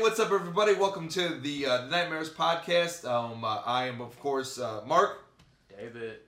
what's up, everybody? Welcome to the uh, Nightmares podcast. Um, uh, I am, of course, uh, Mark David.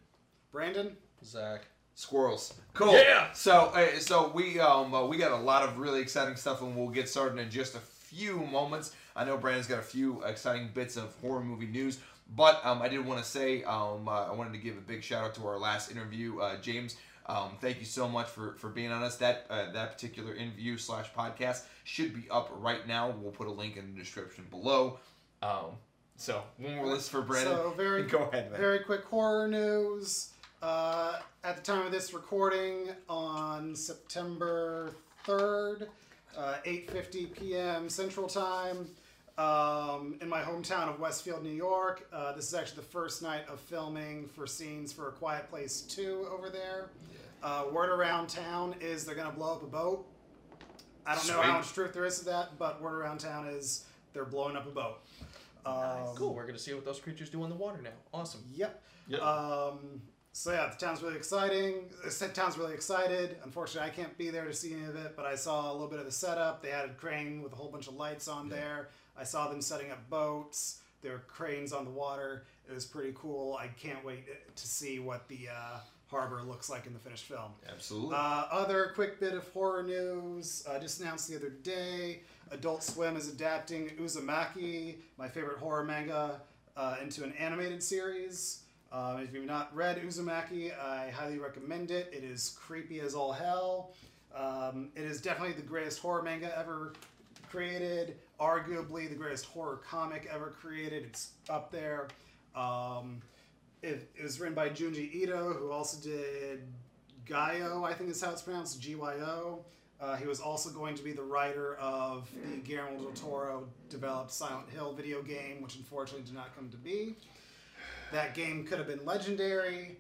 Brandon? Zach. Squirrels. Cool. Yeah. So, uh, so we um uh, we got a lot of really exciting stuff, and we'll get started in just a few moments. I know Brandon's got a few exciting bits of horror movie news, but um, I did want to say um, uh, I wanted to give a big shout out to our last interview, uh, James. Um, thank you so much for, for being on us. That uh, that particular interview slash podcast should be up right now. We'll put a link in the description below. Um, so one more list for Brandon. So very Go ahead, man. very quick horror news. Uh, at the time of this recording, on September third, uh, eight fifty p.m. Central Time, um, in my hometown of Westfield, New York. Uh, this is actually the first night of filming for scenes for A Quiet Place Two over there. Uh, word around town is they're gonna blow up a boat. I don't know how much truth there is to that, but word around town is they're blowing up a boat. Um, Cool. We're gonna see what those creatures do in the water now. Awesome. Yep. Yep. Um, so yeah, the town's really exciting. The town's really excited. Unfortunately, I can't be there to see any of it, but I saw a little bit of the setup. They had a crane with a whole bunch of lights on there. I saw them setting up boats. There were cranes on the water. It was pretty cool. I can't wait to see what the uh, harbor looks like in the finished film. Absolutely. Uh, other quick bit of horror news. Uh, just announced the other day, Adult Swim is adapting Uzumaki, my favorite horror manga, uh, into an animated series. Um, if you've not read Uzumaki, I highly recommend it. It is creepy as all hell. Um, it is definitely the greatest horror manga ever created. Arguably the greatest horror comic ever created. It's up there. Um, it, it was written by Junji Ito, who also did Gaio, I think is how it's pronounced, G-Y-O. Uh, he was also going to be the writer of the Guillermo del Toro developed Silent Hill video game, which unfortunately did not come to be. That game could have been legendary,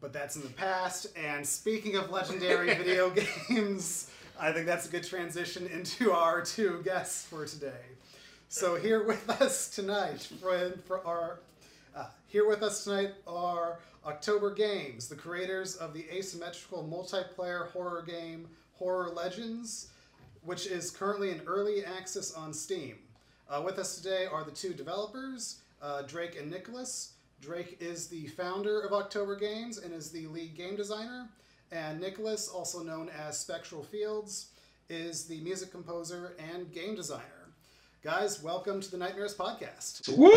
but that's in the past. And speaking of legendary video games, I think that's a good transition into our two guests for today. So here with us tonight for, for our uh, here with us tonight are October Games, the creators of the asymmetrical multiplayer horror game Horror Legends, which is currently in early access on Steam. Uh, with us today are the two developers, uh, Drake and Nicholas. Drake is the founder of October Games and is the lead game designer, and Nicholas, also known as Spectral Fields, is the music composer and game designer. Guys, welcome to the Nightmares Podcast. Woo!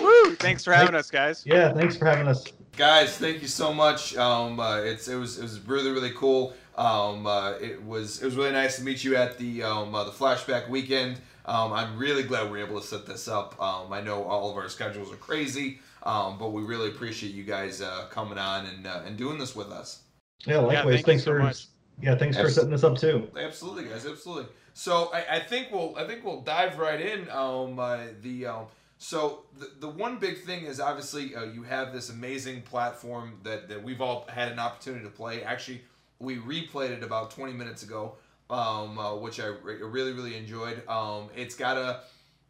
Woo! Thanks for having us, guys. Yeah, thanks for having us. guys thank you so much um, uh, it's it was it was really really cool um, uh, it was it was really nice to meet you at the um, uh, the flashback weekend um, i'm really glad we were able to set this up um, i know all of our schedules are crazy um, but we really appreciate you guys uh, coming on and uh, and doing this with us Yeah, likewise. thank you thanks so for much. yeah, thanks for setting this up too. Absolutely, guys. Absolutely. So I, I think we'll I think we'll dive right in. Um, uh, the um, so the, the one big thing is obviously uh, you have this amazing platform that, that we've all had an opportunity to play. Actually, we replayed it about 20 minutes ago, um, uh, which I re- really really enjoyed. Um, it's got a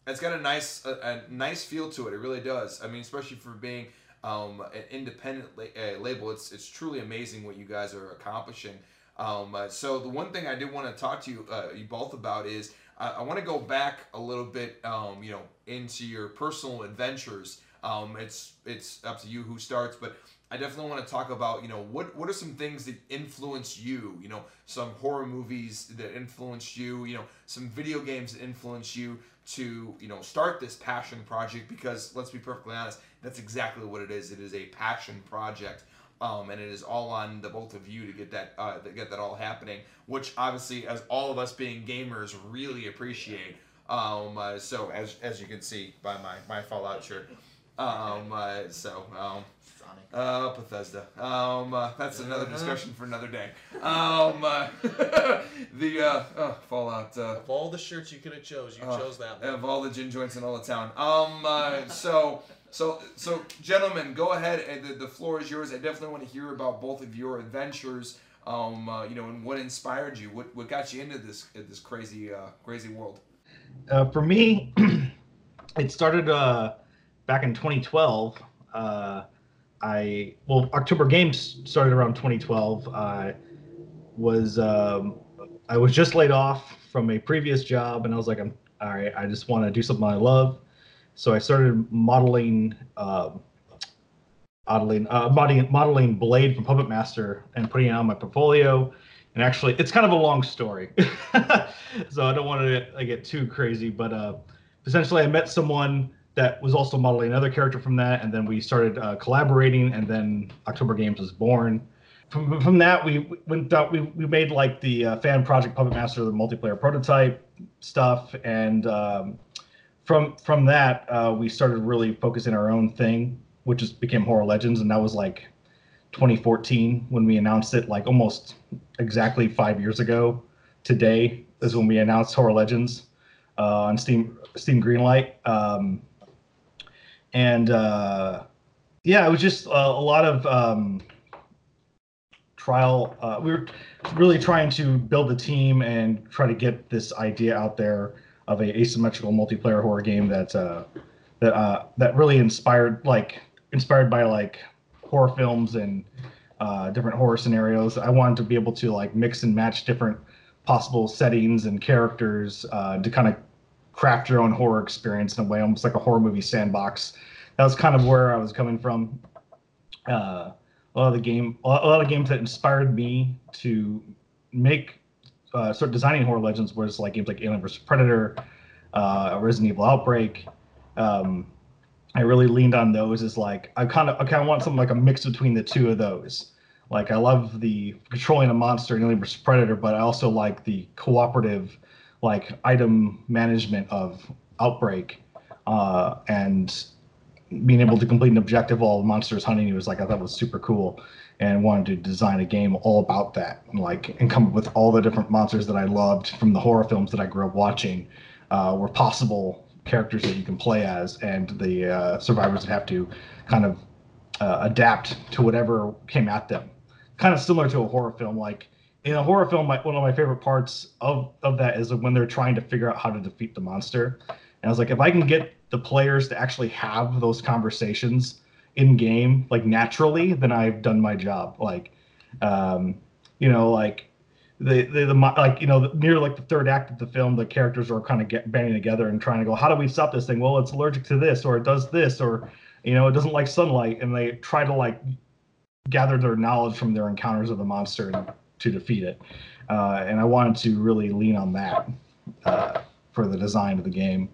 it's got a nice a, a nice feel to it. It really does. I mean, especially for being um, an independent la- uh, label, it's it's truly amazing what you guys are accomplishing. Um, uh, so the one thing I did want to talk to you, uh, you both about is I, I want to go back a little bit, um, you know, into your personal adventures. Um, it's it's up to you who starts, but I definitely want to talk about, you know, what what are some things that influence you? You know, some horror movies that influenced you. You know, some video games that influence you to, you know, start this passion project. Because let's be perfectly honest, that's exactly what it is. It is a passion project um, and it is all on the both of you to get that uh, to get that all happening. Which obviously, as all of us being gamers, really appreciate. Um, uh, so as as you can see by my my Fallout shirt. Um, uh, so um, Sonic. uh, Bethesda. Um, uh, that's another discussion for another day. Um, uh, the uh, oh, Fallout. Uh, Of all the shirts you could have chose, you Oh, chose that one. of all the gin joints in all the town. Um, uh, so, so, so, gentlemen, go ahead. And the, the floor is yours. I definitely want to hear about both of your adventures. Um, uh, you know, and what inspired you? What what got you into this this crazy uh, crazy world? Uh, for me, it started uh, back in 2012. Uh, I well, October Games started around 2012. I was um, I was just laid off from a previous job, and I was like, I'm all right, I just want to do something I love. So I started modeling, um, modeling, uh, modeling, modeling Blade from Puppet Master and putting it on my portfolio. And actually, it's kind of a long story, so I don't want to get too crazy. But uh, essentially, I met someone that was also modeling another character from that, and then we started uh, collaborating, and then October Games was born. From, from that, we went out, we, we made like the uh, fan project Puppet Master, the multiplayer prototype stuff, and um, from from that, uh, we started really focusing our own thing, which just became Horror Legends, and that was like 2014 when we announced it, like almost exactly five years ago. Today is when we announced Horror Legends uh, on Steam Steam Greenlight, um, and uh, yeah, it was just uh, a lot of um, trial. Uh, we were really trying to build a team and try to get this idea out there of a asymmetrical multiplayer horror game that uh, that uh, that really inspired like inspired by like horror films and uh, different horror scenarios. I wanted to be able to like mix and match different possible settings and characters uh, to kind of craft your own horror experience in a way, almost like a horror movie sandbox. That was kind of where I was coming from. Uh, a lot of the game, a lot of games that inspired me to make uh, start designing horror legends was like games like Alien vs Predator, uh, Resident Evil Outbreak. Um, I really leaned on those as like I kind of I kind of want something like a mix between the two of those. Like I love the controlling a monster in Alien vs Predator, but I also like the cooperative, like item management of Outbreak, uh, and being able to complete an objective while monsters monster hunting you was like I thought was super cool, and wanted to design a game all about that, and like and come up with all the different monsters that I loved from the horror films that I grew up watching, uh, were possible characters that you can play as, and the uh, survivors would have to kind of uh, adapt to whatever came at them. Kind of similar to a horror film. Like in a horror film, one of my favorite parts of, of that is when they're trying to figure out how to defeat the monster. And I was like, if I can get the players to actually have those conversations in game, like naturally, then I've done my job. Like, um, you know, like the, the, the like you know near like the third act of the film the characters are kind of get banding together and trying to go how do we stop this thing well it's allergic to this or it does this or you know it doesn't like sunlight and they try to like gather their knowledge from their encounters of the monster and, to defeat it. Uh, and i wanted to really lean on that uh, for the design of the game.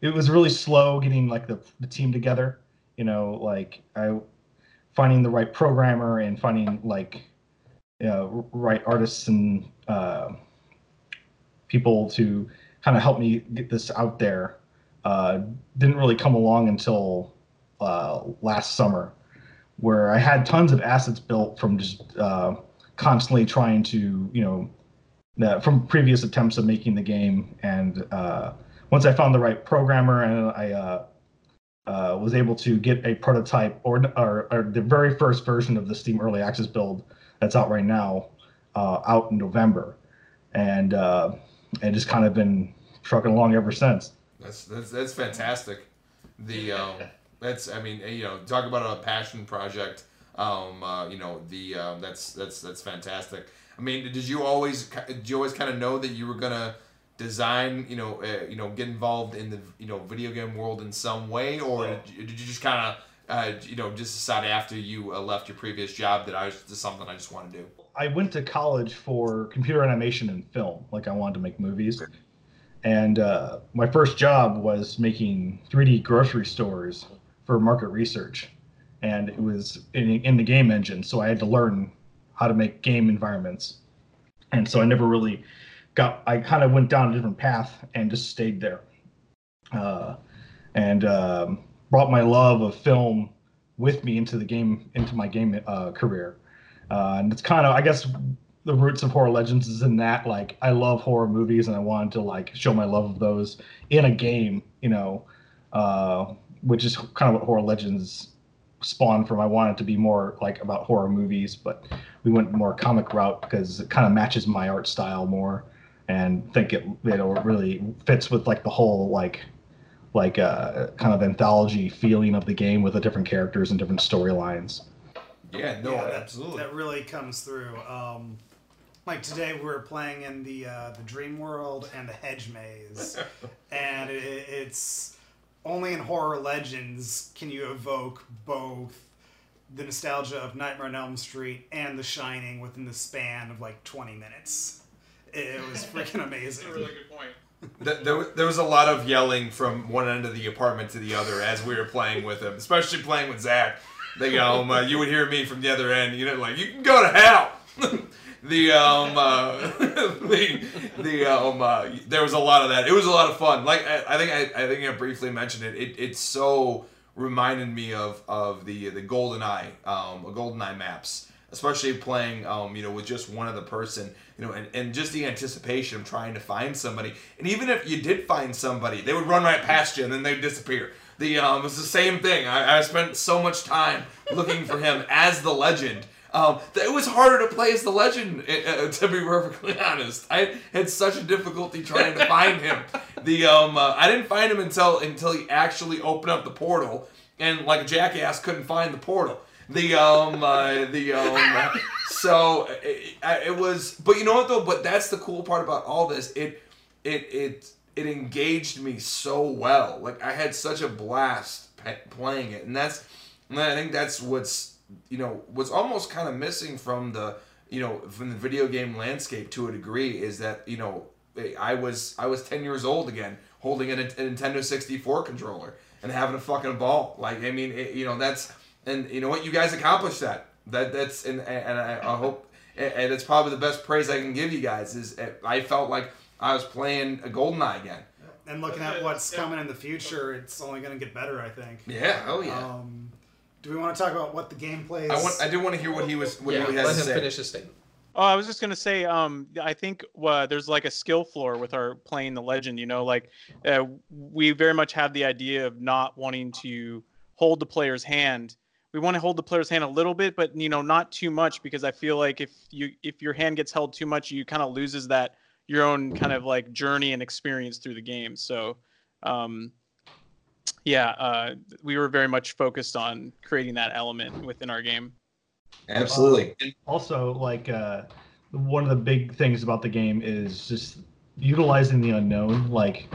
It was really slow getting like the, the team together you know like i finding the right programmer and finding like uh, right artists and uh, people to kind of help me get this out there uh, didn't really come along until uh, last summer, where I had tons of assets built from just constantly trying to, you know, from previous attempts of making the game. And uh, once I found the right programmer and I was able to get a prototype or, or, or the very first version of the Steam Early Access build that's out right now, uh, out in November, and uh, and just kind of been trucking along ever since. That's that's that's fantastic. The um, that's I mean you know talk about a passion project. Um, uh, you know the um, that's that's that's fantastic. I mean, did you always did you always kind of know that you were gonna design you know uh, you know get involved in the you know video game world in some way, or did you, did you just kind of uh, you know, just decide after you uh, left your previous job that I was just something I just want to do? I went to college for computer animation and film. Like I wanted to make movies. And uh, my first job was making 3D grocery stores for market research. And it was in, in the game engine. So I had to learn how to make game environments. And so I never really got, I kind of went down a different path and just stayed there. Uh, and um, brought my love of film with me into the game into my game uh, career uh, and it's kind of i guess the roots of horror legends is in that like i love horror movies and i wanted to like show my love of those in a game you know uh, which is kind of what horror legends spawned from i wanted to be more like about horror movies but we went more comic route because it kind of matches my art style more and think it you know really fits with like the whole like like a kind of anthology feeling of the game with the different characters and different storylines. Yeah, no, Yeah, that- absolutely. That really comes through. Um, Like today, we were playing in the uh, the Dream World and the Hedge Maze, and it, it's only in Horror Legends can you evoke both the nostalgia of Nightmare on Elm Street and The Shining within the span of like 20 minutes. It, it was freaking amazing. That's a really good point. There, was- there was a lot of yelling from one end of the apartment to the other as we were playing with him, especially playing with Zach. The, um, uh, you would hear me from the other end, you know, like you can go to hell. the um, uh, the the um, uh, there was a lot of that. It was a lot of fun. Like I, I think I, I think I briefly mentioned it. It it so reminded me of of the the GoldenEye um, GoldenEye maps especially playing um, you know with just one other person you know and, and just the anticipation of trying to find somebody and even if you did find somebody they would run right past you and then they'd disappear the um, it's the same thing I, I spent so much time looking for him as the legend um, it was harder to play as the legend uh, uh, to be perfectly honest. I had such a difficulty trying to find him. The um, uh, I didn't find him until until he actually opened up the portal and like a jackass couldn't find the portal. The um uh, the um so it, it was but you know what though? But that's the cool part about all this. It it it it engaged me so well. Like i had such a blast playing it and that's and i think that's what's you know what's almost kind of missing from the you know from the video game landscape to a degree is that you know i was i was 10 years old again holding a, a nintendo 64 controller and having a fucking ball. Like i mean it, you know that's and you know what? You guys accomplished that. That that's and and i, I hope and it's probably the best praise i can give you guys is uh, i felt like i was playing a GoldenEye again. And looking at what's coming in the future, it's only going to get better, I think. yeah oh yeah. Um, do we want to talk about what the gameplay is? i want i did want to hear what he was what yeah, he let has him say finish his statement. Oh, I was just gonna say, um, I think uh, there's like a skill floor with our playing the legend. You know, like uh, we very much have the idea of not wanting to hold the player's hand. We want to hold the player's hand a little bit, but you know, not too much because I feel like if you if your hand gets held too much, you kind of loses that your own kind of like journey and experience through the game. So, um, yeah, uh, we were very much focused on creating that element within our game. absolutely. And- also like uh one of the big things about the game is just utilizing the unknown. Like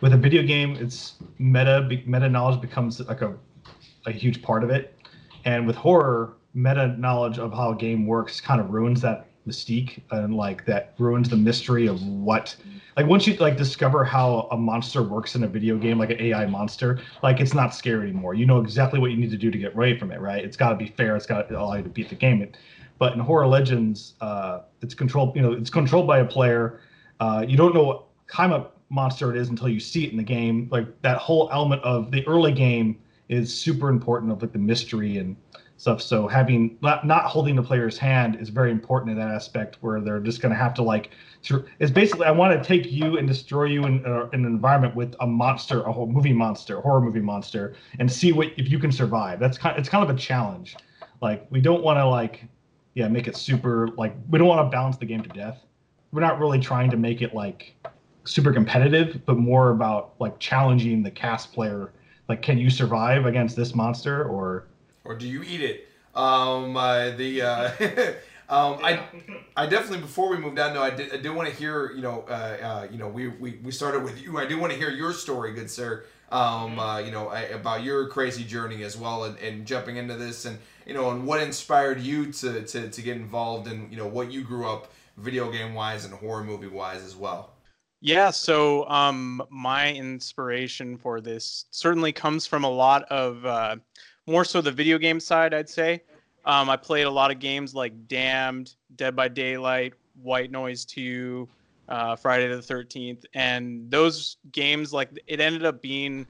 with a video game it's meta be- meta knowledge becomes like a, a huge part of it. And with horror meta knowledge of how a game works kind of ruins that mystique and like that ruins the mystery of what like once you like discover how a monster works in a video game like an ai monster like it's not scary anymore. You know exactly what you need to do to get away from it right? It's got to be fair it's got to allow you to beat the game. But in horror legends uh it's controlled you know it's controlled by a player. Uh you don't know what kind of monster it is until you see it in the game. Like that whole element of the early game is super important of like the mystery and stuff. So having not, not holding the player's hand is very important in that aspect where they're just going to have to like it's basically i want to take you and destroy you in, uh, in an environment with a monster a whole movie monster horror movie monster and see what if you can survive. That's kind it's kind of a challenge. Like we don't want to like yeah make it super like we don't want to balance the game to death. We're not really trying to make it like super competitive but more about like challenging the cast player. Like can you survive against this monster or or do you eat it? Um, uh, the uh, um, I I definitely before we moved on though I did I did want to hear you know uh, uh, you know we, we we started with you I do want to hear your story good sir um, uh, you know I, about your crazy journey as well and, and jumping into this and you know and what inspired you to, to to get involved in you know what you grew up video game wise and horror movie wise as well. Yeah, so um, my inspiration for this certainly comes from a lot of uh, more so the video game side, I'd say. Um, I played a lot of games like Damned, Dead by Daylight, White Noise 2, uh, Friday the 13th, and those games, like, it ended up being.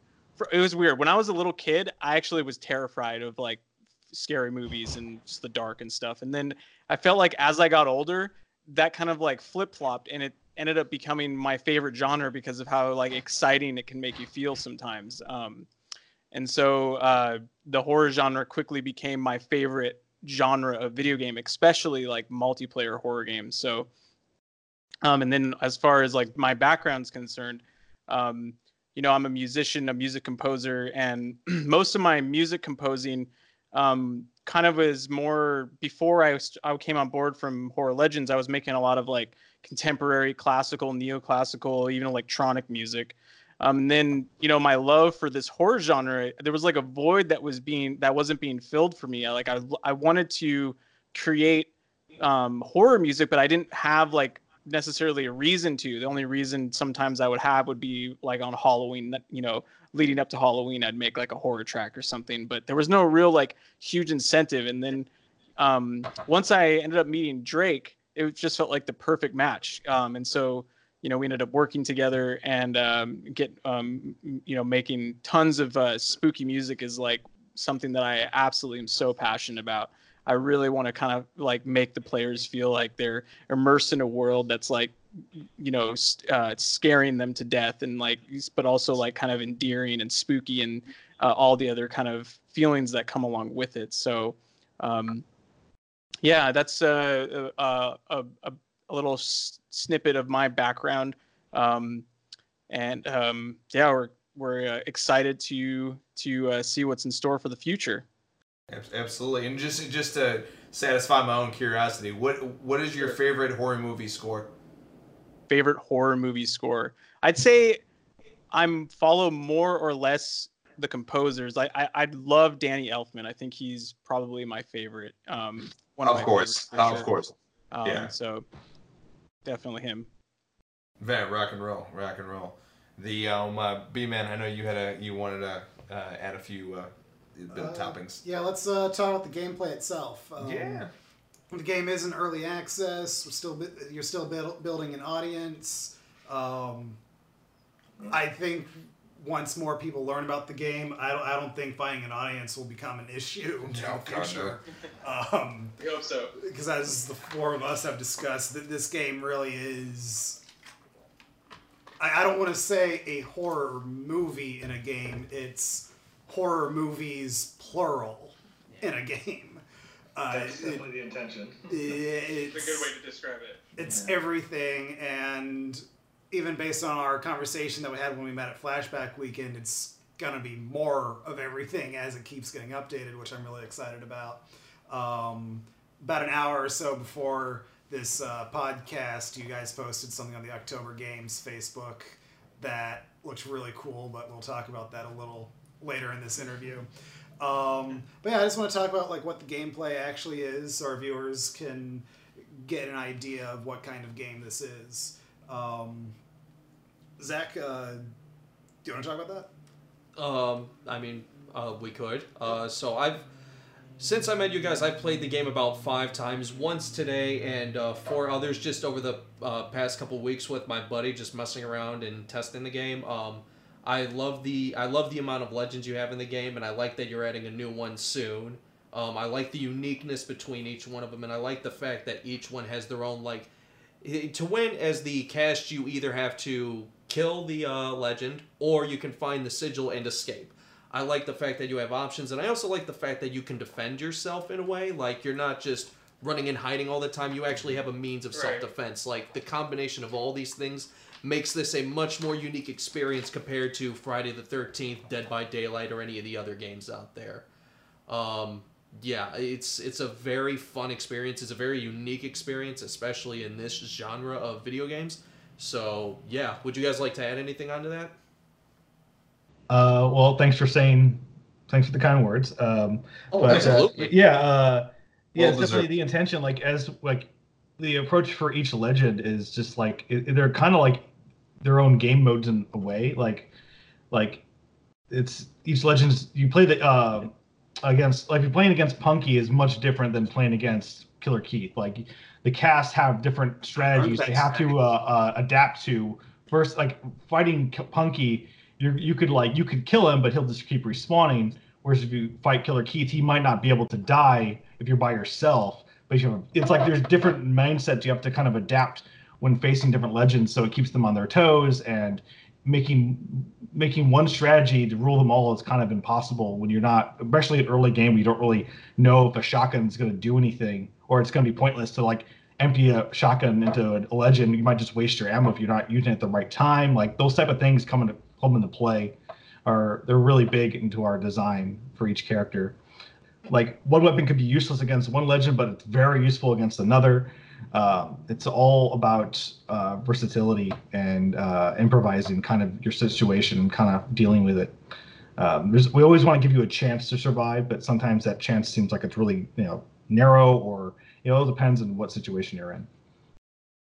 It was weird. When I was a little kid, I actually was terrified of like scary movies and just the dark and stuff. And then I felt like as I got older, that kind of like flip flopped, and it ended up becoming my favorite genre because of how like exciting it can make you feel sometimes. Um, and so uh, the horror genre quickly became my favorite genre of video game, especially like multiplayer horror games. So, um, and then as far as like my background's concerned, um, you know, I'm a musician, a music composer, and most of my music composing um, kind of was more before I was I came on board from Horror Legends. I was making a lot of like contemporary, classical, neoclassical, even electronic music. Um, and then you know my love for this horror genre, there was like a void that was being that wasn't being filled for me. Like I I wanted to create um, horror music, but I didn't have like necessarily a reason to. The only reason sometimes I would have would be like on Halloween, you know, leading up to Halloween, I'd make like a horror track or something. But there was no real like huge incentive. And then um, once I ended up meeting Drake, it just felt like the perfect match. Um, and so you know we ended up working together and um, get um, you know making tons of uh, spooky music is like something that I absolutely am so passionate about. I really want to kind of like make the players feel like they're immersed in a world that's like, you know, uh, scaring them to death and like, but also like kind of endearing and spooky and uh, all the other kind of feelings that come along with it. So, um, yeah, that's uh, uh a, a, a little s- snippet of my background. Um, and um, yeah, we're, we're uh, excited to to uh, see what's in store for the future. Absolutely, and just just to satisfy my own curiosity, what what is your favorite horror movie score? Favorite horror movie score? I'd say I'm follow more or less the composers. I I, I love Danny Elfman. I think he's probably my favorite. Um, one of, of course, sure. of course, um, yeah. So definitely him. Van rock and roll, rock and roll. The um uh, B man, I know you had a you wanted to uh, add a few. Uh, the uh, toppings. Yeah, let's uh, talk about the gameplay itself. Um, yeah. The game is in early access. We're still you're still building an audience. Um, I think once more people learn about the game, I don't, I don't think finding an audience will become an issue in no, the future. Um, I hope so. Because as the four of us have discussed, that this game really is. I, I don't want to say a horror movie in a game. It's horror movies plural in a game. Uh, That's definitely it, the intention. It's, it's, a good way to describe it. It's yeah. everything, and even based on our conversation that we had when we met at Flashback Weekend, it's gonna be more of everything as it keeps getting updated, which I'm really excited about. Um, about an hour or so before this uh, podcast, you guys posted something on the October Games Facebook that looks really cool, but we'll talk about that a little later in this interview. Um, but yeah, I just want to talk about like what the gameplay actually is, so our viewers can get an idea of what kind of game this is. Um, Zach, uh, do you want to talk about that? Um, I mean, uh, we could. Uh, so I've since I met you guys, I've played the game about five times. Once today, and uh, four others just over the uh, past couple weeks with my buddy, just messing around and testing the game. Um, I love the I love the amount of legends you have in the game, and I like that you're adding a new one soon. Um, I like the uniqueness between each one of them, and I like the fact that each one has their own like. To win as the cast, you either have to kill the uh, legend or you can find the sigil and escape. I like the fact that you have options, and I also like the fact that you can defend yourself in a way. Like you're not just running and hiding all the time. You actually have a means of self defense. Like the combination of all these things makes this a much more unique experience compared to Friday the 13th, Dead by Daylight, or any of the other games out there. Um, yeah, it's it's a very fun experience. It's a very unique experience, especially in this genre of video games. So yeah, would you guys like to add anything onto that? Uh, well, thanks for saying, thanks for the kind words. Um, oh, but, uh, absolutely. Uh, yeah, uh, yeah, well it's definitely the intention. Like as like the approach for each legend is just like it, they're kind of like their own game modes in a way. Like, like it's each legends you play the uh, against like you're playing against Punky is much different than playing against Killer Keith. Like the cast have different strategies they have to uh, uh, adapt to. First, like fighting Punky, you you could like you could kill him, but he'll just keep respawning. Whereas if you fight Killer Keith, he might not be able to die if you're by yourself. But you have, it's like there's different mindsets you have to kind of adapt when facing different legends, so it keeps them on their toes and making making one strategy to rule them all is kind of impossible when you're not, especially at early game, you don't really know if a shotgun is going to do anything or it's going to be pointless to like empty a shotgun into a legend. You might just waste your ammo if you're not using it at the right time. Like those type of things come into come into play, are they're really big into our design for each character. like one weapon could be useless against one legend, but it's very useful against another. Um, it's all about uh, versatility and uh, improvising kind of your situation and kind of dealing with it. Um, we always want to give you a chance to survive, but sometimes that chance seems like it's really you know narrow or it all depends on what situation you're in.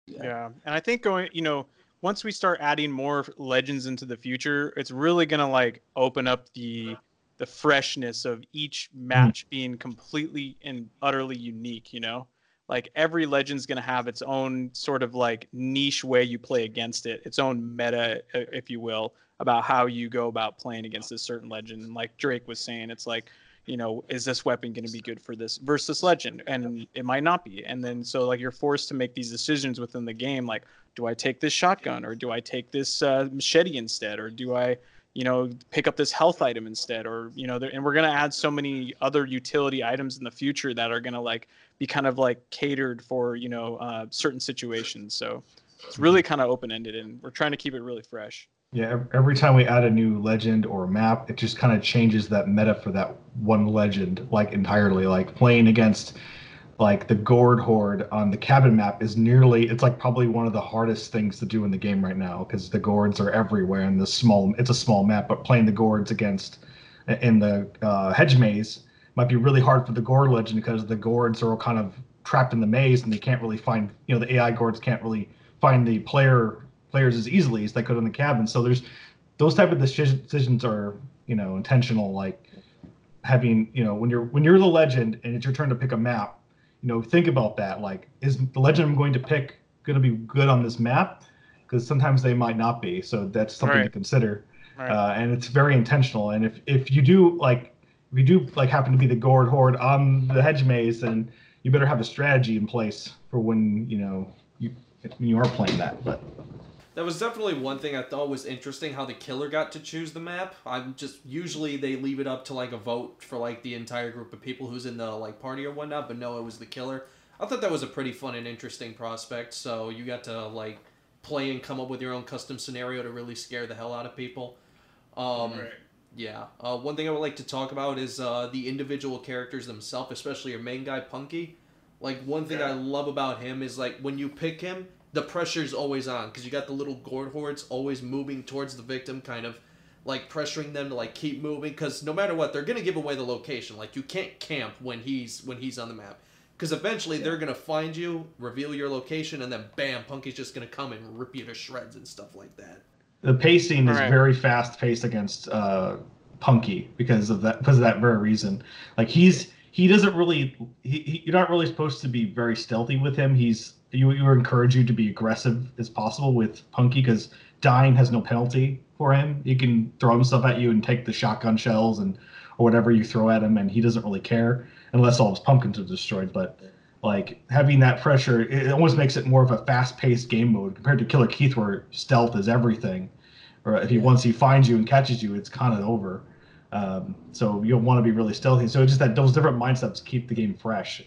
Yeah. yeah, and I think going you know once we start adding more legends into the future, it's really gonna like open up the the freshness of each match mm-hmm. being completely and utterly unique. You know, like every legend's gonna have its own sort of like niche way you play against it, its own meta, if you will, about how you go about playing against a certain legend. And like Drake was saying, it's like, you know, is this weapon going to be good for this versus legend? And it might not be. And then so like you're forced to make these decisions within the game, like, do I take this shotgun or do I take this uh, machete instead? Or do I you know pick up this health item instead? Or you know and we're going to add so many other utility items in the future that are going to like be kind of like catered for you know uh, certain situations. So it's really kind of open ended and we're trying to keep it really fresh yeah, every time we add a new legend or map, it just kind of changes that meta for that one legend like entirely. Like playing against like the Gourd Horde on the cabin map is nearly it's like probably one of the hardest things to do in the game right now because the gourds are everywhere and the small it's a small map, but playing the gourds against in the uh, hedge maze might be really hard for the gourd legend because the gourds are all kind of trapped in the maze and they can't really find you know the AI gourds can't really find the player players as easily as they could in the cabin. So there's those type of decisions are you know intentional, like having you know when you're when you're the legend and it's your turn to pick a map, you know think about that. Like is the legend I'm going to pick going to be good on this map? Because sometimes they might not be. So that's something right. to consider. Right. Uh, and it's very intentional. And if if you do like if you do like happen to be the gourd horde on the hedge maze, then you better have a strategy in place for when you know you you are playing that. But that was definitely one thing I thought was interesting how the killer got to choose the map. I'm just usually they leave it up to like a vote for like the entire group of people who's in the like party or whatnot, but no, it was the killer. I thought that was a pretty fun and interesting prospect. So you got to like play and come up with your own custom scenario to really scare the hell out of people. Um, right. Yeah. Uh, one thing I would like to talk about is uh, the individual characters themselves, especially your main guy Punky. Like one thing yeah. I love about him is like when you pick him, the pressure's always on because you got the little gourd hordes always moving towards the victim, kind of like pressuring them to like keep moving because no matter what, they're gonna give away the location. Like you can't camp when he's when he's on the map because eventually yeah. they're gonna find you, reveal your location, and then bam, Punky's just gonna come and rip you to shreds and stuff like that. The pacing is right. very fast paced against uh, Punky because of that because of that very reason. Like he's he doesn't really he, he, you're not really supposed to be very stealthy with him. He's you, you encourage you to be aggressive as possible with Punky because dying has no penalty for him. He can throw himself at you and take the shotgun shells and or whatever you throw at him, and he doesn't really care unless all his pumpkins are destroyed. But like having that pressure, it almost makes it more of a fast-paced game mode compared to Killer Keith, where stealth is everything. Or if he once he finds you and catches you, it's kind of over. Um, so you'll want to be really stealthy. So it's just that those different mindsets keep the game fresh.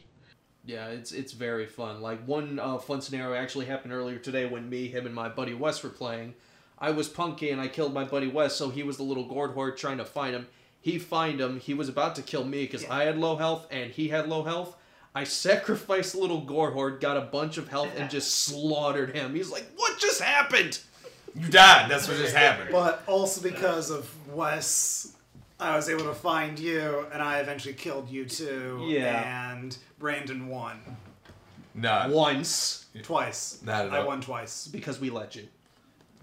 Yeah, it's it's very fun. Like one uh, fun scenario actually happened earlier today when me, him, and my buddy Wes were playing. I was Punky and I killed my buddy Wes, so he was the little gourd horde trying to find him. He find him. He was about to kill me because yeah. I had low health and he had low health. I sacrificed the little gourd horde, got a bunch of health, and just slaughtered him. He's like, "What just happened?" You died. That's what just happened. But also because of Wes I was able to find you, and I eventually killed you too. Yeah. And Brandon won. No. Once. Twice. Not at I all. won twice. Because we let you.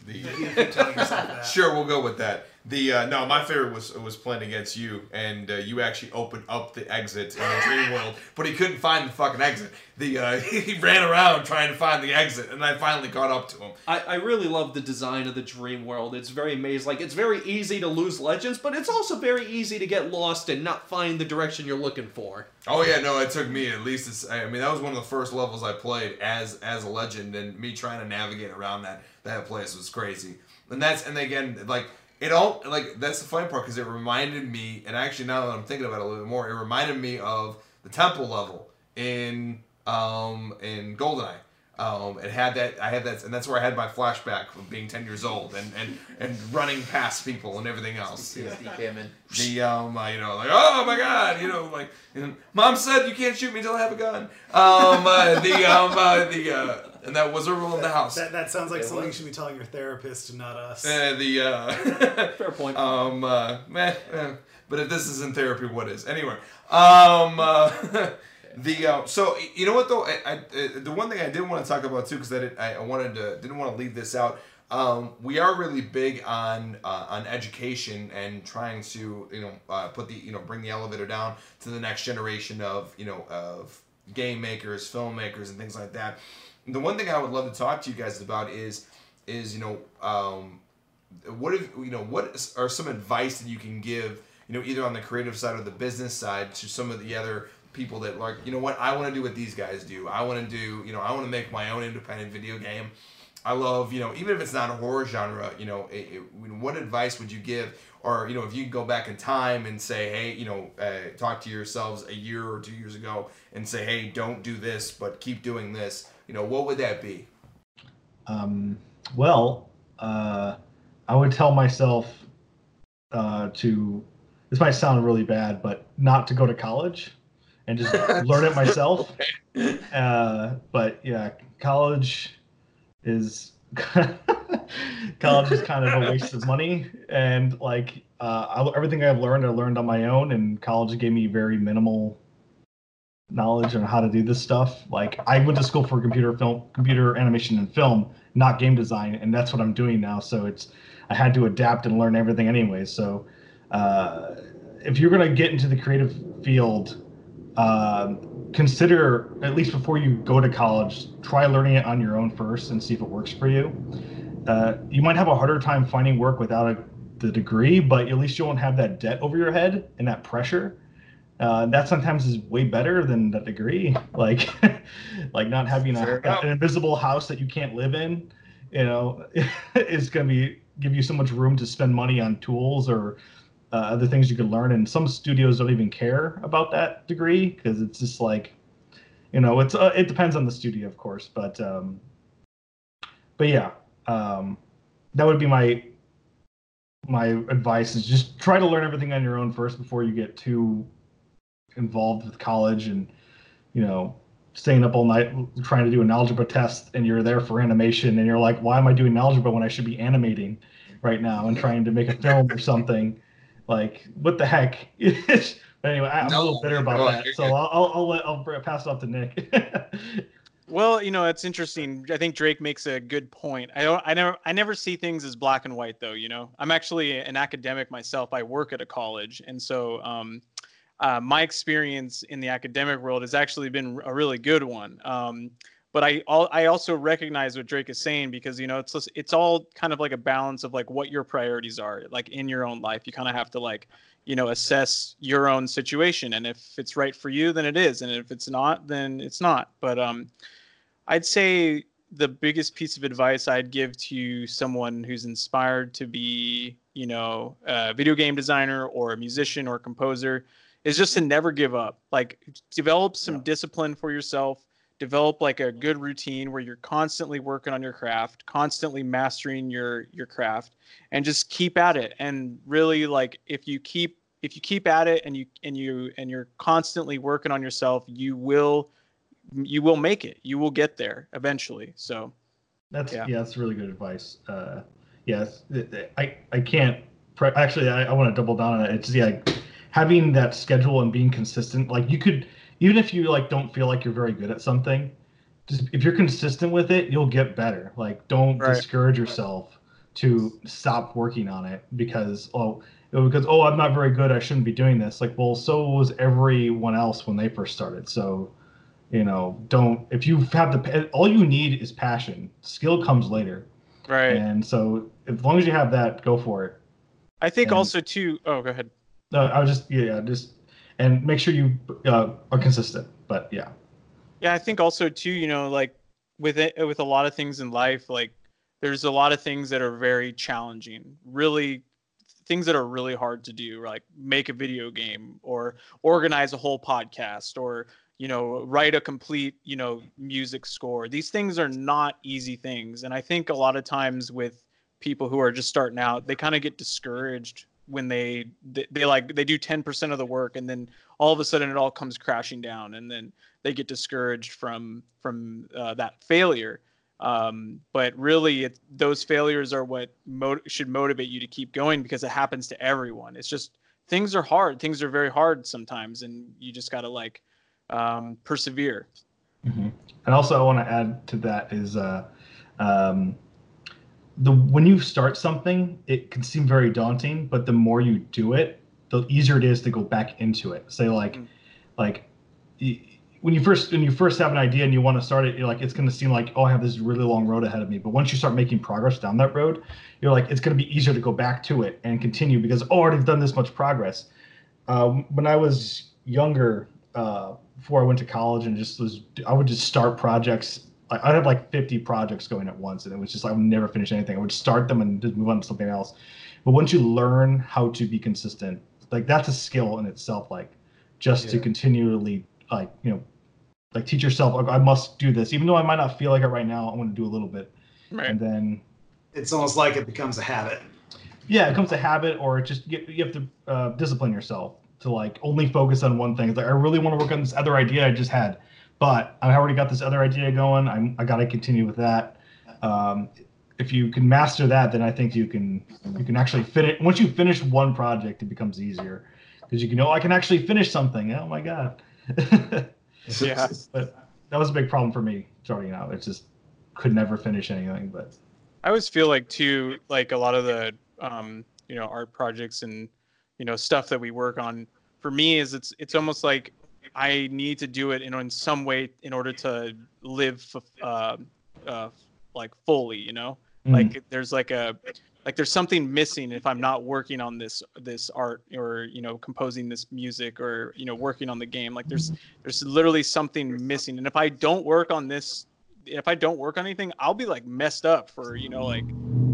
The, sure, we'll go with that. The uh, no, my favorite was was playing against you, and uh, you actually opened up the exit in the dream world, but he couldn't find the fucking exit. The uh, he ran around trying to find the exit, and I finally caught up to him. I, I really love the design of the dream world. It's very maze like. It's very easy to lose legends, but it's also very easy to get lost and not find the direction you're looking for. Oh yeah, no, it took me at least. I mean, that was one of the first levels I played as as a legend, and me trying to navigate around that that place was crazy. And that's and again like it all like that's the funny part because it reminded me and actually now that I'm thinking about it a little bit more, it reminded me of the temple level in um in GoldenEye. Um, it had that I had that, and that's where I had my flashback of being ten years old and and, and running past people and everything else. PTSD came in. The um, uh, you know, like oh my god, you know, like you know, mom said you can't shoot me until I have a gun. Um, uh, the um, uh, the uh, and that was a rule in the house. That, that sounds like It something you should be telling your therapist, and not us. Uh, the uh, Fair point. um, uh, meh, eh. but if this isn't therapy, what is? Anyway, um, uh, the uh, so you know what though, I, I uh, the one thing I did want to talk about too because I, did, I I wanted to didn't want to leave this out. Um, we are really big on uh, on education and trying to you know uh, put the you know bring the elevator down to the next generation of you know of game makers, filmmakers, and things like that. The one thing I would love to talk to you guys about is is you know um, what if you know what are some advice that you can give you know either on the creative side or the business side to some of the other people that like you know what I want to do what these guys do. I want to do you know I want to make my own independent video game. I love you know even if it's not a horror genre you know it, it, what advice would you give? Or you know if you go back in time and say hey you know uh, talk to yourselves a year or two years ago and say hey don't do this but keep doing this you know what would that be Um, well, uh, I would tell myself uh, to. This might sound really bad, but not to go to college and just learn it myself. Uh, but yeah, college is college is kind of a waste of money, and like uh, I, everything I've learned, I learned on my own, and college gave me very minimal knowledge on how to do this stuff. Like I went to school for computer film, computer animation and film, not game design, and that's what I'm doing now. So it's I had to adapt and learn everything anyway. So uh, if you're gonna get into the creative field, um consider at least before you go to college, try learning it on your own first and see if it works for you. Uh, you might have a harder time finding work without a, the degree, but at least you won't have that debt over your head and that pressure uh, that sometimes is way better than the degree. Like like not having a, an invisible house that you can't live in you know is going to be give you so much room to spend money on tools or uh, other things you could learn. And some studios don't even care about that degree because it's just like you know it's uh, it depends on the studio of course but um but yeah um that would be my my advice is just try to learn everything on your own first before you get too involved with college and you know staying up all night trying to do an algebra test and you're there for animation and you're like why am i doing algebra when i should be animating right now and trying to make a film or something like what the heck but anyway I, i'm a little bitter about no, that so. I'll, I'll, I'll let i'll pass it off to nick Well, you know, it's interesting. I think Drake makes a good point. I don't I never I never see things as black and white though, you know. I'm actually an academic myself. I work at a college. And so um uh, my experience in the academic world has actually been a really good one. Um, but I al- I also recognize what Drake is saying because you know it's it's all kind of like a balance of like what your priorities are like in your own life. You kind of have to like you know assess your own situation and if it's right for you then it is and if it's not then it's not. But um I'd say the biggest piece of advice I'd give to someone who's inspired to be, you know, a video game designer or a musician or a composer is just to never give up. Like develop some Yeah. discipline for yourself, develop like a good routine where you're constantly working on your craft, constantly mastering your your craft and just keep at it. And really like if you keep if you keep at it and you and you and you're constantly working on yourself, you will you will make it. You will get there eventually. So That's Yeah. yeah. that's really good advice. Uh, yes, I I can't. Actually, I, I want to double down on it. It's yeah, having that schedule and being consistent. Like you could, even if you like don't feel like you're very good at something, just if you're consistent with it, you'll get better. Like don't Right. discourage yourself to stop working on it because oh, oh because oh I'm not very good. I shouldn't be doing this. Like well, so was everyone else when they first started. So you know don't if you have the all you need is passion skill comes later right. and so as long as you have that go for it I think and- also too. Oh, go ahead. No i was just yeah just and make sure you uh, are consistent but yeah Yeah, I think also too. You know, like with it with a lot of things in life, like there's a lot of things that are very challenging. Really, things that are really hard to do, like make a video game or organize a whole podcast or you know write a complete you know music score these things are not easy things and i think a lot of times with people who are just starting out they kind of get discouraged when they, they like they do 10% of the work and then all of a sudden it all comes crashing down and then they get discouraged from from uh, that failure. Um, but really it, those failures are what mo- should motivate you to keep going because it happens to everyone. It's just things are hard. Things are very hard sometimes and you just got to like um, persevere. Mm-hmm. and also i want to add to that is uh, um, the when you start something, it can seem very daunting, but the more you do it, the easier it is to go back into it. Say like, mm. like when you first when you first have an idea and you want to start it, you're like it's going to seem like oh I have this really long road ahead of me. But once you start making progress down that road, you're like it's going to be easier to go back to it and continue because oh I already done this much progress. Um, when I was younger, uh, before I went to college and just was I would just start projects I had like 50 projects going at once, and it was just I would never finish anything. I would start them and just move on to something else. But once you learn how to be consistent, like that's a skill in itself. Like just yeah. to continually, like you know, like teach yourself. Like, I must do this, even though I might not feel like it right now. I'm going to do a little bit, right. and then it's almost like it becomes a habit. Yeah, it becomes a habit, or just you, you have to uh, discipline yourself to like only focus on one thing. It's like I really want to work on this other idea I just had but I already got this other idea going. I'm, I got to continue with that. Um, if you can master that, then I think you can you can actually fit it. Once you finish one project, it becomes easier because you can know oh, I can actually finish something. Oh my god! yeah, but that was a big problem for me starting out. It just could never finish anything. But I always feel like too, like a lot of the um, you know art projects and you know stuff that we work on. For me, is it's it's almost like I need to do it in, in some way in order to live uh, uh, like fully, you know? Mm. Like there's like a like there's something missing if I'm not working on this this art or you know composing this music or you know working on the game. Like there's there's literally something missing. And if I don't work on this if I don't work on anything, I'll be like messed up for, you know, like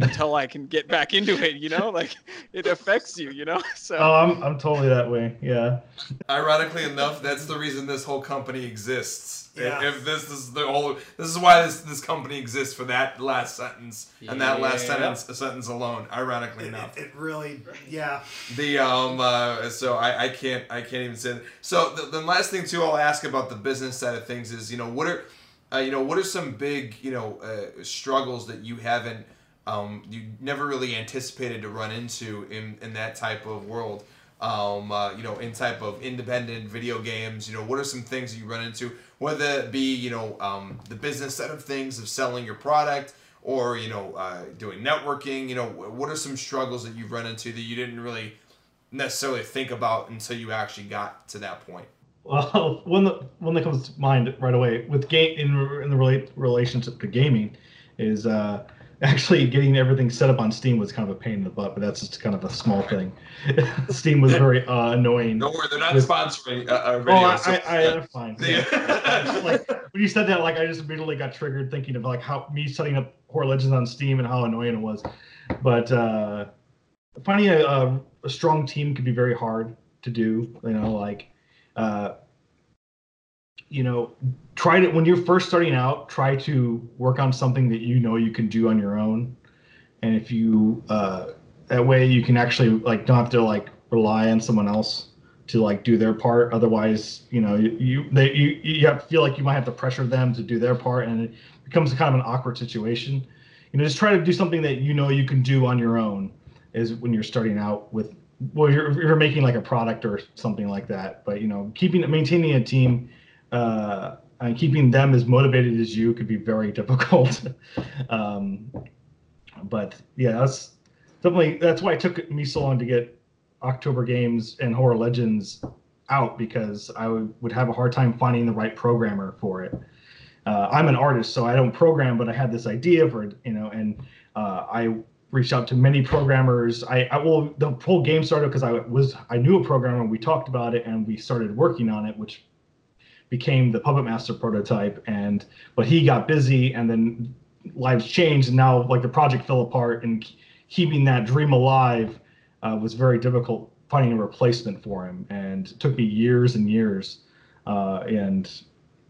until I can get back into it, you know? Like it affects you, you know? So Oh, I'm I'm totally that way. Yeah. Ironically enough, that's the reason this whole company exists. Yeah. If, if this is the whole this is why this this company exists for that last sentence and that last sentence sentence alone, ironically it, enough. It, it, really yeah. The um uh so I I can't I can't even say that. So the, the last thing too I'll ask about the business side of things is, you know, what are uh, you know, what are some big, you know, uh, struggles that you haven't, um, you never really anticipated to run into in, in that type of world? Um, uh, you know, in type of independent video games, you know, what are some things that you run into? Whether it be, you know, um, the business side of things of selling your product, or you know, uh, doing networking. You know, what are some struggles that you've run into that you didn't really necessarily think about until you actually got to that point? Well, one that one that comes to mind right away with game in in the relate relationship to gaming is uh, actually getting everything set up on Steam was kind of a pain in the butt, but that's just kind of a small thing. Steam was very uh, annoying. Don't worry, they're not with, sponsoring uh, our videos. Oh, I, so. I, I, I fine. Yeah. like when you said that, like I just immediately got triggered thinking of like how me setting up Horror Legends on Steam and how annoying it was. But uh, finding a, a, a strong team can be very hard to do. You know, like uh, you know, try to when you're first starting out, try to work on something that you know you can do on your own, and if you uh, that way you can actually like don't have to like rely on someone else to like do their part. Otherwise, you know, you you they you you have to feel like you might have to pressure them to do their part, and it becomes kind of an awkward situation. You know, just try to do something that you know you can do on your own. Is when you're starting out with well, you're you're making like a product or something like that. But you know, keeping maintaining a team uh, and keeping them as motivated as you could be very difficult. um, but yeah, that's definitely that's why it took me so long to get October Games and Horror Legends out because I would have a hard time finding the right programmer for it. Uh, I'm an artist, so I don't program, but I had this idea for you know, and uh, I reached out to many programmers. I, I well, the whole game started because I was I knew a programmer. We talked about it and we started working on it, which became the Puppet Master prototype. And but he got busy, and then lives changed, and now like the project fell apart, and keeping that dream alive uh, was very difficult. Finding a replacement for him, and took me years and years uh, and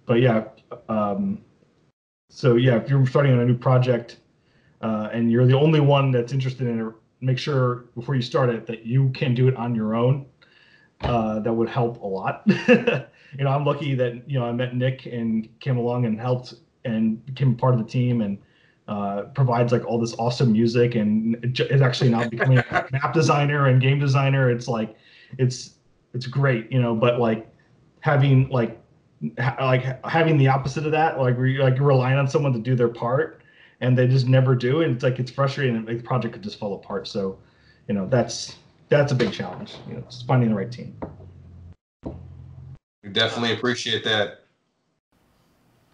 but yeah, um, so yeah, if you're starting on a new project uh, and you're the only one that's interested in it, make sure before you start it that you can do it on your own. Uh, that would help a lot. you know, I'm lucky that you know I met Nick and came along and helped and became part of the team and uh, provides like all this awesome music and is actually now becoming a map designer and game designer. It's like it's it's great, you know. But like having like ha- like having the opposite of that, like where like you're relying on someone to do their part and they just never do, and it's like it's frustrating. And like, the project could just fall apart. So, you know, that's that's a big challenge. You know, just finding the right team. We definitely appreciate that.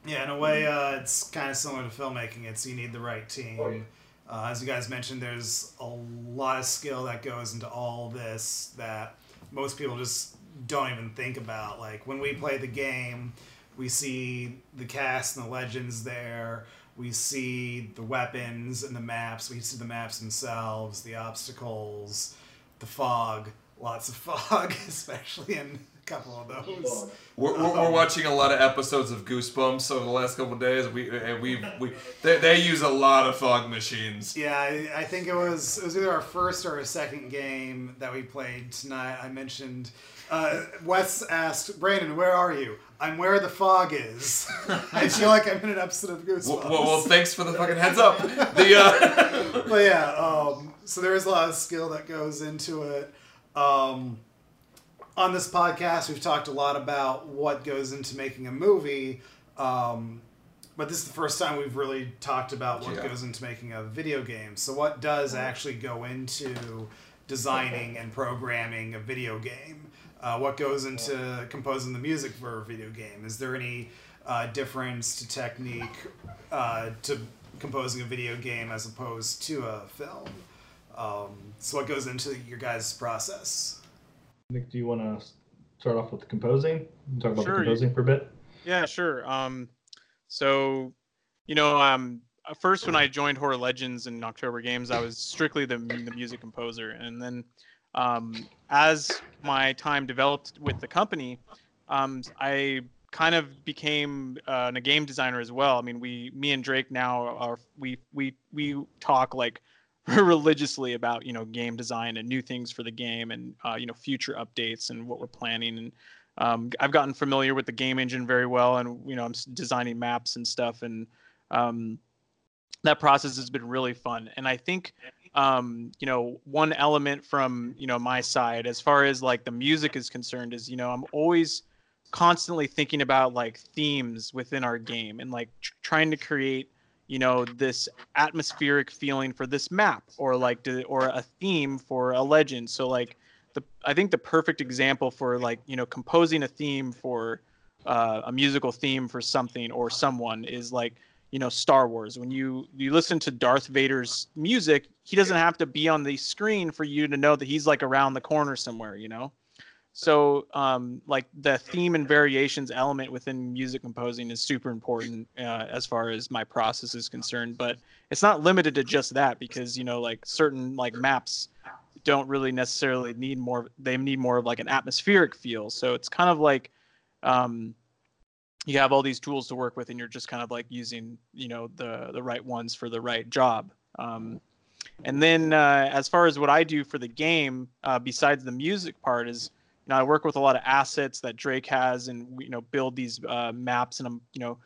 Yeah, in a way, uh, it's kind of similar to filmmaking. It's you need the right team. Uh, as you guys mentioned, there's a lot of skill that goes into all this that most people just don't even think about. Like when we play the game, we see the cast and the legends there. We see the weapons and the maps. We see the maps themselves, the obstacles, the fog. Lots of fog, especially in a couple of those. We're, we're, we're watching a lot of episodes of Goosebumps over the last couple of days. We and we we they, they use a lot of fog machines. Yeah, I, I think it was it was either our first or a second game that we played tonight. I mentioned uh, Wes asked Brandon, "Where are you?" I'm where the fog is. I feel like I'm in an episode of Goosebumps. Well, well, well, thanks for the fucking heads up. The uh, but yeah, um, so there is a lot of skill that goes into it. Um, on this podcast, we've talked a lot about what goes into making a movie, um, but this is the first time we've really talked about what Yeah. goes into making a video game. So, what does actually go into designing and programming a video game? Uh, what goes into composing the music for a video game? Is there any uh, difference to technique uh, to composing a video game as opposed to a film? Um, so, what goes into your guys' process? Nick, do you want to start off with the composing? Talk about Sure, the composing for a bit. Yeah, sure. Um, so, you know, um, first when I joined Horror Legends in October Games, I was strictly the, the music composer, and then um, as my time developed with the company, um, I kind of became uh, a game designer as well. I mean, we, me and Drake now are we we we talk like religiously about you know game design and new things for the game and uh, you know future updates and what we're planning and um, I've gotten familiar with the game engine very well, and you know I'm designing maps and stuff, and um, that process has been really fun. And I think um, you know one element from you know my side, as far as like the music is concerned, is you know I'm always constantly thinking about like themes within our game and like tr- trying to create you know this atmospheric feeling for this map or like to, or a theme for a legend. So like the I think the perfect example for like you know composing a theme for uh, a musical theme for something or someone is like you know Star Wars. When you you listen to Darth Vader's music, he doesn't have to be on the screen for you to know that he's like around the corner somewhere. You know. So, um, like the theme and variations element within music composing is super important uh, as far as my process is concerned. But it's not limited to just that because you know, like certain like maps don't really necessarily need more they need more of like an atmospheric feel so it's kind of like um you have all these tools to work with and you're just kind of like using you know the the right ones for the right job um and then uh, as far as what i do for the game uh, besides the music part is you know i work with a lot of assets that drake has and you know build these uh, maps and i'm you know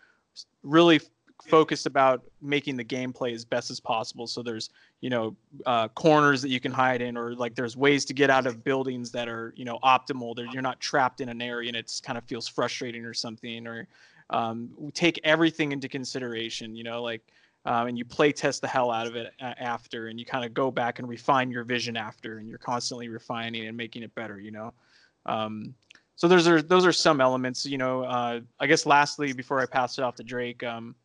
really focused about making the gameplay as best as possible. So there's you know uh, corners that you can hide in or like there's ways to get out of buildings that are you know optimal. That you're not trapped in an area and it's kind of feels frustrating or something or um, take everything into consideration you know like um, and you play test the hell out of it uh, after and you kind of go back and refine your vision after and you're constantly refining and making it better you know? Um, so those are those are some elements you know uh, i guess lastly before i pass it off to drake um,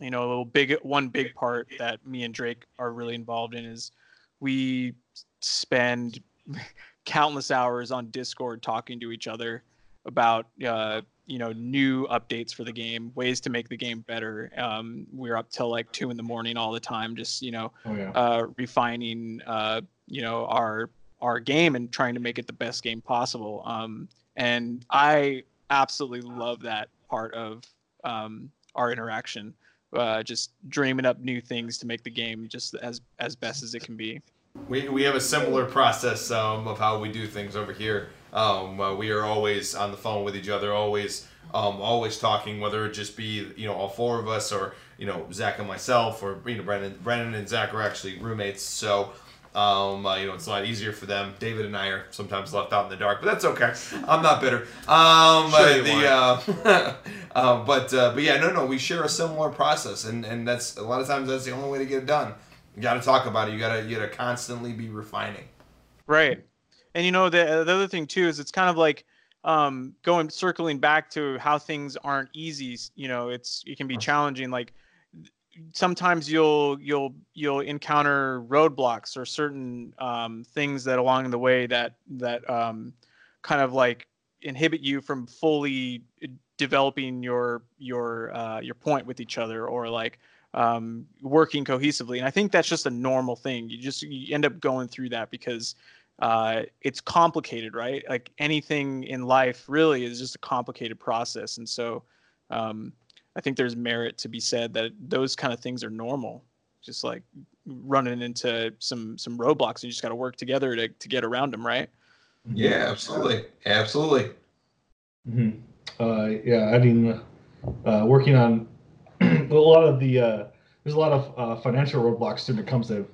you know a little big one big part that me and drake are really involved in is we spend countless hours on discord talking to each other about uh, you know new updates for the game ways to make the game better um, we're up till like two in the morning all the time just you know Oh yeah. uh, refining uh, you know our our game and trying to make it the best game possible um, and i absolutely love that part of um, our interaction. Uh, just dreaming up new things to make the game just as as best as it can be. We, we have a similar process um, of how we do things over here. Um, uh, we are always on the phone with each other, always um, always talking, whether it just be you know all four of us or you know Zach and myself or you know Brendan. Brendan and Zach are actually roommates, so um, uh, you know it's a lot easier for them. David and I are sometimes left out in the dark, but that's okay. I'm not bitter. Um, Sure uh, the uh, uh, but uh, but yeah, no, no, we share a similar process, and and that's a lot of times that's the only way to get it done. You got to talk about it. You got to you got to constantly be refining. Right. And you know the the other thing too is it's kind of like um, going circling back to how things aren't easy. You know, it's it can be challenging. Like sometimes you'll you'll you'll encounter roadblocks or certain um, things that along the way that that um, kind of like inhibit you from fully developing your your uh, your point with each other or like um, working cohesively. And I think that's just a normal thing. You just you end up going through that because uh, it's complicated, right? Like anything in life really is just a complicated process. And so um, I think there's merit to be said that those kind of things are normal. Just like running into some some roadblocks, and you just got to work together to to get around them, right? Yeah, absolutely, absolutely. hmm Uh, yeah, I mean, uh, working on a lot of the uh, there's a lot of uh, financial roadblocks when it comes to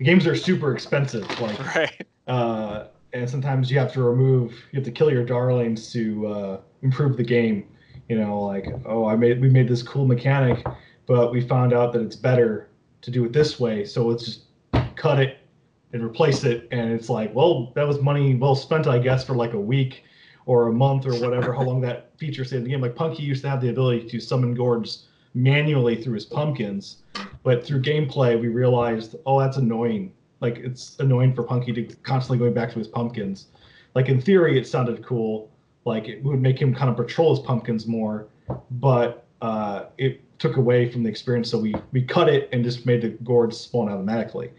games are super expensive. Like, Right. uh, and sometimes you have to remove, you have to kill your darlings to uh, improve the game. You know, like, oh, I made we made this cool mechanic, but we found out that it's better to do it this way, so let's just cut it and replace it. And it's like, well, that was money well spent, I guess, for like a week or a month or whatever, how long that feature stayed in the game. Like Punky used to have the ability to summon gourds manually through his pumpkins, but through gameplay we realized, oh, that's annoying. Like it's annoying for Punky to constantly going back to his pumpkins. Like in theory, it sounded cool. Like it would make him kind of patrol his pumpkins more, but uh, it took away from the experience. So we we cut it and just made the gourds spawn automatically.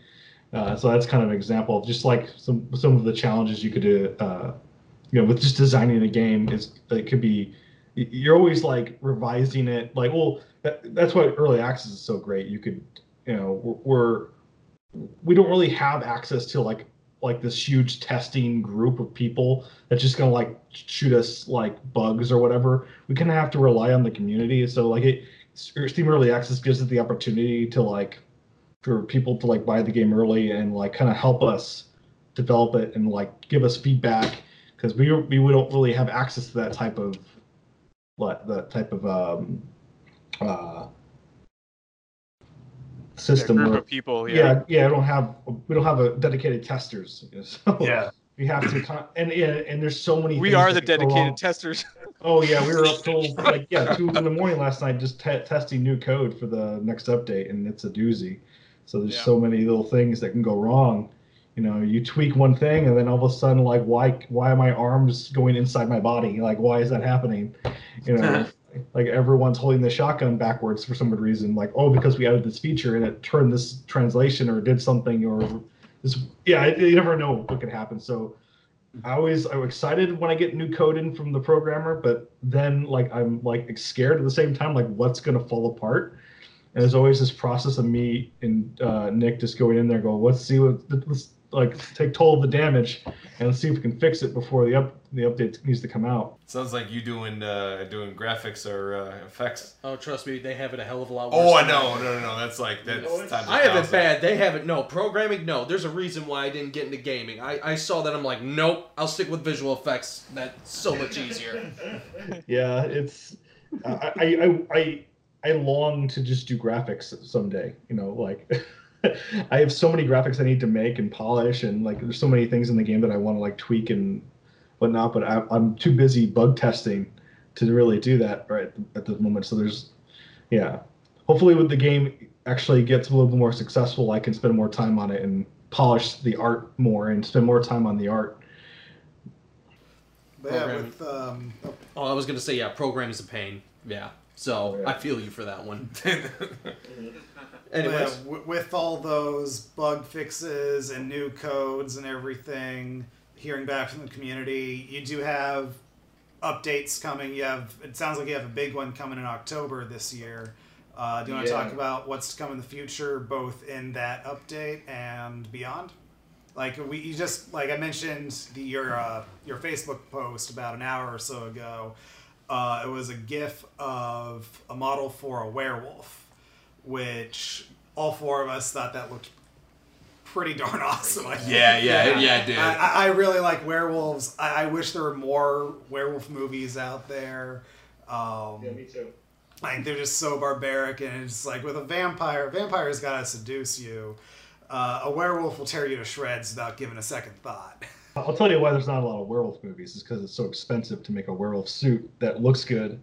Uh, so that's kind of an example of just like some some of the challenges you could do. Uh, you know, with just designing a game is it could be you're always like revising it. Like, well, that, that's why early access is so great. You could, you know, we're, we're we don't really have access to like like this huge testing group of people that's just gonna like shoot us like bugs or whatever. We kind of have to rely on the community. So like it, Steam Early Access gives it the opportunity to like for people to like buy the game early and like kind of help us develop it and like give us feedback because we we don't really have access to that type of like that type of um uh Yeah, system group where- of people. yeah. Yeah. yeah, I don't have we don't have a dedicated testers. So Yeah. we have to con- and yeah, and there's so many. We are the could go wrong. dedicated testers. Oh yeah, we were up till like yeah two in the morning last night just te- testing new code for the next update, and it's a doozy. So there's Yeah. so many little things that can go wrong. You know, you tweak one thing, and then all of a sudden, like, why why are my arms going inside my body? Like, why is that happening? You know, like everyone's holding the shotgun backwards for some reason. Like, oh, because we added this feature and it turned this translation or did something or this. Yeah, you never know what could happen. So. I always I'm excited when I get new code in from the programmer, but then like I'm like scared at the same time, like what's gonna fall apart. And there's always this process of me and uh, Nick just going in there, going, let's see what let's like take toll of the damage and see if we can fix it before the up the update needs to come out. Sounds like you doing uh, doing graphics or uh, effects. Oh, trust me, they have it a hell of a lot worse. Oh, I know, no, no, no. That's like that's No, it's- times a I have it bad. They have it. No programming. No, there's a reason why I didn't get into gaming. I, I saw that. I'm like, nope. I'll stick with visual effects. That's so much easier. Yeah, it's I I I I, I long to just do graphics someday. You know, like I have so many graphics I need to make and polish, and like there's so many things in the game that I want to like tweak and whatnot. But I, I'm too busy bug testing to really do that right at the moment. So there's, yeah. Hopefully, with the game actually gets a little bit more successful, I can spend more time on it and polish the art more and spend more time on the art. But yeah, with um, oh, Oh, I was gonna say yeah. Program is a pain. Yeah. So Yeah. I feel you for that one. Yeah, w- with all those bug fixes and new codes and everything, hearing back from the community, you do have updates coming. You have it sounds like you have a big one coming in October this year. Uh, do you want to talk about what's to come in the future, both in that update and beyond? Like we, you just like I mentioned the, your uh, your Facebook post about an hour or so ago. Uh, it was a GIF of a model for a werewolf, which all four of us thought that looked pretty darn awesome. I. Yeah, yeah, yeah, it did. I, I- I really like werewolves. I, I wish there were more werewolf movies out there. Um, Yeah, me too. like they're just so barbaric, and it's like with a vampire, vampires gotta seduce you. Uh, a werewolf will tear you to shreds without giving a second thought. I'll tell you why there's not a lot of werewolf movies. Is because it's so expensive to make a werewolf suit that looks good.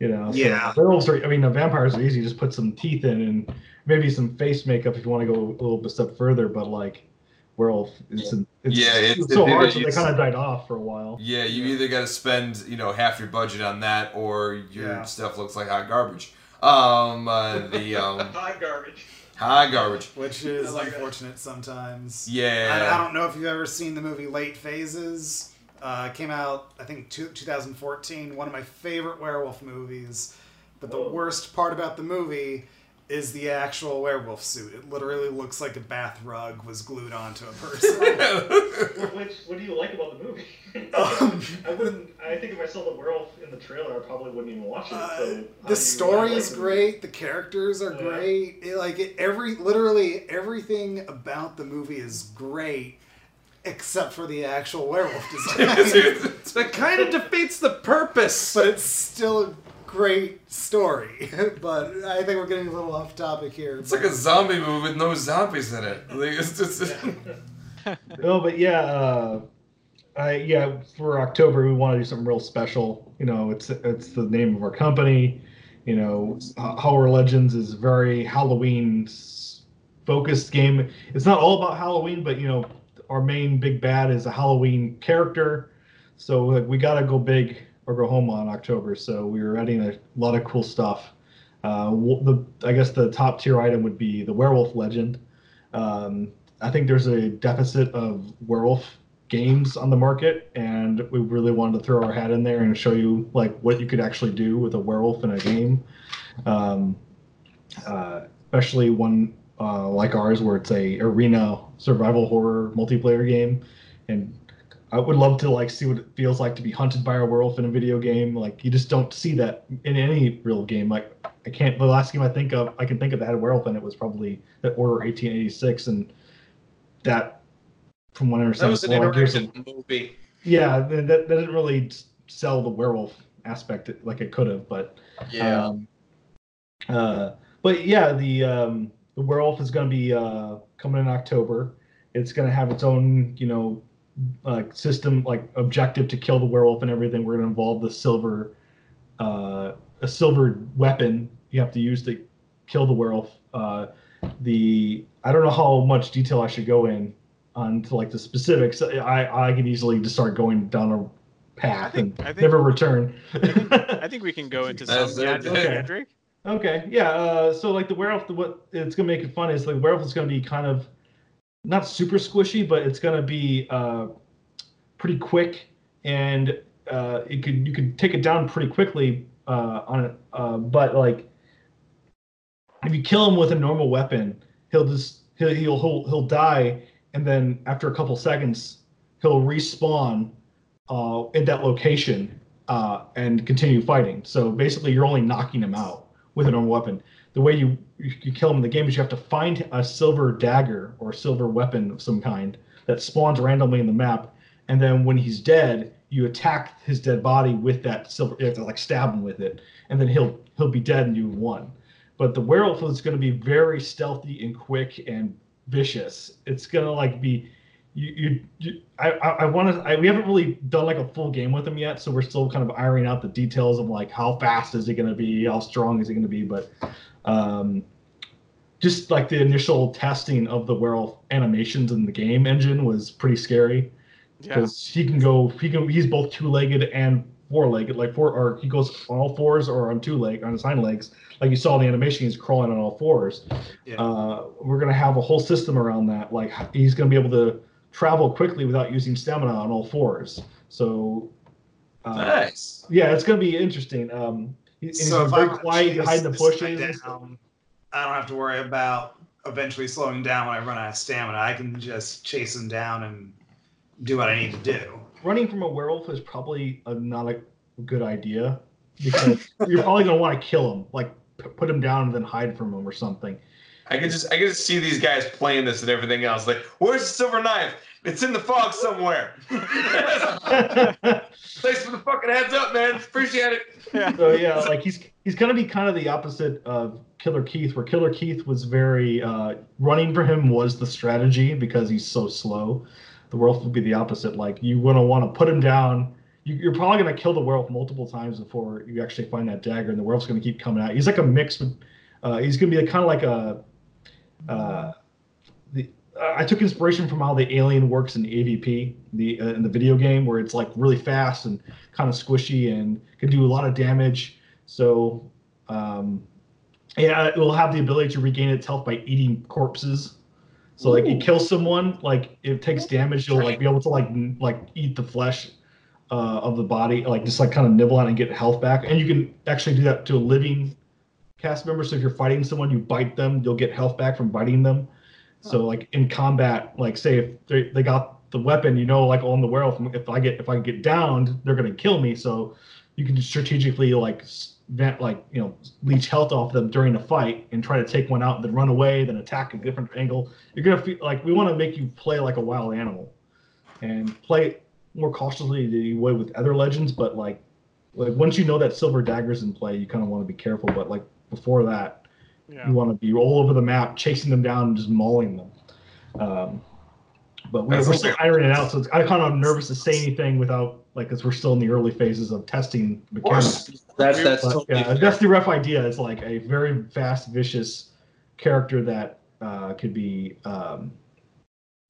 You know. So Yeah. Werewolves are. I mean, the vampires are easy. Just put some teeth in and maybe some face makeup if you want to go a little bit step further. But like, werewolf, it's it's, Yeah, it's- it's so it- hard. So they kind of died off for a while. Yeah, you either got to spend you know half your budget on that, or your Yeah. stuff looks like hot garbage. Um, uh, the um, Hot garbage. hot garbage. Which is I like that. unfortunate sometimes. Yeah. I, I don't know if you've ever seen the movie Late Phases. Uh, came out, I think, two, 2014. One of my favorite werewolf movies. But the worst part about the movie is the actual werewolf suit. It literally looks like a bath rug was glued onto a person. Which, what do you like about the movie? Um, I wouldn't. I think if I saw the werewolf in the trailer, I probably wouldn't even watch it. Uh, so how the you story like is the great. The characters are Yeah. great. It, like it, every, literally everything about the movie is great, except for the actual werewolf design. That kind of defeats the purpose. but it's still a great story. but I think we're getting a little off topic here. It's like a zombie movie with no zombies in it. Like, it's just, No, but yeah, uh, I yeah for October we want to do something real special. You know, it's it's the name of our company. You know, Horror Legends is a very Halloween focused game. It's not all about Halloween, but you know, our main big bad is a Halloween character. So we got to go big or go home on October. So we were adding a lot of cool stuff. Uh, the I guess the top tier item would be the Werewolf Legend. Um, I think there's a deficit of werewolf games on the market, and we really wanted to throw our hat in there and show you like what you could actually do with a werewolf in a game, um, uh, especially one uh, like ours where it's a arena survival horror multiplayer game, and I would love to like see what it feels like to be hunted by a werewolf in a video game. Like you just don't see that in any real game. Like I can't. The last game I think of, I can think of that had a werewolf in it was probably the Order 1886, and that, from what I that was an well, Gears of- interactive movie. yeah, that, that didn't really sell the werewolf aspect like it could have, but Yeah. um, uh, but yeah, the um, the werewolf is going to be uh, coming in October. It's going to have its own, you know, like system, like objective to kill the werewolf and everything. We're going to involve the silver, uh, a silver weapon you have to use to kill the werewolf. Uh, the I don't know how much detail I should go in on to like the specifics. I I could easily just start going down a path think- and I think- never return. I think we can go into some. Yeah. Okay. Kendrick? Okay, yeah. Uh, so like the werewolf, the, what it's gonna make it fun is like werewolf is gonna be kind of not super squishy, but it's gonna be uh, pretty quick, and uh, it could you could take it down pretty quickly uh, on it. Uh, but like if you kill him with a normal weapon, he'll just he'll he'll he'll, he'll die, and then after a couple seconds, he'll respawn uh, in that location and continue fighting. So basically, you're only knocking him out with a normal weapon. The way you you kill him in the game is you have to find a silver dagger or silver weapon of some kind that spawns randomly in the map, and then when he's dead, you attack his dead body with that silver. You have to like stab him with it, and then he'll he'll be dead and you won. But the werewolf is going to be very stealthy and quick and vicious. It's going to like be you, you, I, I, want to. We haven't really done like a full game with him yet, so we're still kind of ironing out the details of like how fast is he going to be, how strong is he going to be, but um, just like the initial testing of the werewolf animations in the game engine was pretty scary Yeah. because he can go, he can, he's both two-legged and four-legged, like four, or he goes on all fours or on two leg on his hind legs, like you saw in the animation, he's crawling on all fours. Yeah. Uh, we're gonna have a whole system around that, like he's gonna be able to travel quickly without using stamina on all fours. So Uh, Nice. Yeah, it's gonna be interesting. Um, he- and he's so if very I quiet, chase hide in the bushes. down, I don't have to worry about eventually slowing down when I run out of stamina. I can just chase him down and do what I need to do. Running from a werewolf is probably a, not a good idea because you're probably gonna want to kill him, like p- put him down and then hide from him or something. I can just I can just see these guys playing this and everything else. Like, where's the silver knife? It's in the fog somewhere. Thanks for the fucking heads up, man. Appreciate it. Yeah. so yeah, like he's he's gonna be kind of the opposite of Killer Keith, where Killer Keith was very uh, running for him was the strategy because he's so slow. The werewolf would be the opposite. Like you want to want to put him down. You, you're probably gonna kill the werewolf multiple times before you actually find that dagger, and the werewolf's gonna keep coming out. He's like a mix with. Uh, he's gonna be kind of like a. Uh, the I took inspiration from how the alien works in AVP, the uh, in the video game, where it's like really fast and kind of squishy and can do a lot of damage. So, um, yeah, it will have the ability to regain its health by eating corpses. So like you kill someone, like it takes damage, you'll like be able to like n- like eat the flesh uh, of the body, like just like kind of nibble on it and get health back. And you can actually do that to a living cast member. So if you're fighting someone, you bite them, you'll get health back from biting them. So like in combat, like say if they, they got the weapon, you know, like on the werewolf, if I get if I get downed, they're gonna kill me. So you can strategically like vent like you know leech health off them during a fight and try to take one out, and then run away, then attack a different angle. You're gonna feel like we want to make you play like a wild animal, and play more cautiously than you would with other legends. But like like once you know that silver dagger's in play, you kind of want to be careful. But like before that, Yeah. you want to be all over the map, chasing them down and just mauling them. Um, but we're, we're still ironing it out, so it's, I'm kind of nervous to say anything without like, because we're still in the early phases of testing mechanics. That's that's But, totally yeah, that's the rough idea. It's like a very fast, vicious character that uh, could be um,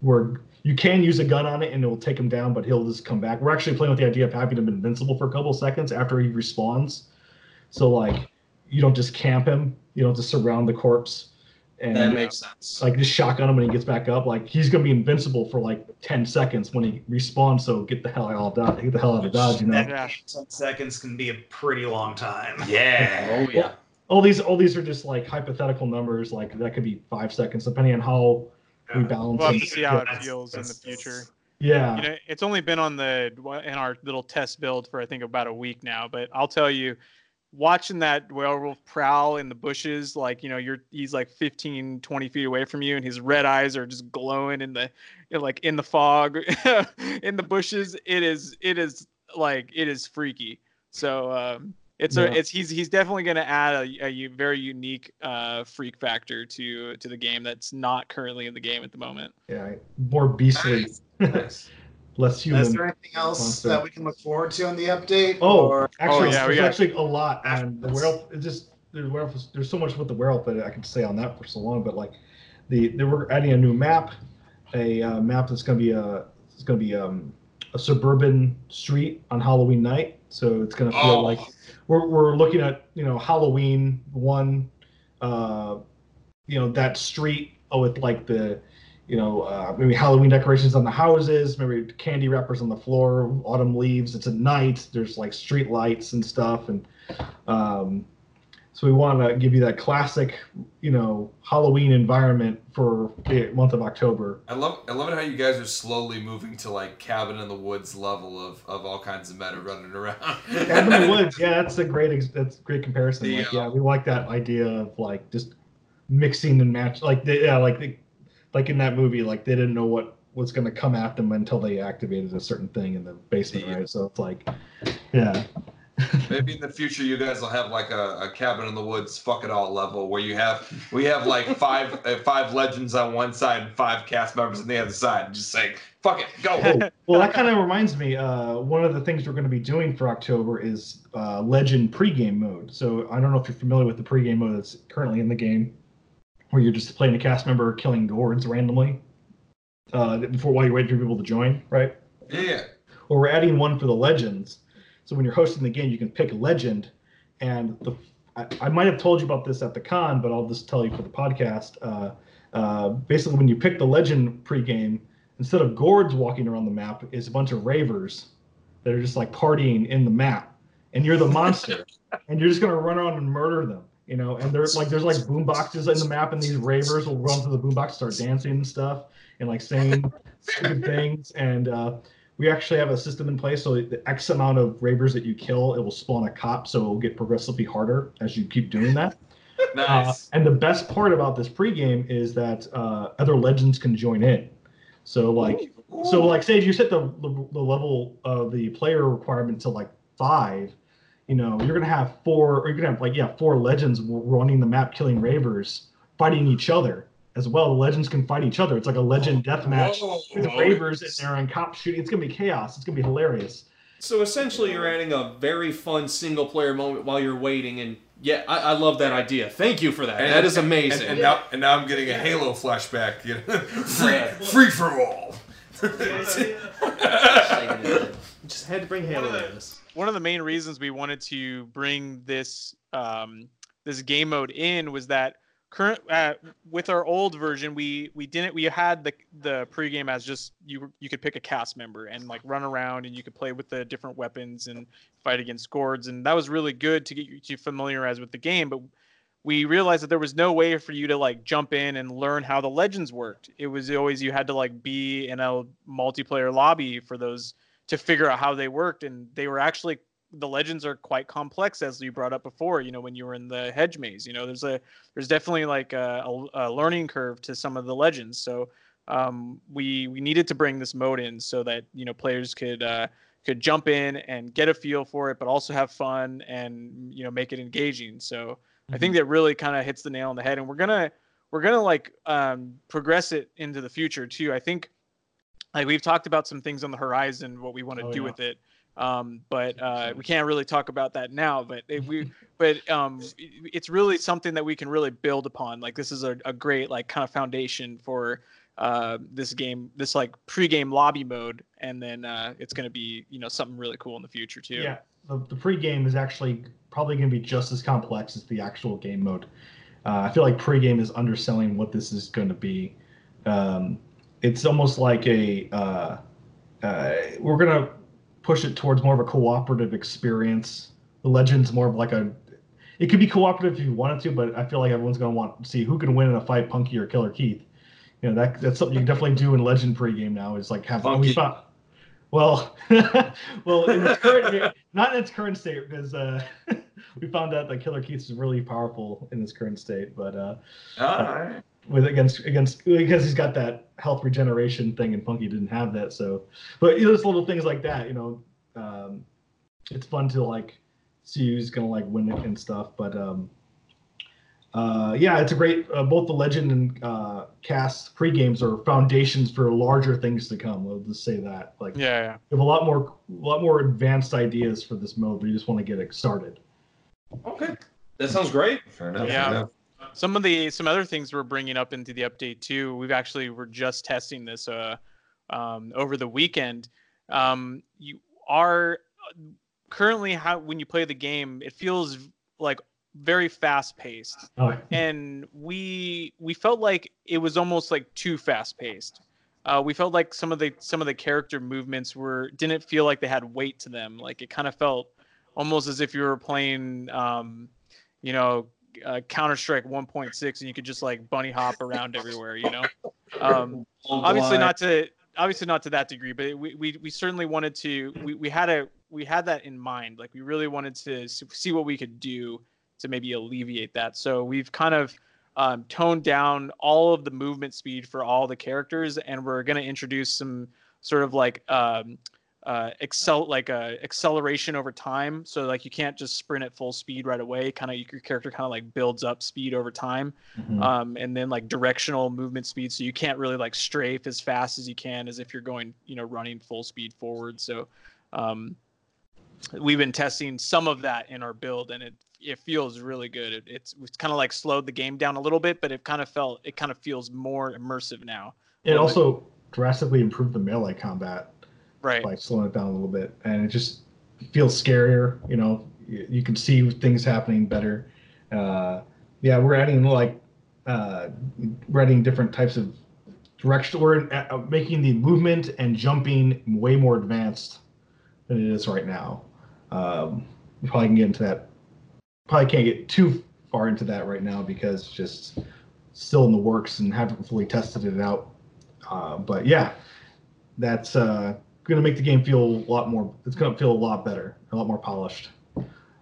where you can use a gun on it and it will take him down, but he'll just come back. We're actually playing with the idea of having him invincible for a couple seconds after he respawns. So like, you don't just camp him. You don't just surround the corpse and that makes sense. like just shotgun him when he gets back up. Like he's gonna be invincible for like ten seconds when he respawns. So get the hell out of dodge. Get the hell out of dodge. You know. Yeah. Ten seconds can be a pretty long time. Yeah. Oh yeah. all these all these are just like hypothetical numbers like that could be five seconds depending on how we balance We'll have to see how it feels in the future. yeah You know, it's only been on the in our little test build for I think about a week now, but I'll tell you, watching that werewolf prowl in the bushes, like you know, you're he's like 15, 20 feet away from you, and his red eyes are just glowing in the you know, like in the fog, in the bushes. It is it is like it is freaky. So um, it's Yeah. a it's he's he's definitely going to add a very unique uh, freak factor to to the game that's not currently in the game at the moment. yeah more beastly Nice. Less human Is there anything else monster. that we can look forward to in the update? oh Or- actually yeah, we there's got- actually a lot and the That's- werewolf it just the werewolf is, there's so much with the werewolf that i can say on that for so long but like the they were adding a new map a uh, map that's going to be a it's going to be um, a suburban street on halloween night so it's going to feel Oh. like we're, we're looking at you know halloween one uh you know that street with like the you know uh, maybe halloween decorations on the houses maybe candy wrappers on the floor autumn leaves. It's at night. There's like street lights and stuff. And um so we want to give you that classic you know halloween environment for the month of october. I love I love it how you guys are slowly moving to like cabin in the woods level of, of all kinds of meta running around. cabin in the woods. Yeah that's a great that's a great comparison. The, like yeah we like that idea of like just mixing and match like they, yeah like they, like in that movie like they didn't know what was going to come at them until they activated a certain thing in the basement Yeah. right so it's like yeah Maybe in the future you guys will have like a, a cabin in the woods fuck it all level where you have we have like five uh, five legends on one side and five cast members on the other side just saying fuck it go Oh, well, that kind of reminds me. Uh, one of the things we're going to be doing for October is uh, Legend pregame mode. So I don't know if you're familiar with the pregame mode that's currently in the game, where you're just playing a cast member killing gourds randomly uh, before while you're waiting for people to join, right? yeah Well, we're adding one for the legends. So when you're hosting the game, you can pick a legend, and the I, I might have told you about this at the con, but I'll just tell you for the podcast. Uh, uh, basically, when you pick the legend pregame, instead of gourds walking around the map, is a bunch of ravers that are just like partying in the map, and you're the monster, and you're just gonna run around and murder them. You know, and there's like there's like boom boxes in the map, and these ravers will run to the boom box, start dancing and stuff, and like saying stupid things. And uh, we actually have a system in place, so the X amount of ravers that you kill, it will spawn a cop, so it will get progressively harder as you keep doing that. Uh, Nice. and the best part about this pregame is that uh, other legends can join in. So like, so like, say if you set the, the the level of the player requirement to like five, you know, you're gonna have four, or you're gonna have like yeah, four legends running the map, killing ravers, fighting each other as well. The legends can fight each other. It's like a legend oh, death match Whoa. with ravers in there and cops shooting. It's gonna be chaos. It's gonna be hilarious. So essentially, you're adding a very fun single player moment while you're waiting, and yeah, I, I love that idea. Thank you for that. that is amazing. And, and now, and now I'm getting a Halo flashback. You know? free, free for all. Just had to bring Halo into this. One of the main reasons we wanted to bring this um, this game mode in was that current uh, with our old version we we didn't we had the the pregame as just you you could pick a cast member and like run around and you could play with the different weapons and fight against gourds and that was really good to get you to familiarize with the game but we realized that there was no way for you to like jump in and learn how the legends worked. It was always you had to like be in a multiplayer lobby for those to figure out how they worked and they were actually the legends are quite complex as you brought up before you know when you were in the hedge maze you know there's a there's definitely like a, a, a learning curve to some of the legends. So um, we we needed to bring this mode in so that you know players could uh, could jump in and get a feel for it but also have fun and you know make it engaging. So i think that really kind of hits the nail on the head and we're gonna we're gonna like um, progress it into the future too. I think like we've talked about some things on the horizon what we want to Oh, do yeah. with it um, but uh, we can't really talk about that now but if we but um, it's really something that we can really build upon like this is a, a great like kind of foundation for uh, this game this like pre-game lobby mode and then uh, it's going to be you know something really cool in the future too Yeah, the, the pregame is actually probably going to be just as complex as the actual game mode. Uh, I feel like pregame is underselling what this is going to be. Um, it's almost like a uh, uh, we're going to push it towards more of a cooperative experience. The Legends more of like a it could be cooperative if you wanted to, but I feel like everyone's going to want to see who can win in a fight, Punky or Killer Keith. You know that that's something you can definitely do in Legend pregame now. Is like have Punky. we found well, well, in its current, not in its current state, because uh, we found out that Killer Keith is really powerful in his current state. But uh. With against against because he's got that health regeneration thing, and Punky didn't have that. So, but you know, there's little things like that. You know, um, it's fun to like see who's gonna like win it and stuff. But um, uh, yeah, it's a great. Uh, both the legend and uh, cast pre games are foundations for larger things to come. We'll just say that. Like, yeah yeah we have a lot more, a lot more advanced ideas for this mode. We just want to get it started. Okay, that sounds great. Fair enough. Yeah. fair enough. Some of the some other things we're bringing up into the update too we've actually we're just testing this uh, um, over the weekend. Um, you are currently how when you play the game it feels like very fast paced Oh, and we we felt like it was almost like too fast paced uh, we felt like some of the some of the character movements were didn't feel like they had weight to them. Like it kind of felt almost as if you were playing um, you know uh, Counter Strike 1.6 and you could just like bunny hop around everywhere, you know. Um, obviously not to obviously not to that degree, but we, we, we certainly wanted to we, we had a we had that in mind. Like we really wanted to see what we could do to maybe alleviate that. So we've kind of um, toned down all of the movement speed for all the characters, and we're going to introduce some sort of like um, uh, excel like uh, acceleration over time. So like you can't just sprint at full speed right away. Kind of your character kind of like builds up speed over time, mhm. um, and then like directional movement speed. So you can't really like strafe as fast as you can as if you're going you know running full speed forward. So um, we've been testing some of that in our build, and it it feels really good. It, it's it's kind of like slowed the game down a little bit, but it kind of felt it kind of feels more immersive now. it also drastically improved the melee combat Right. by slowing it down a little bit, and it just feels scarier. You know, you, you can see things happening better. Uh, yeah, we're adding like uh, we're adding different types of direction. We're uh, making the movement and jumping way more advanced than it is right now. Um, we probably can get into that. Probably can't get too far into that right now because just still in the works and haven't fully tested it out. Uh, but yeah, that's uh, going to make the game feel a lot more. It's going to feel a lot better, a lot more polished.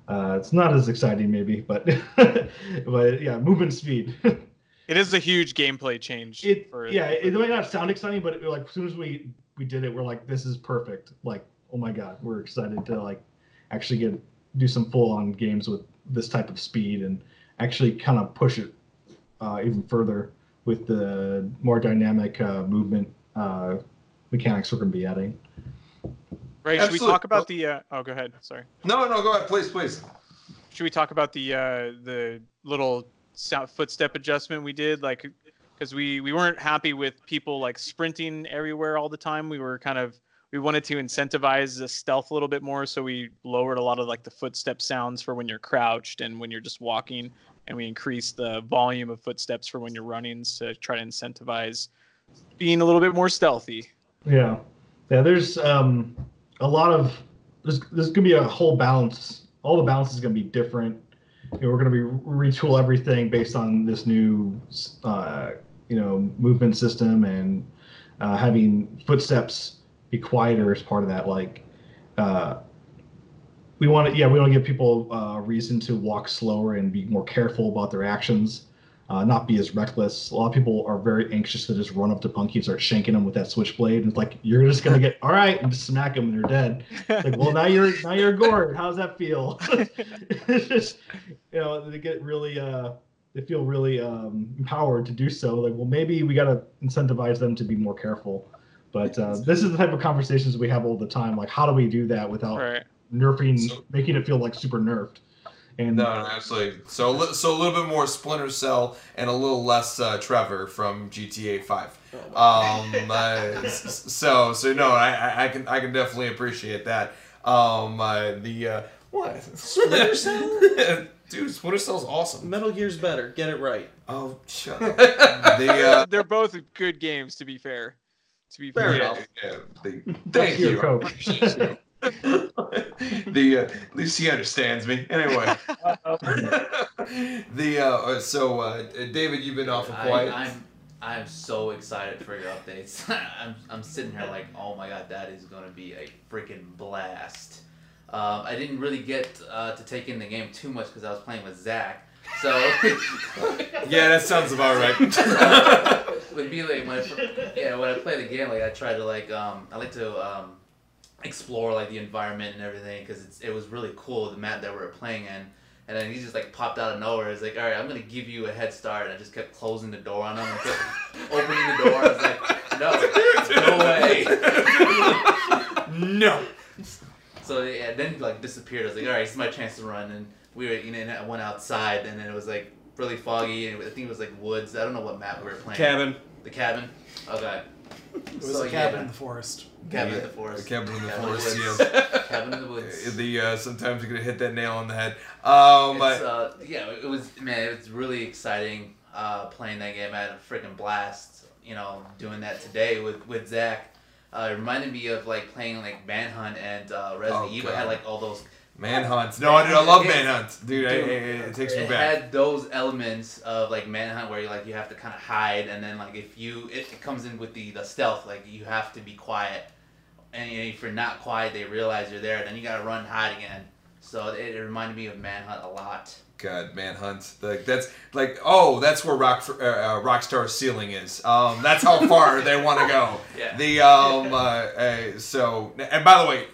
Uh, it's not as exciting, maybe, but but yeah, movement speed. It is a huge gameplay change. It for- yeah, for it might not sound exciting, but it, like as soon as we we did it, we're like, this is perfect. Like, oh my god, we're excited to like actually get do some full on games with this type of speed and actually kind of push it uh, even further with the more dynamic uh, movement uh, mechanics we're going to be adding. Right. Should we talk about the? Uh, oh, go ahead. Sorry. No, no, go ahead, please, please. Should we talk about the uh, the little sound, footstep adjustment we did? Like, because we we weren't happy with people like sprinting everywhere all the time. We were kind of we wanted to incentivize the stealth a little bit more, so we lowered a lot of like the footstep sounds for when you're crouched and when you're just walking, and we increased the volume of footsteps for when you're running to try to incentivize being a little bit more stealthy. Yeah, yeah. There's um, a lot of there's there's gonna be a whole balance. All the balance is gonna be different. You know, we're gonna be retool everything based on this new uh, you know movement system and uh, having footsteps be quieter as part of that. Like uh, we want to yeah we want to give people uh, a reason to walk slower and be more careful about their actions. Uh, not be as reckless. A lot of people are very anxious to just run up to Punky and start shanking them with that switchblade. And it's like you're just gonna get all right and just smack them and they're dead. Like, well, now you're now you're gourd. How does that feel? it's just you know they get really uh they feel really um, empowered to do so. Like, well, maybe we gotta incentivize them to be more careful. But uh, this is the type of conversations we have all the time. Like, how do we do that without right. nerfing, So- making it feel like super nerfed? And No, no, absolutely. So, so a little bit more Splinter Cell and a little less uh, Trevor from GTA Five. Um, uh, so, so no, I, I- I can, I can definitely appreciate that. Um, uh, the uh, what? Splinter Cell? Dude, Splinter Cell's awesome. Metal Gear's better. Get it right. Oh, shut up. the uh, They're both good games, to be fair. To be Fair fair. yeah, enough. yeah, the, That's thank your you. Coke. the uh, at least he understands me. Anyway, the uh, so uh, David, you've been awful I, quiet. I'm I'm so excited for your updates. I'm I'm sitting here like, oh my god, that is gonna be a freaking blast. Um, I didn't really get uh, to take in the game too much because I was playing with Zach. So yeah, that sounds about right. would be like when I, yeah when I play the game like I try to like um I like to um explore like the environment and everything because it was really cool the map that we were playing in. And then he just like popped out of nowhere. It's like all right I'm gonna give you a head start. And I just kept closing the door on him and kept opening the door. I was like no no way. No. so yeah then he, like disappeared. I was like all right it's my chance to run. And we were you know and I went outside and then it was like really foggy and I think it was like woods. I don't know what map we were playing. Cabin. the cabin? Okay It was So, a cabin yeah. in the forest. cabin Yeah, in the forest the cabin in the Cabin forest, woods. yes. cabin in the woods The uh, sometimes you're gonna hit that nail on the head. Um, It's, I- uh, yeah, it was man, it was really exciting uh, playing that game. I had a freaking blast, you know, doing that today with with Zach. Uh, it reminded me of like playing like Manhunt and uh, Resident Oh, Evil. God. had like all those. Manhunt. No, I, do. I love It's- Manhunt, dude. I, Dude, it, it takes me it back. had those elements of like Manhunt where you like you have to kind of hide, and then like if you it, it comes in with the the stealth, like you have to be quiet, and you know, if you're not quiet, they realize you're there. Then you gotta run and hide again. So it, it reminded me of Manhunt a lot. God, Manhunt. Like that's like oh, that's where Rock uh, uh, Rockstar's ceiling is. Um, that's how far they want to go. Yeah. The um, uh, uh, so and by the way,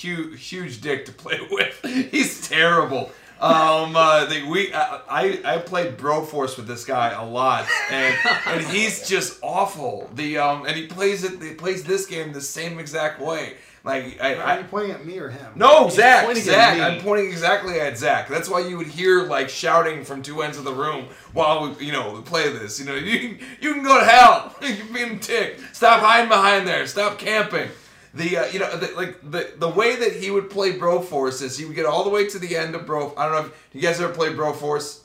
huge huge dick to play with. He's terrible. Um, uh, the, we uh, I I played Broforce with this guy a lot, and and he's just awful. The um, and he plays it. He plays this game the same exact way. Like I, Are I you pointing at me or him? no, He's Zach. pointing at Zach. me. I'm pointing exactly at Zach. That's why you would hear like shouting from two ends of the room while we, you know, we play this. You know, you can, you can go to hell. You're being ticked. Stop hiding behind there. Stop camping. The uh, you know the, like the the way that he would play Broforce is he would get all the way to the end of Bro. I don't know if you guys ever played Broforce.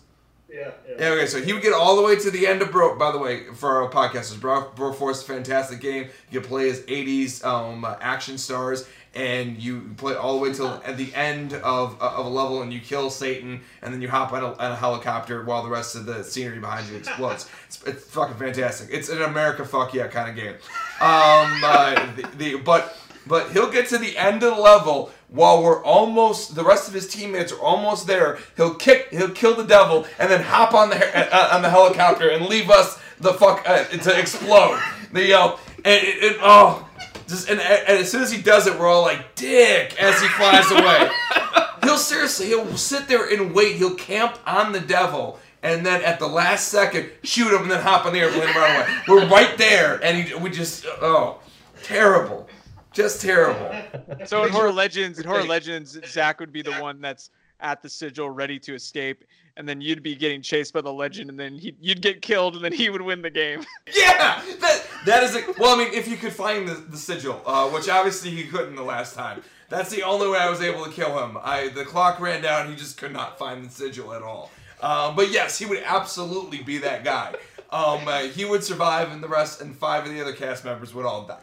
Yeah, yeah. Yeah, okay, so he would get all the way to the end of Bro. By the way, for our podcasters, Bro, Broforce is a fantastic game. You play as 80s um, action stars, and you play all the way till at the end of, of a level, and you kill Satan, and then you hop on a, on a helicopter while the rest of the scenery behind you explodes. it's, it's fucking fantastic. It's an America fuck yeah kind of game. Um, uh, the, the but but he'll get to the end of the level while we're almost the rest of his teammates are almost there. He'll kick, he'll kill the devil, and then hop on the uh, on the helicopter and leave us the fuck uh, to explode. The uh, and, and, and oh, just and, and as soon as he does it, we're all like, "Dick!" as he flies away. he'll seriously, he'll sit there and wait. He'll camp on the devil. And then at the last second, shoot him and then hop on the airplane and run away. We're right there, and he, we just, oh, terrible. Just terrible. So in Horror Legends, in Horror Legends, Zach would be the one that's at the sigil, ready to escape, and then you'd be getting chased by the legend, and then he, you'd get killed, and then he would win the game. Yeah, that that is a, well. I mean, if you could find the, the sigil, uh, which obviously he couldn't the last time. That's the only way I was able to kill him. I the clock ran down. He just could not find the sigil at all. Uh, but yes, he would absolutely be that guy. Um, uh, he would survive, and the rest and five of the other cast members would all die.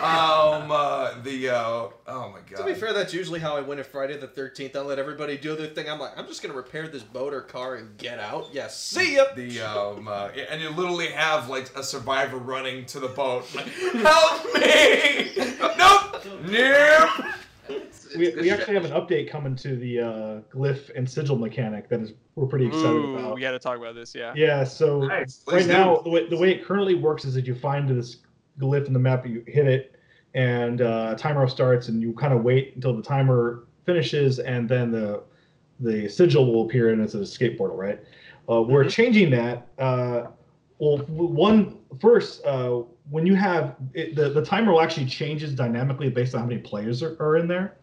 Um, uh, the uh, oh my god. To be fair, that's usually how I win a Friday the Thirteenth. I let everybody do their thing. I'm like, I'm just gonna repair this boat or car and get out. Yes, see ya. The um, uh, and you literally have like a survivor running to the boat. Like, Help me! nope. Nope. We, we actually have an update coming to the uh, glyph and sigil mechanic that is we're pretty excited Ooh, about. we got to talk about this. Yeah. Yeah, so Nice. Right do. now the way, the way it currently works is that you find this glyph in the map, you hit it, and uh, a timer starts, and you kind of wait until the timer finishes, and then the the sigil will appear, and it's an escape portal, right? Uh, we're changing that. Uh, well, one first, uh, when you have it, the the timer will actually changes dynamically based on how many players are, are in there.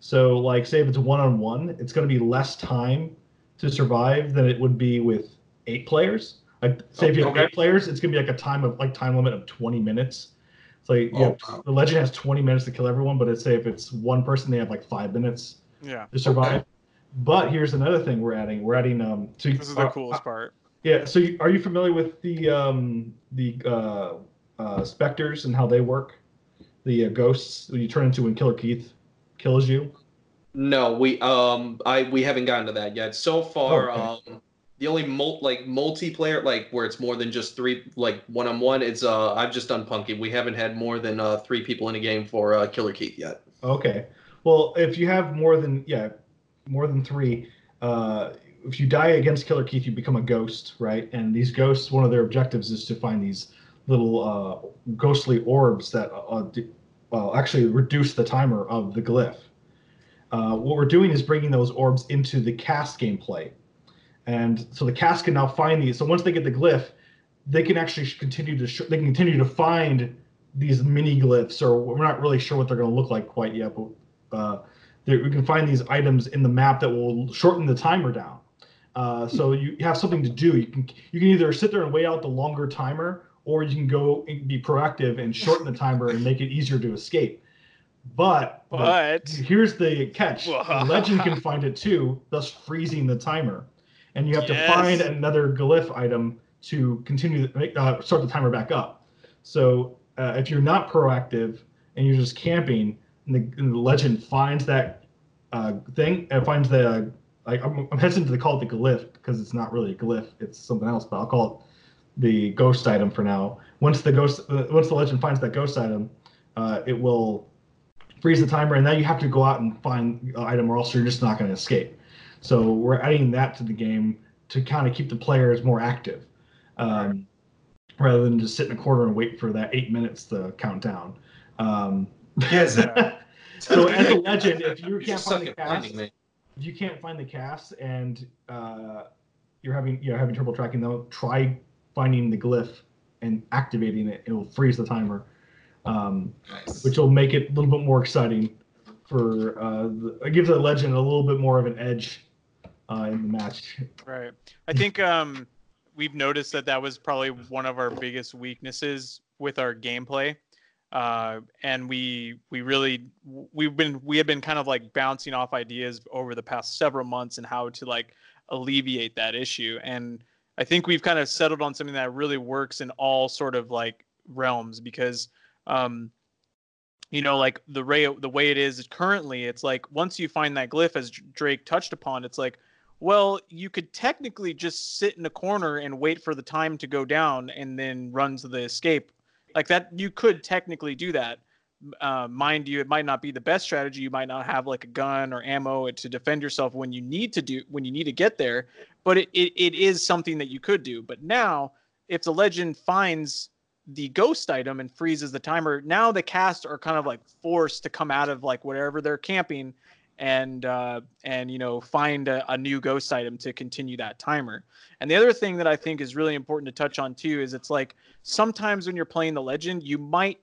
So, like, say if it's one on one, it's going to be less time to survive than it would be with eight players. Like, say if you have eight players, it's going to be like a time of like time limit of twenty minutes. It's like Oh, have- wow. the legend has twenty minutes to kill everyone, but it's say if it's one person, they have like five minutes Yeah. to survive. But here's another thing we're adding. We're adding um. To, This is the uh, coolest part. yeah. So, you, are you familiar with the um the uh, uh specters and how they work? The uh, ghosts that you turn into when Killer Keith kills you. No, we um I we haven't gotten to that yet. So far, Okay. um the only mul- like multiplayer like where it's more than just three like one on one. It's uh I've just done Punky. We haven't had more than uh three people in a game for uh, Killer Keith yet. Okay. Well, if you have more than yeah, more than three, uh, if you die against Killer Keith, you become a ghost, right? And these ghosts, one of their objectives is to find these little uh, ghostly orbs that uh, d- uh, actually reduce the timer of the glyph. Uh, what we're doing is bringing those orbs into the cast gameplay, and so the cast can now find these. So once they get the glyph, they can actually continue to sh- they can continue to find these mini glyphs, or we're not really sure what they're going to look like quite yet, but uh, we can find these items in the map that will shorten the timer down. Uh, so you have something to do. You can you can either sit there and wait out the longer timer, or you can go and be proactive and shorten the timer and make it easier to escape. But, But here's the catch: the legend can find it too, thus freezing the timer, and you have to find another glyph item to continue to uh, start the timer back up. So uh, if you're not proactive and you're just camping, and the, and the legend finds that uh, thing and finds the like I'm, I'm hesitant to call it the glyph because it's not really a glyph; it's something else. But I'll call it the ghost item for now. Once the ghost, uh, once the legend finds that ghost item, uh, it will freeze the timer, and now you have to go out and find the item, or else you're just not going to escape. So we're adding that to the game to kind of keep the players more active, um, rather than just sit in a corner and wait for that eight minutes to count down. Um, Yes. so as a legend, if you You can't find the cast, if you can't find the cast and uh, you're having you're having trouble tracking them, try finding the glyph and activating it. It will freeze the timer, um, Nice. which will make it a little bit more exciting. For uh, the, it gives a legend a little bit more of an edge uh, in the match. Right. I think um, we've noticed that that was probably one of our biggest weaknesses with our gameplay, uh, and we we really we've been we have been kind of like bouncing off ideas over the past several months and how to like alleviate that issue. And I think we've kind of settled on something that really works in all sort of like realms because um, you know, like the way the way it is currently, it's like once you find that glyph, as Drake touched upon, it's like, well, you could technically just sit in a corner and wait for the time to go down and then run to the escape. Like that, you could technically do that. Uh, mind you, it might not be the best strategy. You might not have like a gun or ammo to defend yourself when you need to do when you need to get there. But it, it, it is something that you could do. But now, if the legend finds the ghost item and freezes the timer, now the cast are kind of like forced to come out of like whatever they're camping and uh, and you know find a, a, new ghost item to continue that timer. And the other thing that I think is really important to touch on too is it's like sometimes when you're playing the legend, you might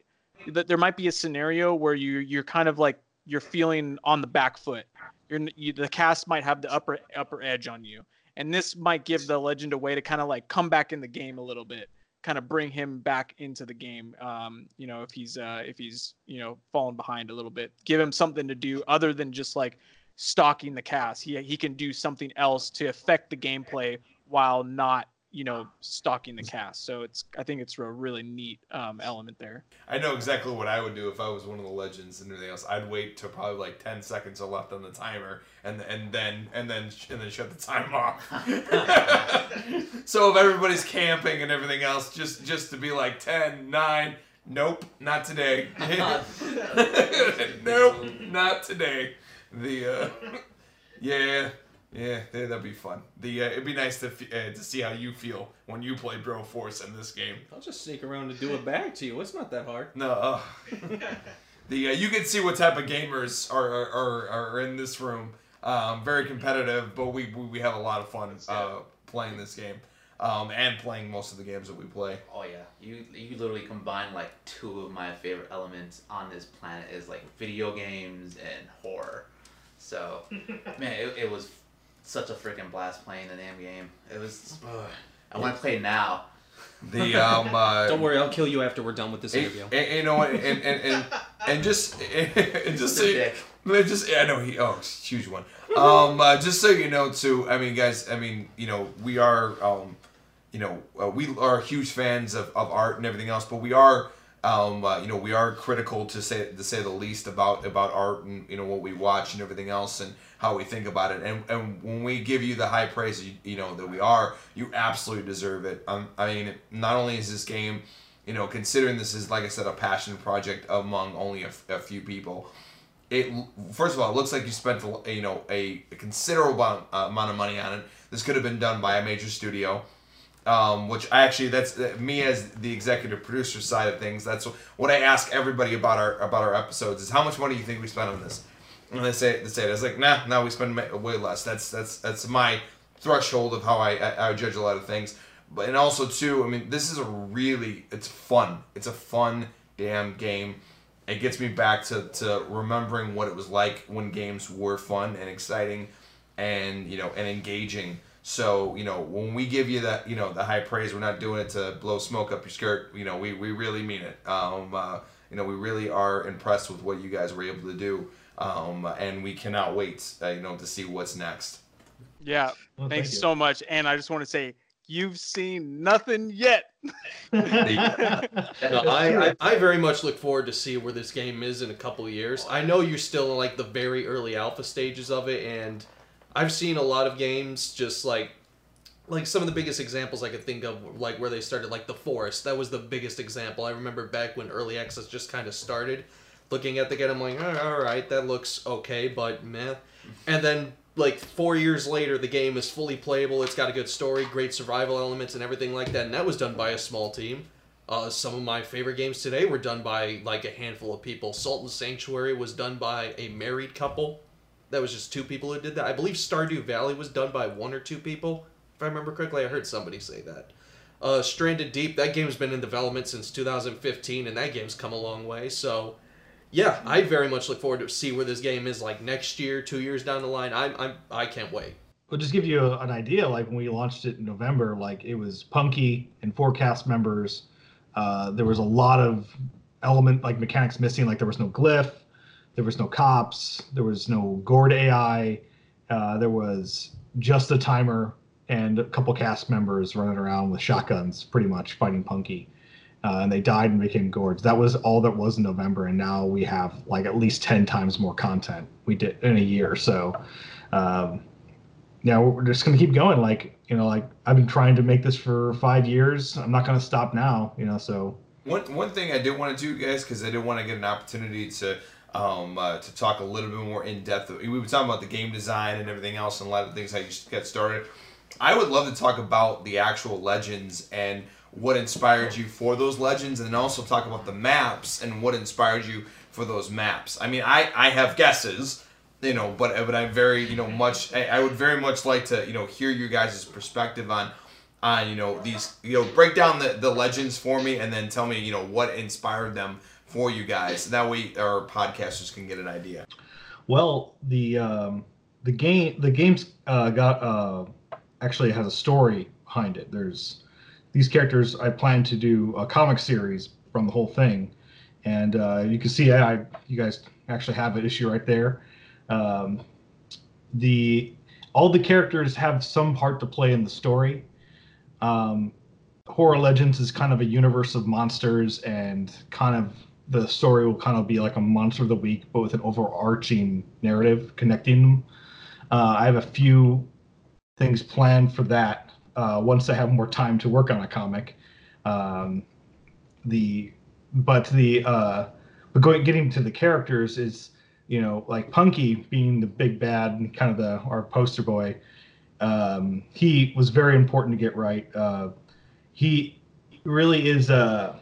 that there might be a scenario where you you're kind of like you're feeling on the back foot. You're you, the cast might have the upper upper edge on you, and this might give the legend a way to kind of like come back in the game a little bit kind of bring him back into the game. Um, you know, if he's uh, if he's you know fallen behind a little bit, give him something to do other than just like stalking the cast. He he can do something else to affect the gameplay while not you know stalking the cast. So it's i think it's a really neat um, element there. I know exactly what i would do if i was one of the legends and everything else. I'd wait to probably like 10 seconds are left on the timer and and then and then and then shut the time off. So if everybody's camping and everything else just just to be like 10 9 nope not today. Nope not today. The uh yeah yeah, that'd be fun. The uh, it'd be nice to uh, to see how you feel when you play Broforce in this game. I'll just sneak around and do it back to you. It's not that hard. No. Uh, the uh, you can see what type of gamers are are, are, are in this room. Um, very competitive, but we, we, we have a lot of fun uh, playing this game. Um, and playing most of the games that we play. Oh yeah, you you literally combine like two of my favorite elements on this planet is like video games and horror. So, man, it, it was such a freaking blast playing the damn game. It was. Ugh. I want to play now. The um. Uh, Don't worry, I'll kill you after we're done with this interview. And, and, you know what? And and and, and just and just so you, just I know he oh huge one. Um, uh, just so you know too. I mean, guys. I mean, you know, we are um, you know, uh, we are huge fans of, of art and everything else, but we are um, uh, you know, we are critical to say to say the least about about art and you know what we watch and everything else and how we think about it. And and when we give you the high praise, you, you know that we are, you absolutely deserve it. Um, I mean, not only is this game, you know, considering this is like I said, a passion project among only a, a few people. It first of all, it looks like you spent you know a, a considerable amount, uh, amount of money on it. This could have been done by a major studio um, which I actually that's uh, me as the executive producer side of things. That's what I ask everybody about our about our episodes is how much money do you think we spent on this, and they say they say it. Like, nah, now we spend way less. That's that's that's my threshold of how I, I, I judge a lot of things. But and also too, I mean, this is a really it's fun. It's a fun damn game. It gets me back to, to remembering what it was like when games were fun and exciting, and you know and engaging so, you know, when we give you that, you know, the high praise, we're not doing it to blow smoke up your skirt. You know, we, we really mean it. Um, uh, you know, we really are impressed with what you guys were able to do. Um, and we cannot wait, uh, you know, to see what's next. Yeah. Well, thanks thank so much. And I just want to say, you've seen nothing yet. no, I, I, I, very much look forward to see where this game is in a couple years. I know you're still in like the very early alpha stages of it, and I've seen a lot of games just like like some of the biggest examples I could think of, like where they started, like the Forest. That was the biggest example. I remember back when early access just kind of started. Looking at the game, I'm like, all right, that looks okay, but meh. And then like four years later, the game is fully playable. It's got a good story, great survival elements, and everything like that. And that was done by a small team. Uh, some of my favorite games today were done by like a handful of people. Salt and Sanctuary was done by a married couple that was just two people who did that. I believe Stardew Valley was done by one or two people. If I remember correctly, I heard somebody say that. Uh, Stranded Deep, that game's been in development since 2015, and that game's come a long way. So, yeah, I very much look forward to see where this game is like next year, two years down the line. I'm, I'm I can't wait. Well, just give you a, an idea. Like when we launched it in November, like it was punky and four cast members. Uh, there was a lot of element like mechanics missing. Like there was no glyph. There was no cops. There was no gourd AI. Uh, there was just a timer and a couple cast members running around with shotguns, pretty much fighting Punky. Uh, and they died and became gourds. That was all that was in November, and now we have like at least ten times more content we did in a year. So, um, yeah, we're just gonna keep going. Like you know, like I've been trying to make this for five years. I'm not gonna stop now. You know, so One one thing I did want to do, guys, because I did want to get an opportunity to um, uh, to talk a little bit more in depth. We were talking about the game design and everything else, and a lot of things how you get started. I would love to talk about the actual legends and what inspired you for those legends, and then also talk about the maps and what inspired you for those maps. I mean, I I have guesses, you know, but but I'm very you know much. I, I would very much like to you know hear you guys' perspective on on you know these you know break down the, the legends for me and then tell me you know what inspired them for you guys that way our podcasters can get an idea Well, the um, the game the game's uh, got uh, actually has a story behind it. There's these characters. I plan to do a comic series from the whole thing, and uh, you can see I you guys actually have an issue right there. Um, the all the characters have some part to play in the story. Um, Horror Legends is kind of a universe of monsters, and kind of the story will kind of be like a monster of the week, but with an overarching narrative connecting them. Uh, I have a few things planned for that uh, once I have more time to work on a comic. Um, the but the uh, but going getting to the characters is you know like Punky being the big bad and kind of the our poster boy. Um, he was very important to get right. Uh, he really is uh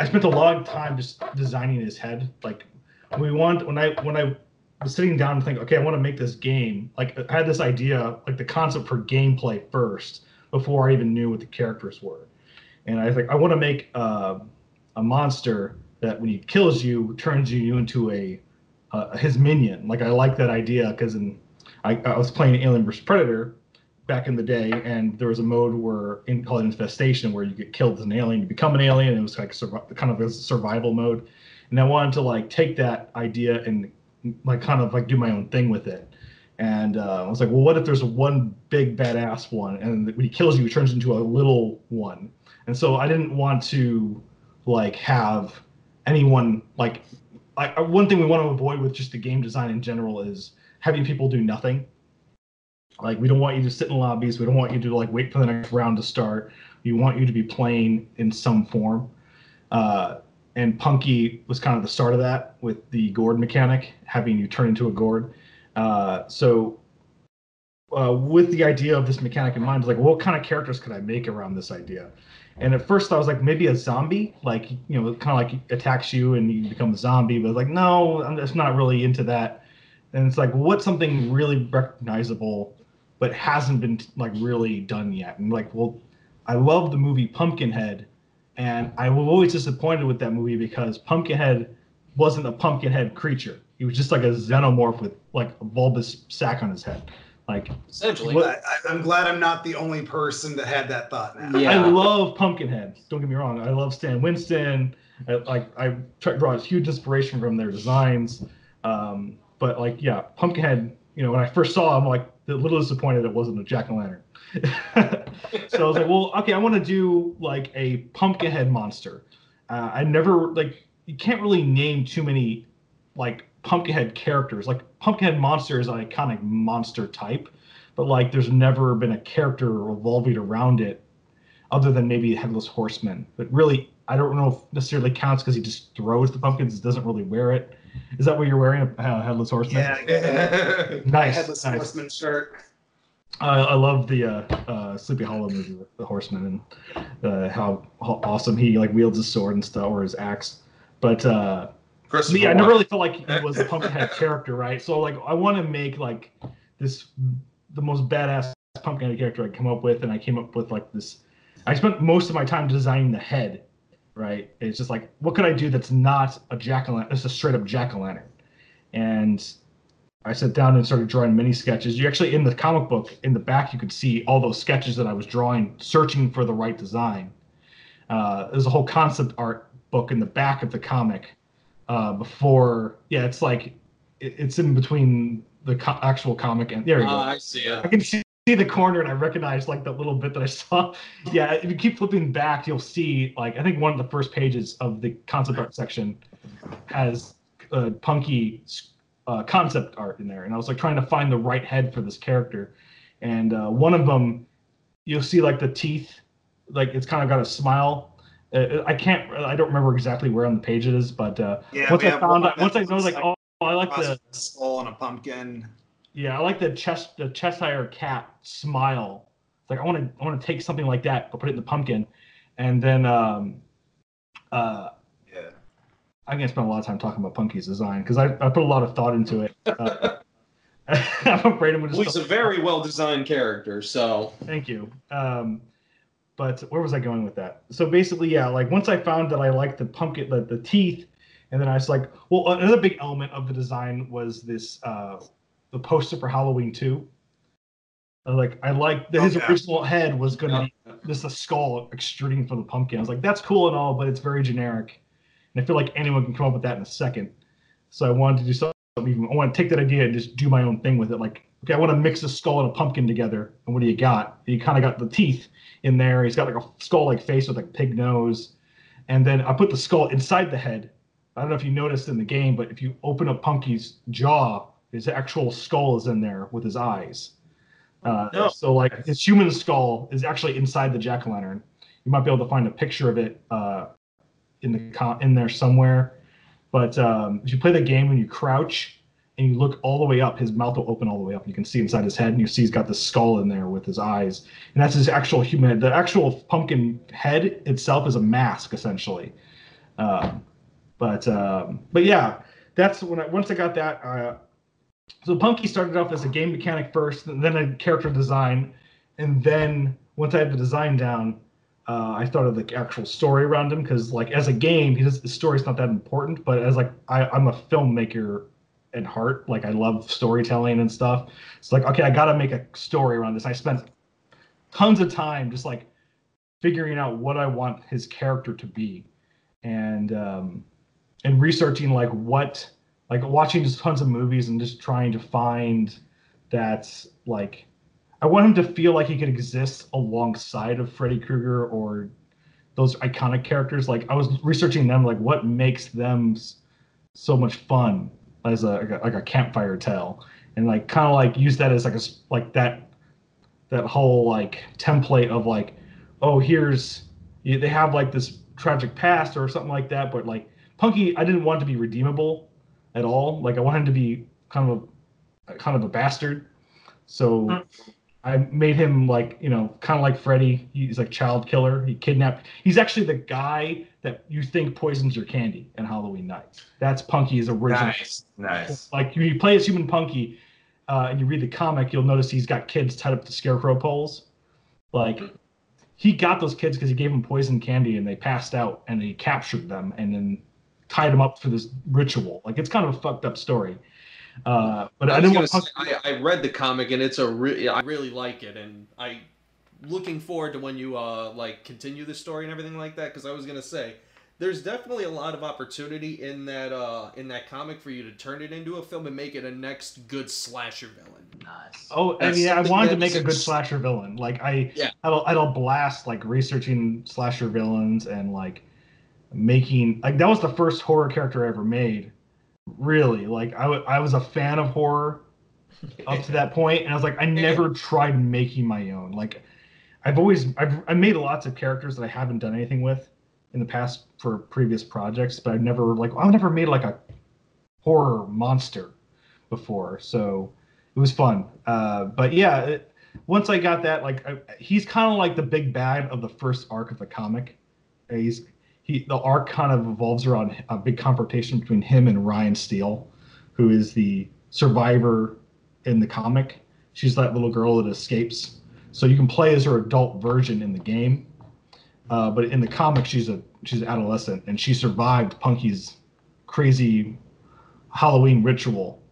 I spent a long time just designing his head. Like we want when I when I was sitting down and think, okay, I want to make this game. Like I had this idea, like the concept for gameplay first, before I even knew what the characters were. And I think I want to make uh, a monster that when he kills you turns you into a uh, his minion. Like I like that idea because in I, I was playing Alien vs Predator back in the day, and there was a mode where in called Infestation where you get killed as an alien, you become an alien, and it was like kind of a survival mode. And I wanted to like take that idea and like kind of like do my own thing with it. And uh, I was like, well, what if there's one big badass one, and when he kills you, he turns into a little one. And so I didn't want to like have anyone like I, one thing we want to avoid with just the game design in general is having people do nothing. Like we don't want you to sit in lobbies. We don't want you to like wait for the next round to start. We want you to be playing in some form. Uh, and Punky was kind of the start of that with the gourd mechanic, having you turn into a gourd. Uh, so uh, with the idea of this mechanic in mind, like, what kind of characters could I make around this idea? And at first, I was like, maybe a zombie, like you know, kind of like attacks you and you become a zombie. But like, no, I'm just not really into that. And it's like, what's something really recognizable, but hasn't been like really done yet? And like, well, I love the movie Pumpkinhead, and I was always disappointed with that movie because Pumpkinhead wasn't a pumpkinhead creature. He was just like a xenomorph with like a bulbous sack on his head. Like Essentially. What- I, I'm glad I'm not the only person that had that thought now. Yeah. I love Pumpkinhead. Don't get me wrong. I love Stan Winston. I, like I try to draw a huge inspiration from their designs. Um, but like yeah, Pumpkinhead. You know, when I first saw him, like a little disappointed it wasn't a jack o' lantern. so I was like, well, okay, I want to do like a Pumpkinhead monster. Uh, I never like you can't really name too many like Pumpkinhead characters. Like Pumpkinhead monster is an iconic monster type, but like there's never been a character revolving around it other than maybe Headless Horseman. But really, I don't know if necessarily counts because he just throws the pumpkins, doesn't really wear it. Is that what you're wearing, a uh, Headless Horseman? Yeah, yeah. Nice. headless nice. horseman shirt. I, I love the uh, uh, Sleepy Hollow movie with the Horseman and uh, how, how awesome he like wields his sword and stuff or his axe. But Christopher me, I never really felt like he was a Pumpkinhead character, right? So like, I want to make like this the most badass Pumpkinhead character I come up with, and I came up with like this. I spent most of my time designing the head, right? It's just like, what could I do that's not a jack o' lantern? It's a straight up jack o' lantern, and I sat down and started drawing mini sketches. You actually in the comic book in the back you could see all those sketches that I was drawing, searching for the right design. Uh, there's a whole concept art book in the back of the comic. Uh, before, yeah, it's like it, it's in between the co- actual comic and there you go. Ah, I see it. I can see the corner and I recognize like the little bit that I saw. Yeah, if you keep flipping back, you'll see like I think one of the first pages of the concept art section has uh, punky uh, concept art in there, and I was like trying to find the right head for this character, and uh, one of them you'll see like the teeth, like it's kind of got a smile. Uh, I can't, I don't remember exactly where on the page it is, but uh, Yeah, once I found, once I was know like oh, I like the skull and a pumpkin. yeah, I like the chest the Cheshire cat smile. It's like I want to I want to take something like that, but put it in the pumpkin, and then um, uh, Yeah. I'm gonna spend a lot of time talking about Punky's design because I, I put a lot of thought into it. Uh, I'm afraid I'm gonna. Well, he's a very well designed character, so Thank you. Um, but where was I going with that? So basically, yeah, like once I found that I liked the pumpkin, the, the teeth, and then I was like, well, another big element of the design was this, uh, the poster for Halloween 2. Like, I like that his Okay. original head was going to be just a skull extruding from the pumpkin. I was like, that's cool and all, but it's very generic. And I feel like anyone can come up with that in a second. So I wanted to do something even, I want to take that idea and just do my own thing with it. Like, okay, I want to mix a skull and a pumpkin together. And what do you got? You kind of got the teeth in there. He's got like a skull-like face with like a pig nose. And then I put the skull inside the head. I don't know if you noticed in the game, but if you open up Punky's jaw, his actual skull is in there with his eyes. Uh, No. So like his human skull is actually inside the jack o' lantern. You might be able to find a picture of it uh, in the in there somewhere. But um, if you play the game and you crouch and you look all the way up, his mouth will open all the way up. and You can see inside his head, and you see he's got this skull in there with his eyes, and that's his actual human. The actual pumpkin head itself is a mask essentially. Um, but um, but yeah, that's when I once I got that. Uh, so Punky started off as a game mechanic first, then a character design, and then once I had the design down, uh, I started the actual story around him because, like, as a game, his, the story's not that important. But as like, I, I'm a filmmaker at heart. Like, I love storytelling and stuff. It's like, okay, I got to make a story around this. I spent tons of time just like figuring out what I want his character to be, and um, and researching like what, like watching just tons of movies and just trying to find that like I want him to feel like he could exist alongside of Freddy Krueger or those iconic characters. Like I was researching them, like what makes them so much fun as a like a, like a campfire tale, and like kind of like use that as like a like that that whole like template of like, oh here's they have like this tragic past or something like that, but like Punky, I didn't want to be redeemable at all. Like I want him to be kind of a kind of a bastard. So mm. I made him like you know kind of like Freddy. He's like child killer. He kidnapped. He's actually the guy that you think poisons your candy in Halloween Night. That's Punky's original. Nice, nice. Like when you play as human Punky, uh, and you read the comic, you'll notice he's got kids tied up to scarecrow poles. Like he got those kids because he gave them poison candy and they passed out, and he captured them and then tied them up for this ritual. Like it's kind of a fucked up story. Uh, but I, I didn't want to. want say, I, I read the comic and it's a re- I really like it and I looking forward to when you uh like continue the story and everything like that because I was gonna say there's definitely a lot of opportunity in that uh in that comic for you to turn it into a film and make it a next good slasher villain. Nice. Oh, I That's mean, I wanted to make a good slasher villain. Like I, Yeah. I don't, I don't blast like researching slasher villains and like making like that was the first horror character I ever made. Really, like I I was a fan of horror up to that point, and I was like, I never tried making my own. Like, I've always I've I made lots of characters that I haven't done anything with in the past for previous projects, but I've never like I've never made like a horror monster before, so it was fun. Uh, but yeah, it, once I got that, like I, he's kind of like the big bad of the first arc of the comic. Uh, He's he the arc kind of evolves around a big confrontation between him and Ryan Steele, who is the survivor in the comic. She's that little girl that escapes. So you can play as her adult version in the game, uh, but in the comic she's a she's an adolescent and she survived Punky's crazy Halloween ritual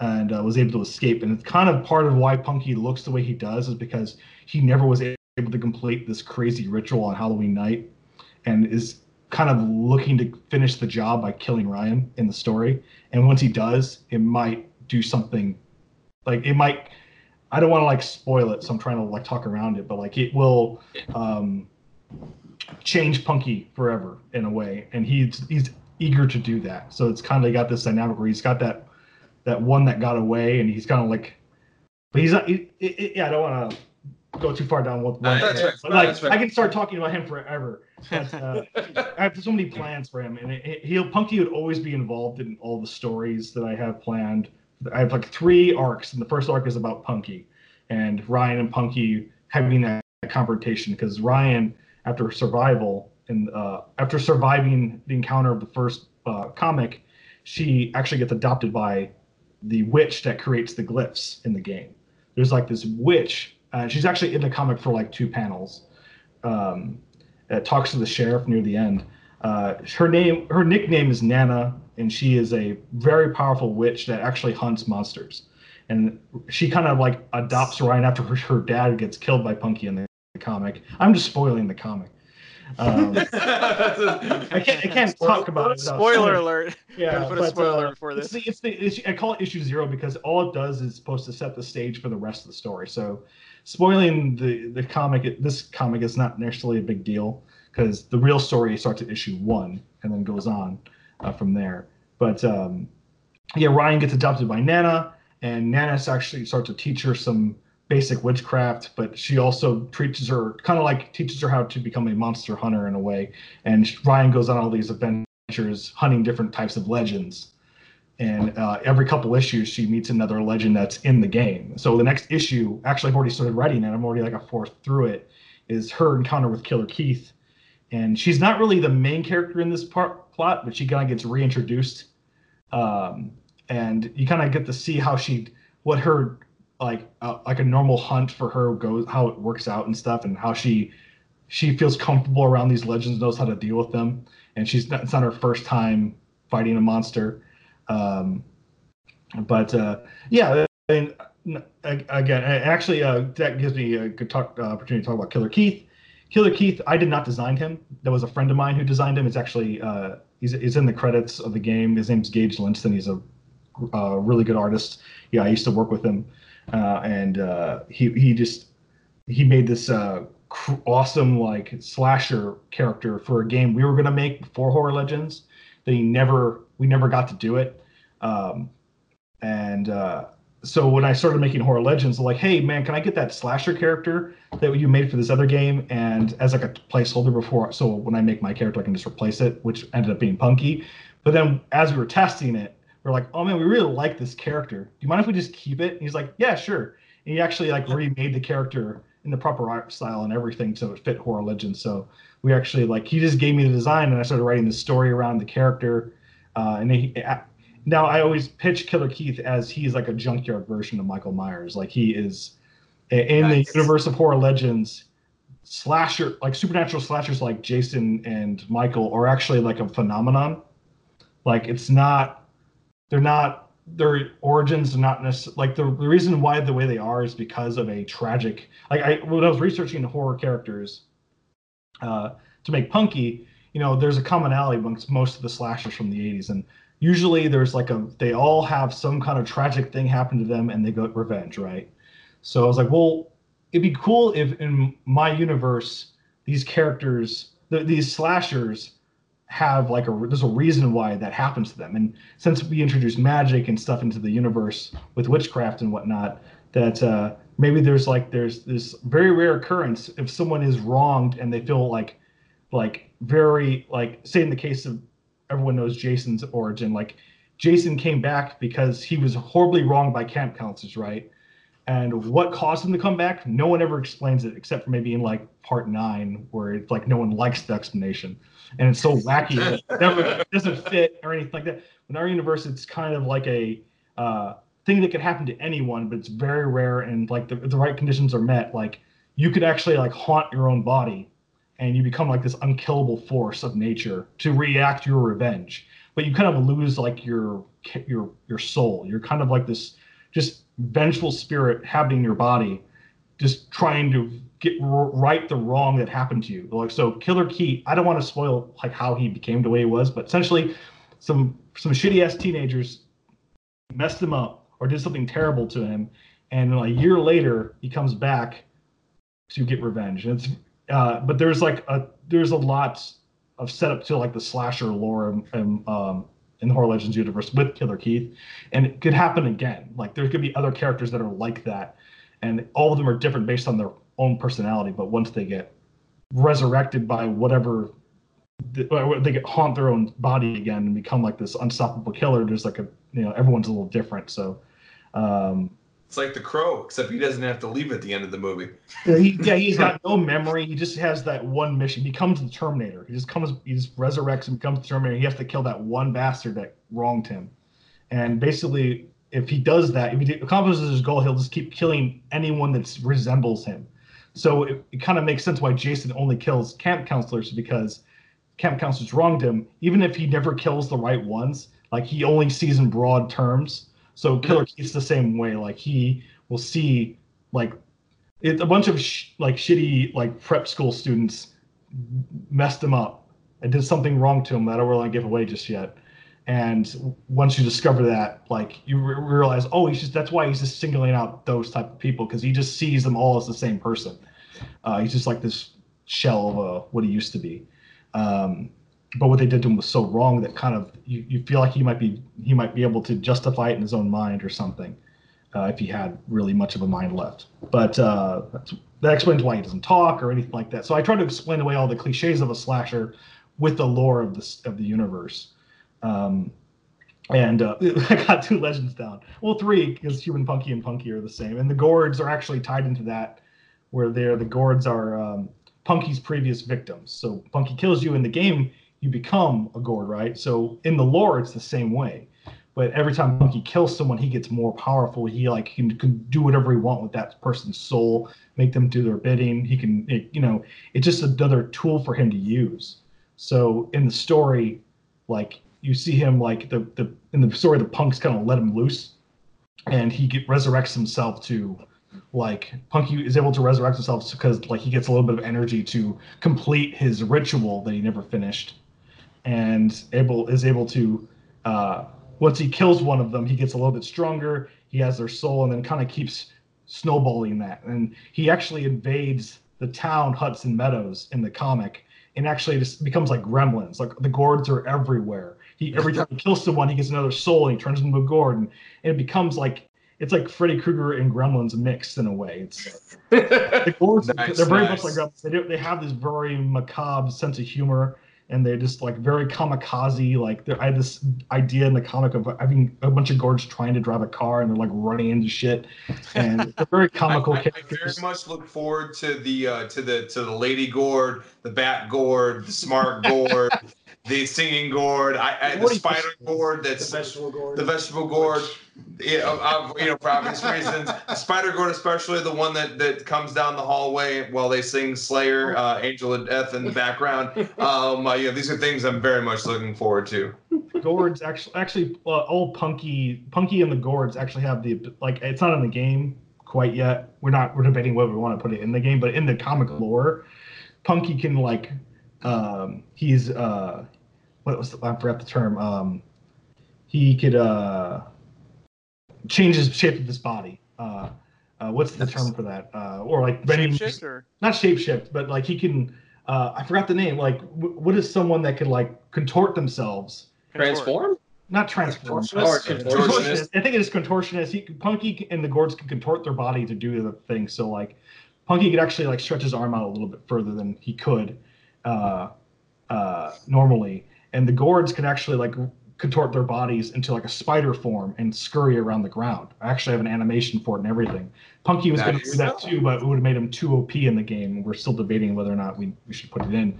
and uh, was able to escape. And it's kind of part of why Punky looks the way he does is because he never was able to complete this crazy ritual on Halloween night, and is kind of looking to finish the job by killing Ryan in the story. And once he does, it might do something like it might I don't want to like spoil it, so I'm trying to like talk around it, but like it will um, change Punky forever in a way, and he's he's eager to do that. So it's kind of got this dynamic where he's got that that one that got away, and he's kind of like, but he's not. He, he- yeah, I don't want to go too far down with one. That's right. but, like That's right. I can start talking about him forever. But, uh, I have so many plans for him, and it- he'll Punky would always be involved in all the stories that I have planned. I have like three arcs, and the first arc is about Punky, and Ryan and Punky having that confrontation because Ryan, after survival and uh, after surviving the encounter of the first uh, comic, she actually gets adopted by the witch that creates the glyphs in the game. There's like this witch. Uh, she's actually in the comic for like two panels. Um, that talks to the sheriff near the end. Uh, her name, her nickname is Nana, and she is a very powerful witch that actually hunts monsters. And she kind of like adopts Ryan after her, her dad gets killed by Punky in the, the comic. I'm just spoiling the comic. Um, I can't, I can't talk about it. without Spoiler spoiling- alert. Yeah, Gotta put a spoiler uh, before it's this. the, it's the it's, I call it issue zero because all it does is supposed to set the stage for the rest of the story. So, spoiling the the comic, this comic is not necessarily a big deal because the real story starts at issue one and then goes on uh, from there. But um, yeah, Ryan gets adopted by Nana, and Nana actually starts to teach her some basic witchcraft, but she also teaches her kind of like teaches her how to become a monster hunter in a way. And Ryan goes on all these adventures hunting different types of legends. And uh, every couple issues, she meets another legend that's in the game. So the next issue, actually, I've already started writing it. I'm already like a fourth through it. Is her encounter with Killer Keith, and she's not really the main character in this part plot, but she kind of gets reintroduced, um, and you kind of get to see how she, what her like uh, like a normal hunt for her goes, how it works out and stuff, and how she she feels comfortable around these legends, knows how to deal with them, and she's not, it's not her first time fighting a monster, um, but uh, yeah, and uh, again, actually, uh, that gives me a good talk, uh, opportunity to talk about Killer Keith. Killer Keith, I did not design him. That was a friend of mine who designed him. It's actually uh, he's, he's in the credits of the game. His name's Gage Linston. He's a, a really good artist. Yeah, I used to work with him, uh, and uh, he he just he made this uh, awesome like slasher character for a game we were gonna make for Horror Legends. That he never we never got to do it, um, and uh, so when I started making Horror Legends, like, hey man, can I get that slasher character that you made for this other game and as like a placeholder before so when I make my character I can just replace it, which ended up being Punky. But then as we were testing it, we are like, oh man, we really like this character. Do you mind if we just keep it? And he's like, yeah, sure. And he actually like remade the character in the proper art style and everything so it fit Horror Legends. So we actually like he just gave me the design and I started writing the story around the character. Uh, and he, now I always pitch Killer Keith as he's like a junkyard version of Michael Myers. Like he is in Nice. the universe of horror legends. Slasher, like supernatural slashers, like Jason and Michael, are actually like a phenomenon. Like it's not, they're not their origins are not necessarily like the, the reason why the way they are is because of a tragic. Like I when I was researching horror characters, uh, to make Punky, you know, there's a commonality amongst most of the slashers from the 80s. And usually there's like a, they all have some kind of tragic thing happen to them and they go revenge, right? So I was like, well, it'd be cool if in my universe, these characters, th- these slashers have like a, there's a reason why that happens to them. And since we introduced magic and stuff into the universe with witchcraft and whatnot, that uh, maybe there's like, there's this very rare occurrence if someone is wronged and they feel like, like very like say in the case of everyone knows Jason's origin like Jason came back because he was horribly wronged by camp counselors right? And what caused him to come back? No one ever explains it except for maybe in like part 9 where it's like no one likes the explanation and it's so wacky that it never doesn't fit or anything like that. In our universe it's kind of like a uh, thing that could happen to anyone but it's very rare and like the, the right conditions are met like you could actually like haunt your own body and you become like this unkillable force of nature to react your revenge. But you kind of lose like your your your soul. You're kind of like this just vengeful spirit happening in your body just trying to get right the wrong that happened to you like so Killer Keith i don't want to spoil like how he became the way he was but essentially some some shitty ass teenagers messed him up or did something terrible to him and a year later he comes back to get revenge. And it's uh, but there's like a there's a lot of setup to like the slasher lore and, and um, in the Horror Legends universe with Killer Keith, and it could happen again. Like there could be other characters that are like that, and all of them are different based on their own personality. But once they get resurrected by whatever they get haunt their own body again and become like this unstoppable killer. There's like a you know everyone's a little different. So um, It's like the crow, except he doesn't have to leave at the end of the movie. yeah, he, yeah, he's got no memory. He just has that one mission. He becomes the Terminator. He just comes, he just resurrects and becomes the Terminator. He has to kill that one bastard that wronged him. And basically, if he does that, if he accomplishes his goal, he'll just keep killing anyone that resembles him. So it, it kind of makes sense why Jason only kills camp counselors because camp counselors wronged him. Even if he never kills the right ones, like he only sees in broad terms. So Killer mm-hmm. Keith's the same way. Like he will see like it, a bunch of sh- like shitty like prep school students messed him up and did something wrong to him that I don't want to give away just yet. And once you discover that, like you re- realize, oh, he's just that's why he's just singling out those type of people because he just sees them all as the same person. Uh, he's just like this shell of uh, what he used to be. Um, but what they did to him was so wrong that kind of you, you feel like he might be he might be able to justify it in his own mind or something uh, if he had really much of a mind left. But uh, that explains why he doesn't talk or anything like that. So I try to explain away all the cliches of a slasher with the lore of the of the universe. Um, and uh, I got two legends down. Well, three because Human Punky and Punky are the same, and the gourds are actually tied into that, where they're the gourds are um, Punky's previous victims. So Punky kills you in the game, you become a gourd, right? So in the lore, it's the same way. But every time Punky kills someone, he gets more powerful. He like can, can do whatever he want with that person's soul, make them do their bidding. He can, it, you know, it's just another tool for him to use. So in the story, like you see him like the the in the story, the punks kind of let him loose, and he get, resurrects himself to like Punky is able to resurrect himself because like he gets a little bit of energy to complete his ritual that he never finished, and able is able to uh, once he kills one of them, he gets a little bit stronger. He has their soul, and then kind of keeps snowballing that. And he actually invades the town Hudson Meadows in the comic, and actually just becomes like gremlins. Like the gourds are everywhere. He every time he kills someone, he gets another soul, and he turns into a gourd, and, and it becomes like it's like Freddy Krueger and Gremlins mixed in a way. It's the gourds, Nice, they're very nice. much like Gremlins. They do, they have this very macabre sense of humor, and they're just like very kamikaze. Like I had this idea in the comic of having a bunch of gourds trying to drive a car, and they're like running into shit, and they're very comical I- I very much look forward to the uh, to the to the lady gourd, the bat gourd, the smart gourd, the singing gourd, I, I the What do you- spider gourd. The That's vegetable gourd. the vegetable gourd. Yeah, you know, obvious reasons. Spider gourd, especially the one that, that comes down the hallway while they sing Slayer, uh, Angel of Death in the background. Um, uh, these are things I'm very much looking forward to. Gourds actually, actually, uh, old Punky, Punky and the Gourds actually have the like. It's not in the game quite yet. We're not. We're debating whether we want to put it in the game, but in the comic lore, Punky can like. Um, he's uh, what was the, I forgot the term. Um, he could uh, change his shape of his body. Uh, uh, what's the term for that? Uh, or like Benny, Shapeshift or not shapeshift, but like he can. Uh, I forgot the name. Like, w- what is someone that can like contort themselves? Transform? Not transform. Contortionist? Or Contortionist. Contortionist. I think it is contortionist. He, Punky and the Gourds can contort their body to do the thing. So like, Punky could actually like stretch his arm out a little bit further than he could uh, uh, normally, and the Gourds can actually like contort their bodies into like a spider form and scurry around the ground. I actually have an animation for it and everything. Punky was going to do that too, but it would have made him too OP in the game. We're still debating whether or not we, we should put it in.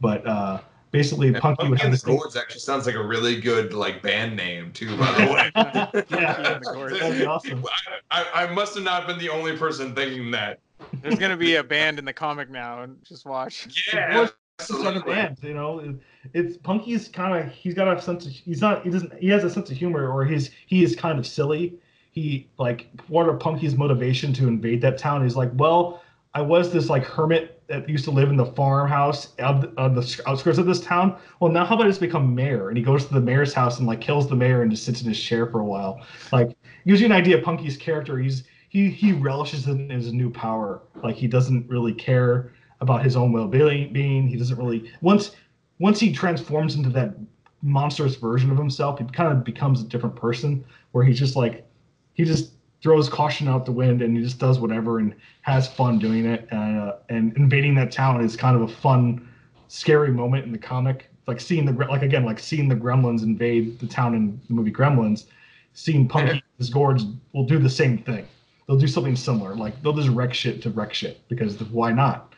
But uh, basically, Yeah, Punky would Punky have and this the Gourds actually sounds like a really good like band name too. By the way, yeah, and the that'd be awesome. I, I, I must have not been the only person thinking that. There's gonna be a band in the comic now, and just watch. Yeah, It's like a band, you know. It's Punky's kind of he's got a sense of he's not he doesn't he has a sense of humor or he's he is kind of silly. He like what are Punky's motivation to invade that town is like, well, I was this like hermit that used to live in the farmhouse of the, of the outskirts of this town. Well, now how about I just become mayor? And he goes to the mayor's house and like kills the mayor and just sits in his chair for a while. Like gives you an idea of Punky's character. He's he he relishes in his new power. Like he doesn't really care about his own well-being. Being he doesn't really once once he transforms into that monstrous version of himself, he kind of becomes a different person. Where he's just like he just throws caution out the wind and he just does whatever and has fun doing it. And uh, and invading that town is kind of a fun, scary moment in the comic. Like seeing the like again like seeing the Gremlins invade the town in the movie Gremlins. Seeing Punky and his gourds will do the same thing. They'll do something similar. Like they'll just wreck shit to wreck shit because why not?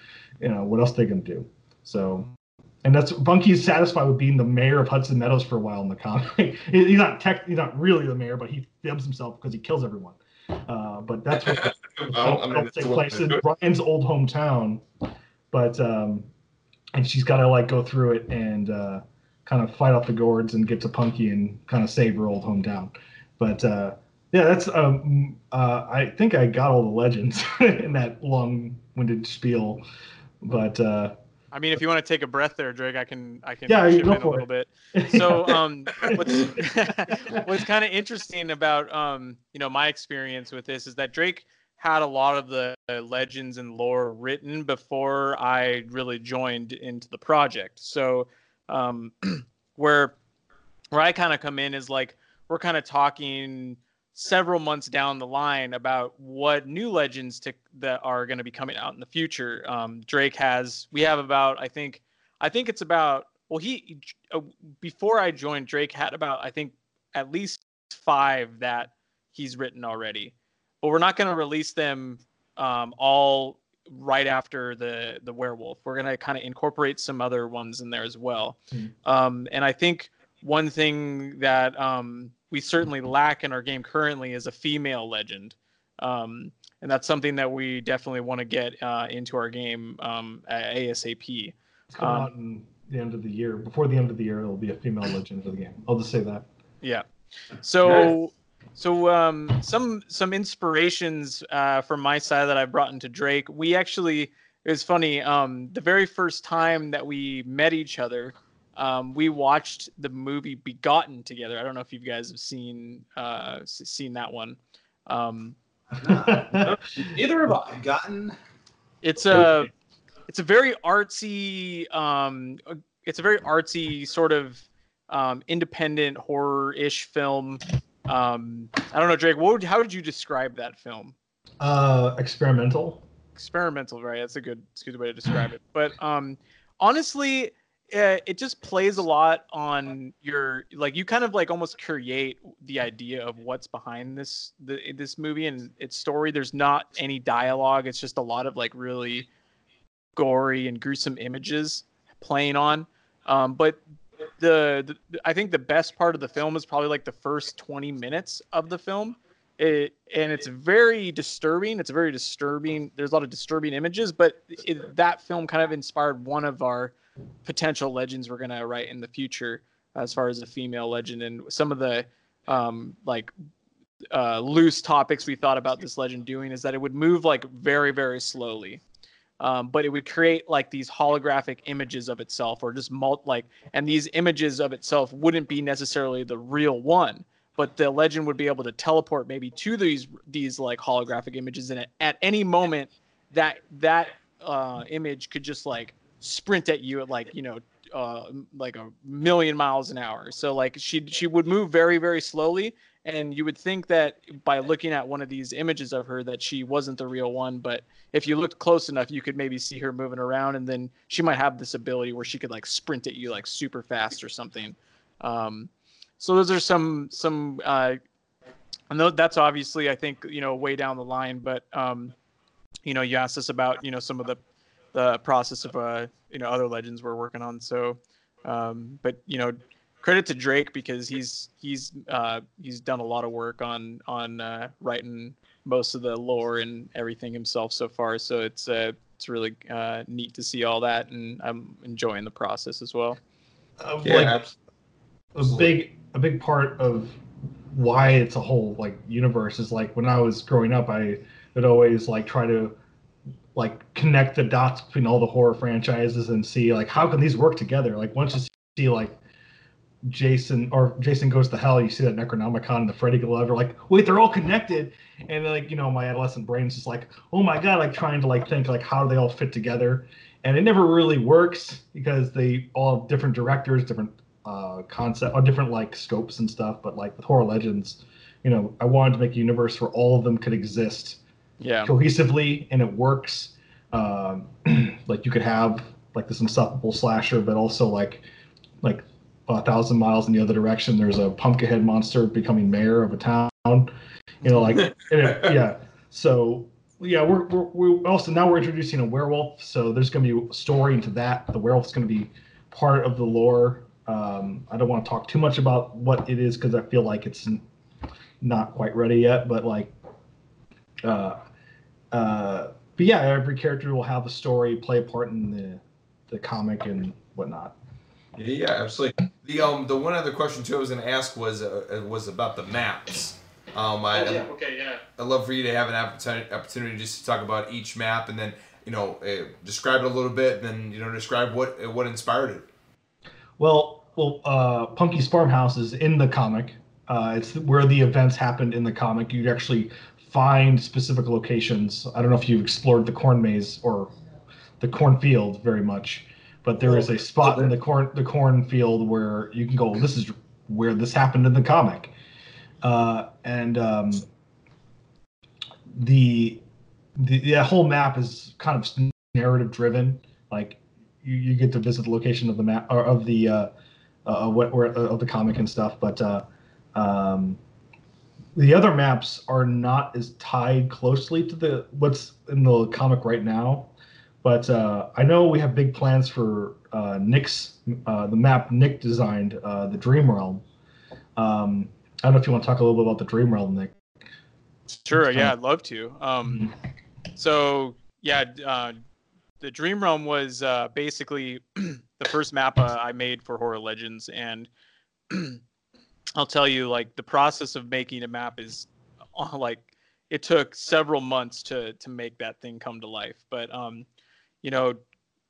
You know what else they gonna do? So and that's Punky's satisfied with being the mayor of Hudson Meadows for a while in the comic. he's not tech, he's not really the mayor, but he fibs himself because he kills everyone. Uh, but that's what Well, I mean, takes place in Ryan's old hometown. But um, and she's got to like go through it and uh, kind of fight off the gourds and get to Punky and kind of save her old hometown. But uh, yeah, that's um, uh, I think I got all the legends in that long-winded spiel. But uh, I mean, if you want to take a breath there, Drake, I can I can Yeah, you chip go in a little it. bit. So, um, what's what's kind of interesting about um, you know, my experience with this is that Drake had a lot of the legends and lore written before I really joined into the project. So, um, where where I kind of come in is like we're kind of talking several months down the line about what new legends to, that are going to be coming out in the future. Um, Drake has we have about I think I think it's about well he uh, before I joined Drake had about I think at least five that he's written already, but we're not going to release them um, all right after the the werewolf. We're going to kind of incorporate some other ones in there as well. Hmm. Um, and I think one thing that um, we certainly lack in our game currently is a female legend. Um, and that's something that we definitely want to get uh, into our game um, ASAP. it's coming Um, out in the end of the year. Before the end of the year, there'll be a female legend for the game. I'll just say that. Yeah. So, so um, some some inspirations uh, from my side that I brought into Drake. We actually it was funny. Um, the very first time that we met each other, um, we watched the movie Begotten together. I don't know if you guys have seen uh, seen that one. Um, Neither have I. Gotten. it's a it's a very artsy um uh, it's a very artsy sort of um independent horror-ish film um i don't know drake what would, how would you describe that film uh, experimental. experimental right that's a good that's a good way to describe it but um honestly uh, it just plays a lot on your like you kind of like almost create the idea of what's behind this the this movie and its story. There's not any dialogue. It's just a lot of like really gory and gruesome images playing on. Um but the, the i think the best part of the film is probably like the first 20 minutes of the film. It, and it's very disturbing. It's very disturbing. There's a lot of disturbing images but it, that film kind of inspired one of our potential legends we're going to write in the future as far as a female legend. And some of the um like uh loose topics we thought about this legend doing is that it would move like very very slowly. Um, but it would create like these holographic images of itself or just mult like and these images of itself wouldn't be necessarily the real one but the legend would be able to teleport maybe to these these like holographic images. And at, at any moment that that uh, image could just like sprint at you at like you know uh, like a million miles an hour. So like she she would move very very slowly and you would think that by looking at one of these images of her that she wasn't the real one but if you looked close enough you could maybe see her moving around and then she might have this ability where she could like sprint at you like super fast or something. Um, so those are some some uh, and that's obviously i think you know way down the line but um, you know you asked us about you know some of the the process of uh you know other legends we're working on so um, but you know credit to Drake because he's he's uh, he's done a lot of work on on uh, writing most of the lore and everything himself so far. So it's uh, it's really uh, neat to see all that, and I'm enjoying the process as well. Uh, Yeah, like, abs- a big a big part of why it's a whole like universe is like when I was growing up, I would always like try to like connect the dots between all the horror franchises and see like how can these work together. Like once you see like Jason or Jason goes to hell, you see that Necronomicon and the Freddy Glover, like, wait, they're all connected. And like, you know, my adolescent brain's just like, oh my god, like trying to like think like how do they all fit together. And it never really works because they all have different directors, different uh concept or different like scopes and stuff. But like with horror legends, you know, I wanted to make a universe where all of them could exist Yeah. cohesively and it works. Um, like you could have like this unstoppable slasher, but also like like a thousand miles in the other direction. There's a pumpkinhead monster becoming mayor of a town. You know, like and it- yeah. So yeah, we're, we're we also now we're introducing a werewolf. So there's going to be a story into that. The werewolf's going to be part of the lore. Um, I don't want to talk too much about what it is because I feel like it's not quite ready yet. But like, uh, uh, but yeah, every character will have a story, play a part in the the comic and whatnot. Yeah, yeah, absolutely. The um the one other question too I was gonna ask was uh, uh, was about the maps. Um, I, Oh, yeah, okay, yeah. I'd love for you to have an opportunity opportunity just to talk about each map and then you know uh, describe it a little bit, and then you know describe what uh, what inspired it. Well, well, uh, Punky's Farmhouse is in the comic. Uh, it's where the events happened in the comic. You actually find specific locations. I don't know if you've explored the corn maze or the cornfield very much, but there is a spot in the corn the cornfield where you can go. This is where this happened in the comic, uh, and um, the the whole map is kind of narrative driven. Like you, you get to visit the location of the map or of the uh, uh, what or, of the comic and stuff, but uh, um, the other maps are not as tied closely to the what's in the comic right now. But uh, I know we have big plans for uh, Nick's uh, the map Nick designed, uh, the Dream Realm. Um, I don't know if you want to talk a little bit about the Dream Realm, Nick. Sure. Yeah, I'd love to. Um, so yeah, uh, the Dream Realm was uh, basically the first map uh, I made for Horror Legends, and I'll tell you, like the process of making a map is uh, like it took several months to to make that thing come to life. But um, you know,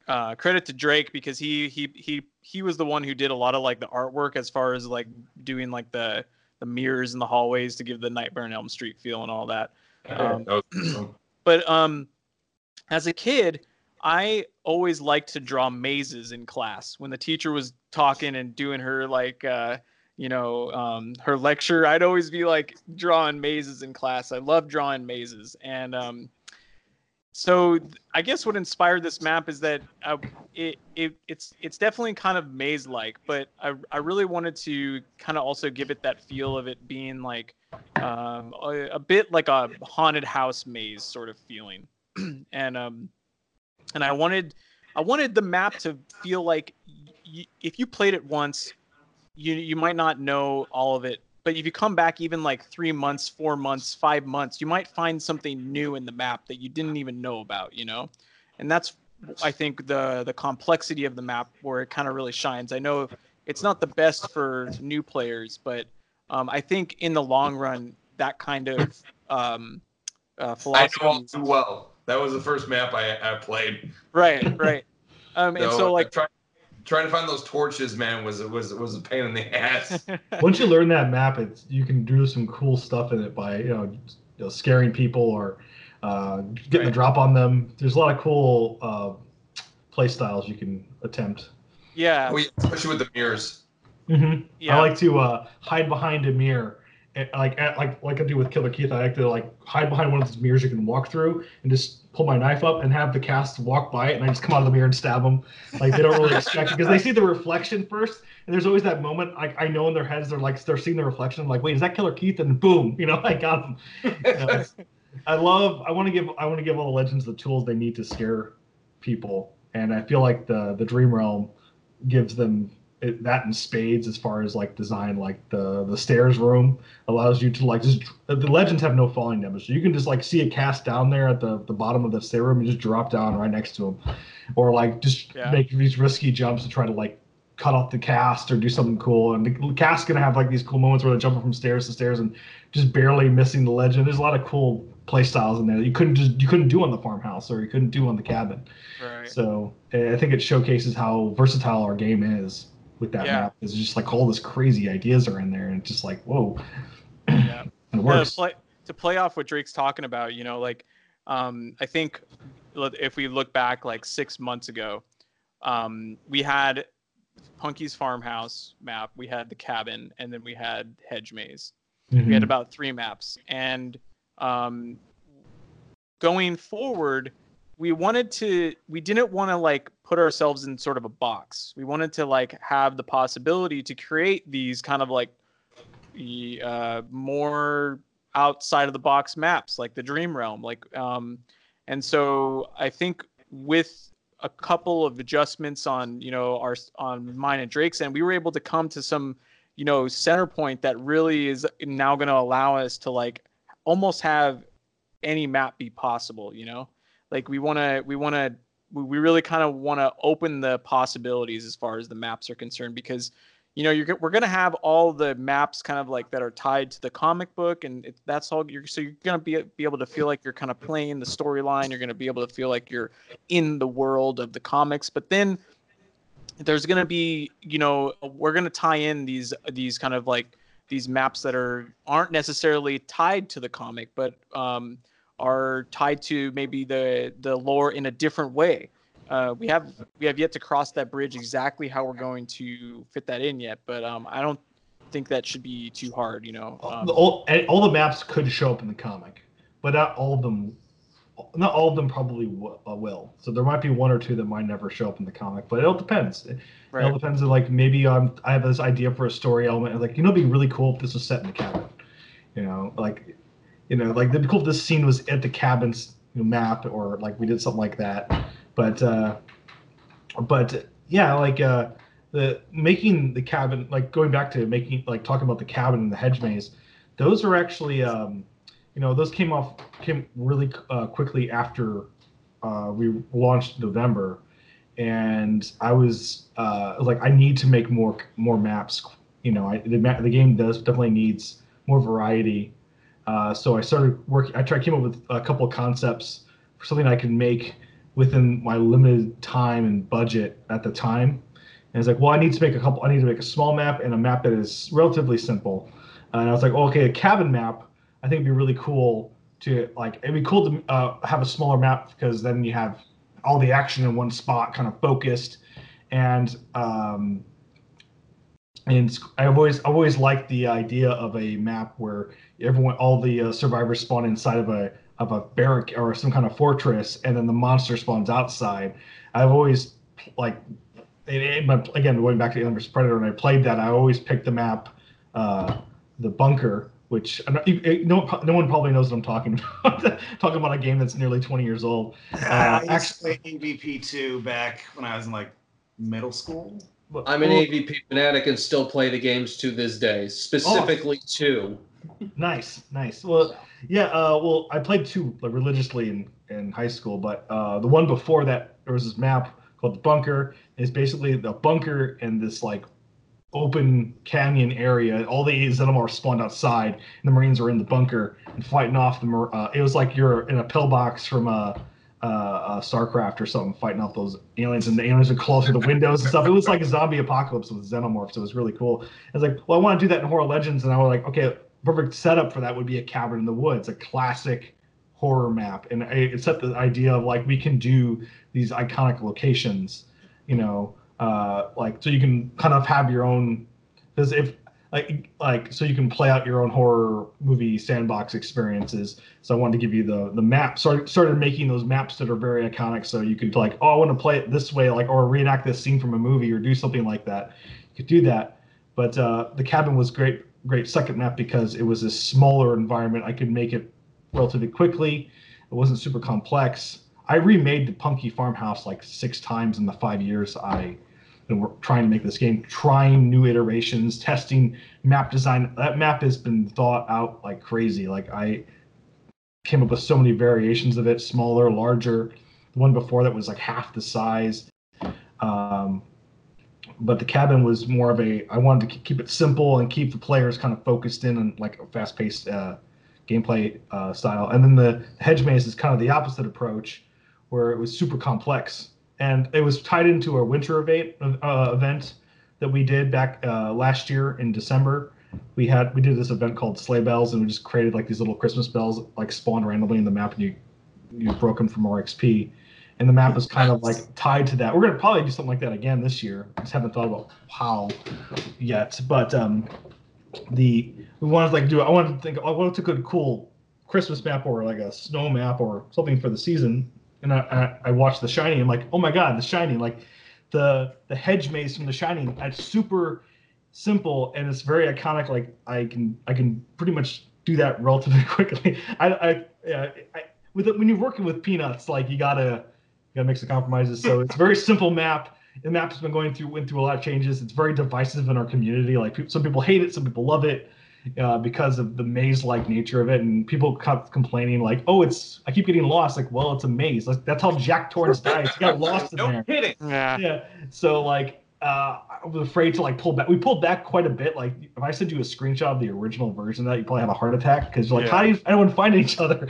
uh, credit to Drake because he he he he was the one who did a lot of like the artwork as far as like doing like the the mirrors in the hallways to give the Nightmare on Elm Street feel and all that. Um, That but um, as a kid, I always liked to draw mazes in class. When the teacher was talking and doing her like uh, you know um, her lecture, I'd always be like drawing mazes in class. I love drawing mazes, and um, so I guess what inspired this map is that uh, it, it it's it's definitely kind of maze like, but I I really wanted to kind of also give it that feel of it being like um, a, a bit like a haunted house maze sort of feeling, and um, and I wanted I wanted the map to feel like y- if you played it once, you you might not know all of it, but if you come back even like three months, four months, five months, you might find something new in the map that you didn't even know about, you know, and that's I think the the complexity of the map where it kind of really shines. I know it's not the best for new players, but um, I think in the long run, that kind of um, uh, I know all too well. That was the first map I, I played. right, right. Um, and so like try, trying to find those torches, man, was was was a pain in the ass. Once you learn that map, it's you can do some cool stuff in it by you know, you know scaring people or uh, getting the drop on them. There's a lot of cool uh, play styles you can attempt. yeah, Oh, yeah, especially with the mirrors. Mm-hmm. yeah. I like to uh, hide behind a mirror, and, Eh, like at- like like I do with Killer Keith. I like to like hide behind one of those mirrors you can walk through, and just pull my knife up and have the cast walk by it, and I just come out of the mirror and stab them. Like they don't really expect it because they see the reflection first, and there's always that moment. Like I know in their heads they're like they're seeing the reflection. I'm like, wait, is that Killer Keith? And boom, you know, I got them. I love. I want to give. I want to give all the legends the tools they need to scare people, and I feel like the the Dream Realm gives them it, that in spades as far as like design. Like the the stairs room allows you to like just the legends have no falling damage, so you can just like see a cast down there at the the bottom of the stair room and just drop down right next to them, or like just Yeah. make these risky jumps to try to like cut off the cast or do something cool. And the cast gonna have like these cool moments where they're jumping from stairs to stairs and just barely missing the legend. There's a lot of cool play styles in there that you couldn't just you couldn't do on the farmhouse or you couldn't do on the cabin. right. So I think it showcases how versatile our game is. With that Yeah. map. It's just like all this crazy ideas are in there, and it's just like whoa, Yeah. it works. to play to play off what Drake's talking about, you know, like um, I think if we look back like six months ago, um, we had Punky's farmhouse map, we had the cabin, and then we had hedge maze. We Mhm. had about three maps, and um, going forward, we wanted to we didn't want to like put ourselves in sort of a box. We wanted to like have the possibility to create these kind of like uh, more outside of the box maps like the dream realm like um and so i think with a couple of adjustments on you know our on mine and drake's end we were able to come to some you know center point that really is now going to allow us to like almost have any map be possible you know like we want to we want to we really kind of want to open the possibilities as far as the maps are concerned because you know you're we're gonna have all the maps kind of like that are tied to the comic book and it, that's all you're so you're gonna be be able to feel like you're kind of playing the storyline you're gonna be able to feel like you're in the world of the comics but then there's gonna be you know we're gonna tie in these these kind of like these maps that are aren't necessarily tied to the comic but um are tied to maybe the the lore in a different way uh, we have we have yet to cross that bridge exactly how we're going to fit that in yet but um, i don't think that should be too hard you know um, the, all, all the maps could show up in the comic, but not all of them. Not all of them probably w- uh, will. So there might be one or two that might never show up in the comic, but it all depends. It all depends on like maybe um, I have this idea for a story element. and, Like you know, it'd be really cool if this was set in the cabin. You know, like you know, like be cool if this scene was at the cabin's you know, map or like we did something like that. But uh, but yeah, like uh, the making the cabin like going back to making like talking about the cabin and the hedge maze those are actually um you know those came off came really uh, quickly after uh, we launched november and i was uh like i need to make more more maps you know I, the, the game does definitely needs more variety uh, so i started working i tried came up with a couple of concepts for something i can make within my limited time and budget at the time and it's like, well, I need to make a couple. I need to make a small map and a map that is relatively simple. And I was like, okay, a cabin map. I think it'd be really cool to like. It'd be cool to uh, have a smaller map because then you have all the action in one spot, kind of focused. And um, and I've always I've always liked the idea of a map where everyone, all the uh, survivors spawn inside of a of a barrack or some kind of fortress, and then the monster spawns outside. I've always like it, it- but again, going back to Alien vs Predator, when I played that, I always picked the map, uh, the bunker, which I don't- you- you- no, one- no one probably knows what I'm talking about. talking about a game that's nearly 20 years old. I actually- play AVP two back when I was in like middle school. I'm an well, AVP fanatic and still play the games to this day, specifically two. Nice, nice. Well, yeah. Uh, well, I played two like, religiously in, in high school, but uh, the one before that, there was this map called the bunker. It's basically the bunker in this like open canyon area. All the Xenomorphs spawned outside, and the Marines were in the bunker and fighting off the. Mar- Uh, it was like you're in a pillbox from a. Uh, uh, StarCraft or something, fighting off those aliens, and the aliens would close through the windows and stuff. It was like a zombie apocalypse with xenomorphs. It was really cool. I was like, well, I want to do that in Horror Legends, and I was like, okay, perfect setup for that would be a cabin in the woods, a classic horror map, and I- it set the idea of like we can do these iconic locations, you know, uh, like so you can kind of have your own because if like like so you can play out your own horror movie sandbox experiences. So I wanted to give you the the map. Started started making those maps that are very iconic, so you could like, oh, I want to play it this way, like or reenact this scene from a movie or do something like that. You could do that. But uh, the cabin was great, great second map because it was a smaller environment. I could make it relatively quickly. It wasn't super complex. I remade the Punky Farmhouse like six times in the five years I wor- trying to make this game, trying new iterations, testing map design. That map has been thought out like crazy. Like I came up with so many variations of it, smaller, larger. The one before that was like half the size. Um, but the cabin was more of a. I wanted to keep it simple and keep the players kind of focused in on like a fast-paced uh, gameplay uh, style. And then the hedge maze is kind of the opposite approach, where it was super complex and it was tied into a winter event uh, event that we did back uh, last year in December. We had we did this event called Sleigh Bells, and we just created like these little Christmas bells like spawned randomly in the map, and you you broke them for more XP. And the map was kind of like tied to that. We're gonna probably do something like that again this year. Just haven't thought about how yet, but um, the we wanted to like do. I wanted to think. Oh, what's a good cool Christmas map or like a snow map or something for the season? And I I, I watched The Shining. I'm like, oh my god, The Shining! Like the the hedge maze from The Shining. It's super simple and it's very iconic. Like I can I can pretty much do that relatively quickly. I I, I with when you're working with peanuts, like you gotta you gotta make some compromises. So it's a very simple map. The map has been going through went through a lot of changes. It's very divisive in our community. Like some people hate it, some people love it. Uh, because of the maze-like nature of it, and people kept complaining like, "Oh, it's I keep getting lost." Like, well, it's a maze. Like, that's how Jack Torrance dies. He got lost in no there. kidding. Yeah. Yeah. So like, uh, I was afraid to like pull back. We pulled back quite a bit. Like, if I sent you a screenshot of the original version of that, you probably have a heart attack because you're like, Yeah. how do you anyone find each other?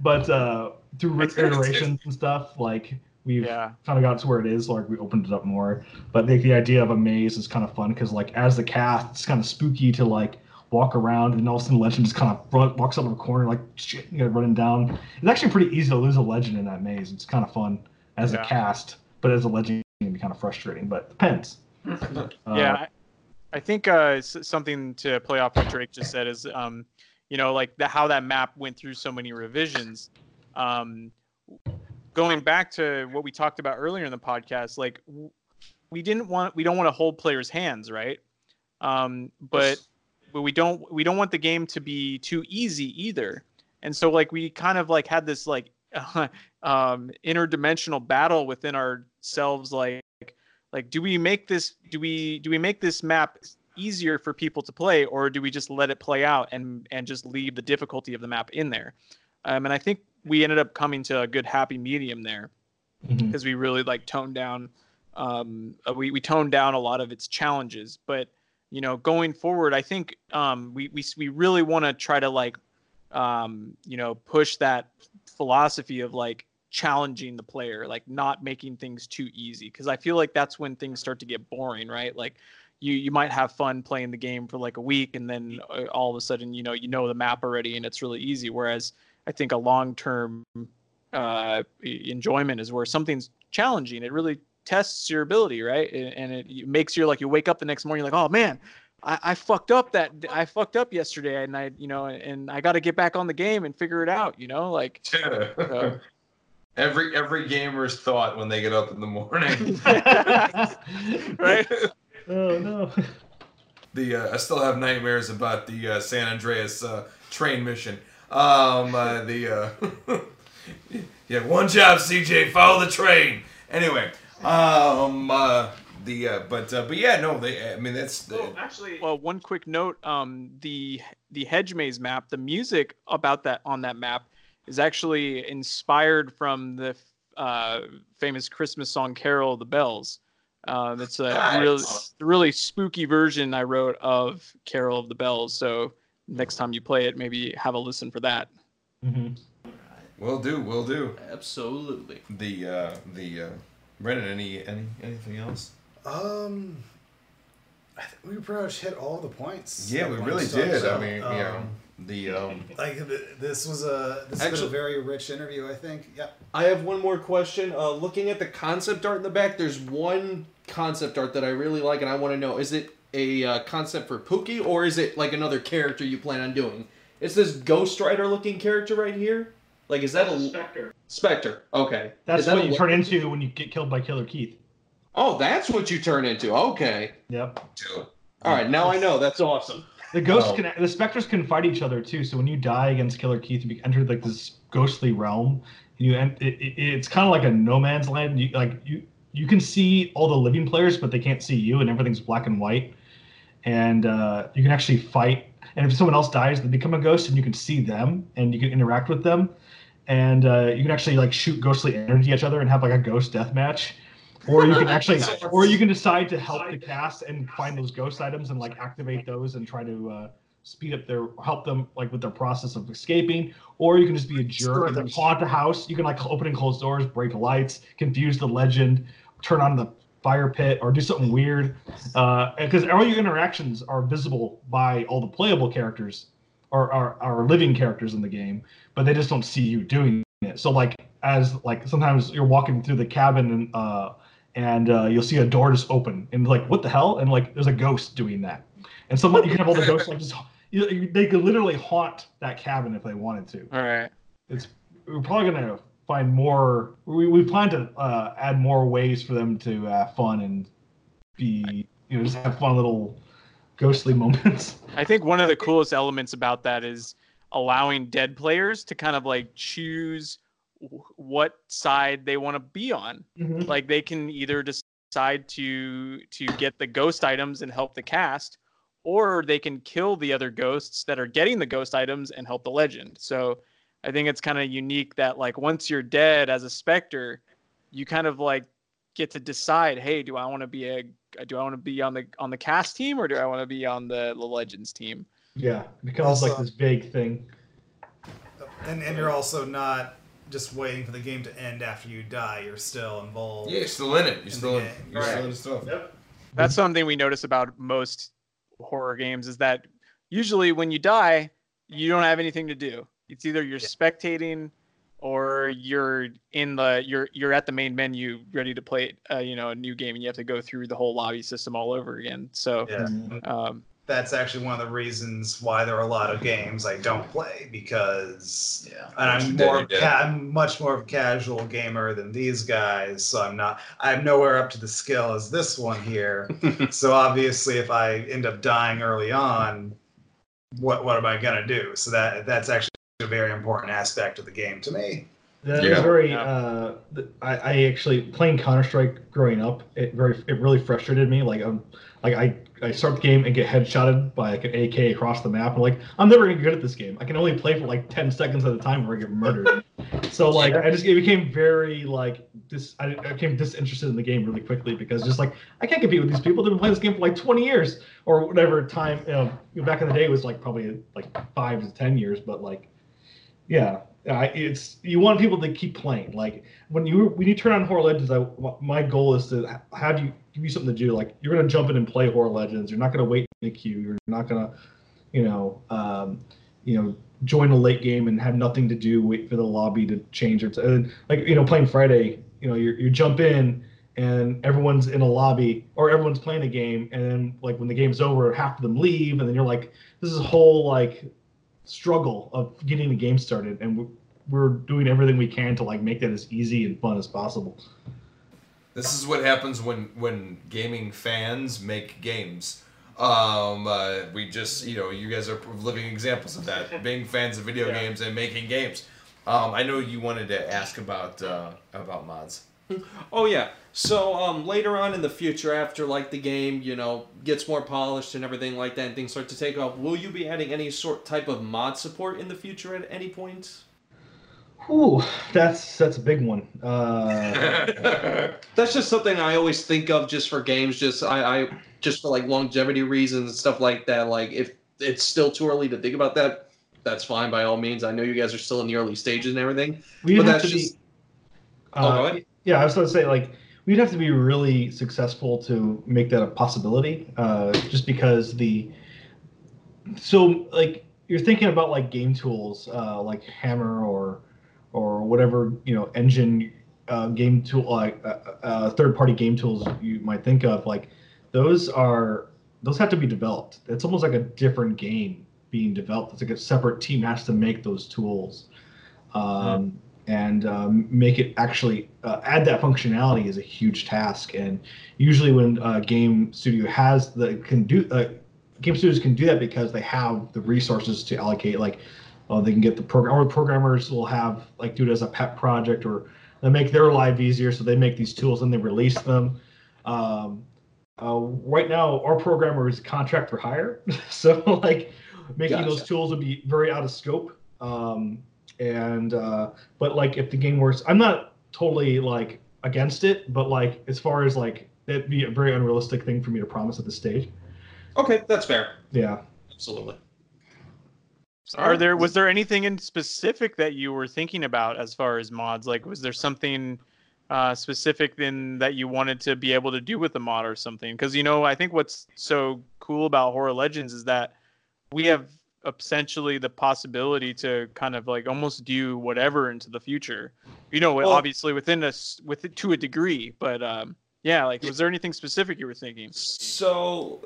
But uh, through iterations and stuff, like we've Yeah. kind of got to where it is. Like we opened it up more. But like the idea of a maze is kind of fun because like as the cast, it's kind of spooky to like walk around and all of a sudden legend just kind of run, walks out of a corner like shit, you got running down. It's actually pretty easy to lose a legend in that maze. It's kind of fun as Yeah. a cast, but as a legend, it can be kind of frustrating. But depends. Uh, yeah, I, I think uh, something to play off what Drake just said is, um, you know, like the, how that map went through so many revisions. Um, going back to what we talked about earlier in the podcast, like w- we didn't want, we don't want to hold players' hands, right? Um, but but we don't we don't want the game to be too easy either. And so like we kind of like had this like um, interdimensional battle within ourselves, like like do we make this do we do we make this map easier for people to play or do we just let it play out and and just leave the difficulty of the map in there um, and i think we ended up coming to a good happy medium there mhm. because we really like toned down um, uh, we, we toned down a lot of its challenges but you know going forward i think um, we, we, we really want to try to like um, you know push that philosophy of like challenging the player like not making things too easy. Because i feel like that's when things start to get boring right? Like you you might have fun playing the game for like a week and then uh, all of a sudden you know you know the map already and it's really easy. Whereas i think a long term uh, enjoyment is where something's challenging. It really tests your ability, right? And it, it makes you like you wake up the next morning, you're like, oh man, I, I fucked up that I fucked up yesterday, and I you know, and I got to get back on the game and figure it out, you know, like. So- every every gamer's thought when they get up in the morning. Right? oh no. the uh, I still have nightmares about the uh, San Andreas uh, train mission. Um, uh, the uh, yeah, one job, CJ, follow the train. Anyway, um, uh, the uh, but uh, but yeah, no, they. I mean, that's the, Oh, actually, Well, one quick note: um, the the hedge maze map, the music about that on that map is actually inspired from the uh, famous Christmas song "Carol of the Bells." Um, it's a really really spooky version I wrote of "Carol of the Bells." So next time you play it, maybe have a listen for that. Mm-hmm. will do, will do. Absolutely. The uh, the uh, Brennan, any any anything else? Um, I think we pretty much hit all the points. Yeah, we really did. I mean, you Um, know, the um, like th- this was a this Actually- a very rich interview. I think. Yep. I have one more question. Uh, looking at the concept art in the back, there's one concept art that I really like, and I want to know: is it a uh, concept for Punky, or is it like another character you plan on doing? It's this Ghost Rider looking character right here. Like, is that a Spectre. Spectre? Okay, That's that what a you turn into when you get killed by Killer Keith. Oh, that's what you turn into. Okay. Yep. two. All right, now I know. That's awesome. The ghosts Oh. can, the specters can fight each other too. So when you die against Killer Keith, you enter like this ghostly realm. You and it, it, it's kind of like a no man's land. You like you you can see all the living players, but they can't see you, and everything's black and white. And uh, you can actually fight. And if someone else dies, they become a ghost, and you can see them, and you can interact with them. And uh, you can actually like shoot ghostly energy at each other and have like a ghost death match. Or you can actually, or you can decide to help the cast and find those ghost items and like activate those and try to uh, speed up their, help them like with their process of escaping. Or you can just be a jerk and haunt the house. You can like open and close doors, break lights, confuse the legend, turn on the fire pit or do something weird, because all your interactions are visible by all the playable characters or are, are living characters in the game, but they just don't see you doing it. So like as like sometimes you're walking through the cabin and uh, and uh, you'll see a door just open and like what the hell and like there's a ghost doing that, and someone you can have all the ghosts like just you, you, they could literally haunt that cabin if they wanted to. All right. It's we're probably gonna find more. We, we plan to uh, add more ways for them to have fun and be you know just have fun little ghostly moments. I think one of the coolest elements about that is allowing dead players to kind of like choose what side they want to be on. Mhm. Like they can either decide to to get the ghost items and help the cast, or they can kill the other ghosts that are getting the ghost items and help the legend. So I think it's kind of unique that like once you're dead as a specter, you kind of like get to decide, hey, do I want to be a do I want to be on the on the cast team or do I want to be on the, the legends team? Yeah, it becomes like this vague thing. Oh, and and you're also not just waiting for the game to end after you die. You're still involved. Yeah, you're still in it. You're the still in, game. you're still in the stuff. Yep. That's something we notice about most horror games is that usually when you die, you don't have anything to do. It's either you're spectating or you're in the you're you're at the main menu ready to play uh, you know a new game and you have to go through the whole lobby system all over again. So Yeah. um, That's actually one of the reasons why there are a lot of games I don't play because Yeah. and I'm more you're ca- I'm much more of a casual gamer than these guys, so I'm not I'm nowhere up to the skill as this one here. so obviously, if I end up dying early on, what what am I gonna do? So that that's actually a very important aspect of the game to me. That Yeah. was very. Yeah. Uh, I, I actually playing Counter Strike growing up. It very it really frustrated me. Like um, like I I start the game and get headshotted by like an AK across the map. And like I'm never gonna get good at this game. I can only play for like ten seconds at a time where I get murdered. so like I just it became very like this. I, I became disinterested in the game really quickly because just like I can't compete with these people. They've been playing this game for like 20 years or whatever time. You know, back in the day it was like probably like five to ten years, but like yeah, it's you want people to keep playing. Like when you when you turn on Horror Legends, I, my goal is to have you give you something to do. Like you're gonna jump in and play Horror Legends. You're not gonna wait in the queue. You're not gonna, you know, um, you know, join a late game and have nothing to do. Wait for the lobby to change. Or to, and like you know, playing Friday. You know, you you jump in and everyone's in a lobby or everyone's playing a game, and then like when the game's over, half of them leave, and then you're like, this is a whole like struggle of getting the game started, and we're, we're doing everything we can to like make that as easy and fun as possible. This is what happens when when gaming fans make games. Um, uh, we just you know you guys are living examples of that. Being fans of video Yeah. games and making games. Um, I know you wanted to ask about uh, about mods. Oh yeah. So um, later on in the future, after like the game, you know, gets more polished and everything like that, and things start to take off, will you be adding any sort type of mod support in the future at any point? Ooh, that's that's a big one. Uh, That's just something I always think of just for games. Just I, I just for like longevity reasons and stuff like that. Like if it's still too early to think about that, that's fine by all means. I know you guys are still in the early stages and everything. we'd But have that's to be. just- Oh, uh, go ahead. Yeah, I was going to say like we'd have to be really successful to make that a possibility. Uh, just because the so like you're thinking about like game tools uh, like Hammer or or whatever you know engine uh, game tool like uh, uh, third party game tools you might think of like those are those have to be developed. It's almost like a different game being developed. It's like a separate team has to make those tools. Um, and um, make it actually uh, add that functionality is a huge task. And usually, when a game studio has the can do uh, game studios can do that because they have the resources to allocate. Like, uh, they can get the program or programmers will have like do it as a pet project or they make their life easier, so they make these tools and they release them. Um, uh, right now, our programmer is contract for hire, so like making those tools would be very out of scope. Um, and uh, but like if the game works, I'm not totally like against it, but like as far as like it'd be a very unrealistic thing for me to promise at this stage. Okay, that's fair. Yeah. Absolutely. Are there was there anything in specific that you were thinking about as far as mods? Like, was there something uh, specific then that you wanted to be able to do with the mod or something. Because you know, I think what's so cool about Horror Legends is that we have essentially the possibility to kind of like almost do whatever into the future. You know, Well- obviously within us with it to a degree, but um, yeah, like was there anything specific you were thinking? So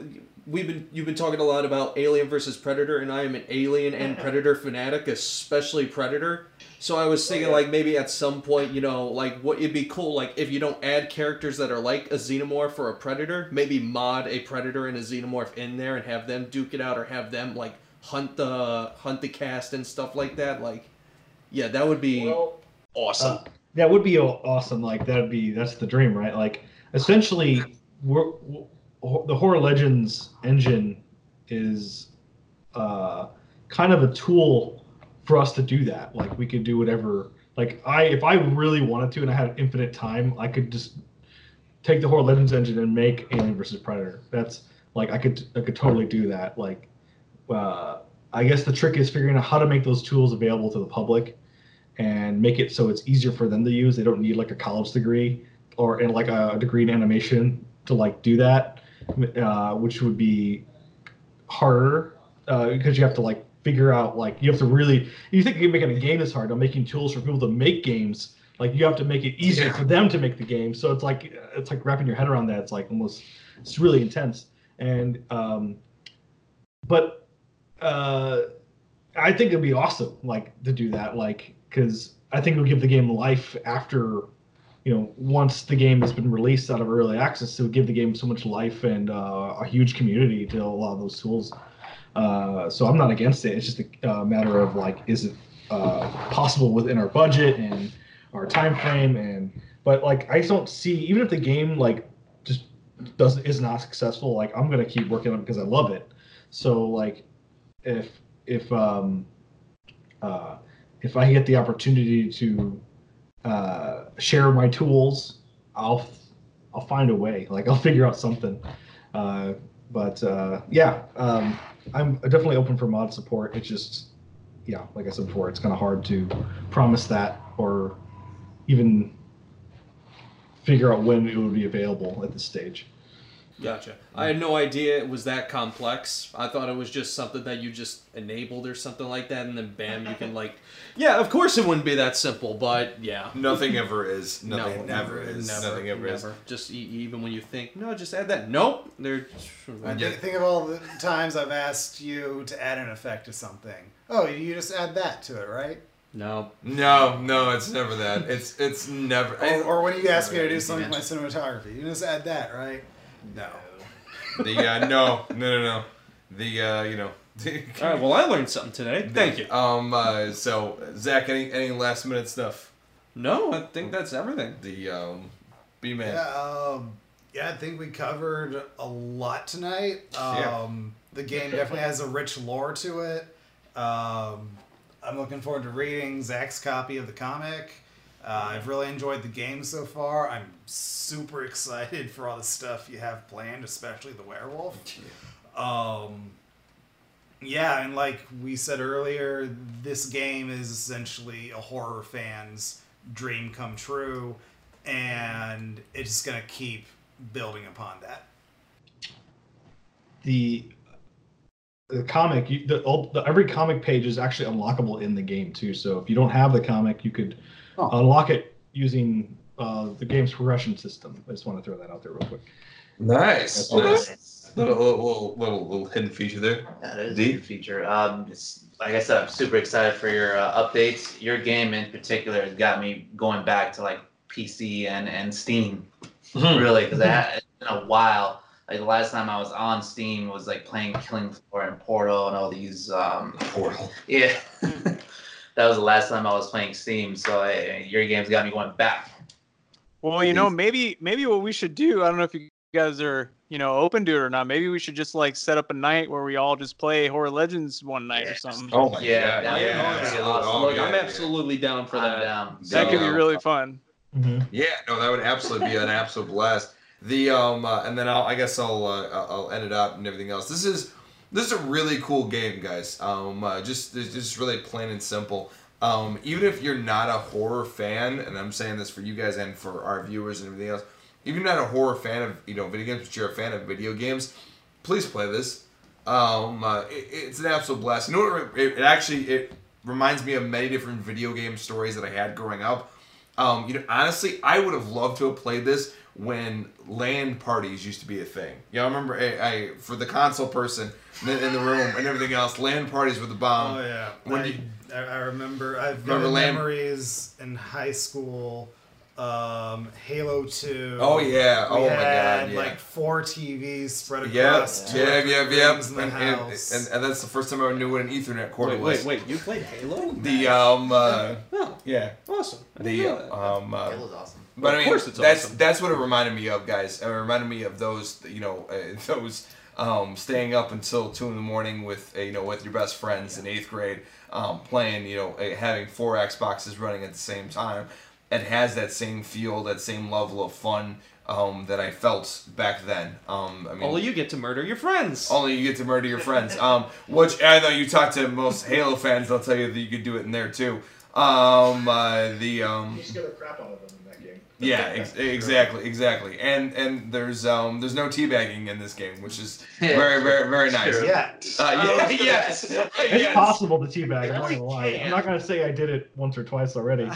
we've been you've been talking a lot about Alien versus Predator, and I am an Alien and Predator fanatic, especially Predator. So I was thinking like maybe at some point, you know, like what it'd be cool like if you don't add characters that are like a xenomorph or a predator, maybe mod a predator and a xenomorph in there and have them duke it out or have them like hunt the hunt the cast and stuff like that. Like, yeah, that would be Well, awesome. Uh, that would be awesome. Like that'd be that's the dream, right? Like essentially, we're, w- the Horror Legends engine is uh, kind of a tool for us to do that. Like we could do whatever. Like I, if I really wanted to, and I had infinite time, I could just take the Horror Legends engine and make Alien versus Predator. That's like I could I could totally do that. Like, uh, I guess the trick is figuring out how to make those tools available to the public and make it so it's easier for them to use. They don't need like a college degree or in like a degree in animation to like do that, uh, which would be harder uh, because you have to like figure out like you have to really you think you're making a game is hard. I'm making tools for people to make games. Like you have to make it easier Yeah. for them to make the game. So it's like it's like wrapping your head around that. It's like almost it's really intense. And um, but uh, I think it'd be awesome, like to do that, like because I think it'll give the game life after, you know, once the game has been released out of early access, it would give the game so much life and uh, a huge community to a lot of those tools. Uh, so I'm not against it. It's just a uh, matter of like, is it uh, possible within our budget and our time frame? And but like, I just don't see even if the game like just does is not successful. Like I'm gonna keep working on it because I love it. So like, if if um uh if I get the opportunity to uh share my tools, I'll I'll find a way. Like I'll figure out something. Uh, but uh, yeah, um, I'm definitely open for mod support. It's just yeah, like I said before, it's kind of hard to promise that or even figure out when it would be available at this stage. Gotcha. I had no idea it was that complex. I thought it was just something that you just enabled or something like that, and then bam, you can like. Yeah, of course it wouldn't be that simple, but yeah. Nothing ever is. No, never, ever is. Never, Nothing ever is. Just e- even when you think, no, just add that. Nope. They're. I think, think of all the times I've asked you to add an effect to something. Oh, you just add that to it, right? No. No, no, it's never that. It's it's never. Or, or when you ask me to do easy, something with my cinematography, you just add that, right? No. The uh, no, no, no, no. The uh, you know. All right. Well, I learned something today. Thank you. Um. Uh, so Zach, any any last minute stuff? No, I think that's everything. The um, B man. Yeah, um, yeah, I think we covered a lot tonight. Um, Yeah. The game definitely has a rich lore to it. Um, I'm looking forward to reading Zach's copy of the comic. Uh, I've really enjoyed the game so far. I'm super excited for all the stuff you have planned, especially the werewolf. Um, yeah, and like we said earlier, this game is essentially a horror fan's dream come true, and it's just gonna keep building upon that. the the comic you, the, the every comic page is actually unlockable in the game too so if you don't have the comic you could Oh. unlock it using uh, the game's progression system i just want to throw that out there real quick Nice. That's nice. Little, little little little little hidden feature there. Yeah, that is a D? good feature. Um, it's, like I said, I'm super excited for your uh, updates. Your game in particular has got me going back to like PC and, and Steam, Hmm. really, because it's been a while. Like the last time I was on Steam was like playing Killing Floor and Portal and all these. Um, Portal. yeah, that was the last time I was playing Steam. So I, your game's got me going back. Well, you know, maybe maybe what we should do, I don't know if you guys are, you know, open to it or not. Maybe we should just like set up a night where we all just play Horror Legends one night or something. Oh my Yeah, god. Yeah. would be absolutely. awesome. Oh, Look, yeah, I'm yeah. absolutely down for that. down. That could be really fun. Yeah, no, that would absolutely be an absolute blast. The um, uh, and then I'll, I guess I'll uh, I'll I'll end it up and everything else. This is this is a really cool game, guys. Um, uh, just just really plain and simple. um, even if you're not a horror fan, and I'm saying this for you guys and for our viewers and everything else, even if you're not a horror fan of you know video games, but you're a fan of video games, please play this. Um, uh, it, it's an absolute blast. You know what? It, it actually it reminds me of many different video game stories that I had growing up. Um, you know, honestly, I would have loved to have played this when LAN parties used to be a thing. You know, remember I, I for the console person in the, in the room and everything else, LAN parties were the bomb. oh yeah, when I, you- I, I remember. I've Remember got memories in high school. Um, Halo Two. Oh yeah! We Oh my had god! Yeah. like four TVs spread Yep, across. two or yep, three yep, yep. in the And, and, house. and, and that's the first time I knew what an Ethernet cord Wait, was. wait, wait! You played Halo? The um, uh, Oh, yeah, awesome. I didn't the know that. um, uh, Halo's awesome. But Of I mean, course it's that's awesome. that's what it reminded me of, guys. It reminded me of those, you know, uh, those um, staying up until two in the morning with uh, you know with your best friends in eighth grade, um, playing, you know, having four Xboxes running at the same time. It has that same feel, that same level of fun um, that I felt back then. Um, I mean, Only you get to murder your friends. only you get to murder your friends. Um, which I know you talk to most Halo fans, they'll tell you that you could do it in there too. Um, uh, the um, You scare the crap out of them in that game. Yeah, ex- exactly, exactly. And and there's um there's no teabagging in this game, which is very very very nice. Sure. Yet. Uh, yeah, yes, It's yes. possible to teabag. I'm not gonna lie. I'm not gonna say I did it once or twice already.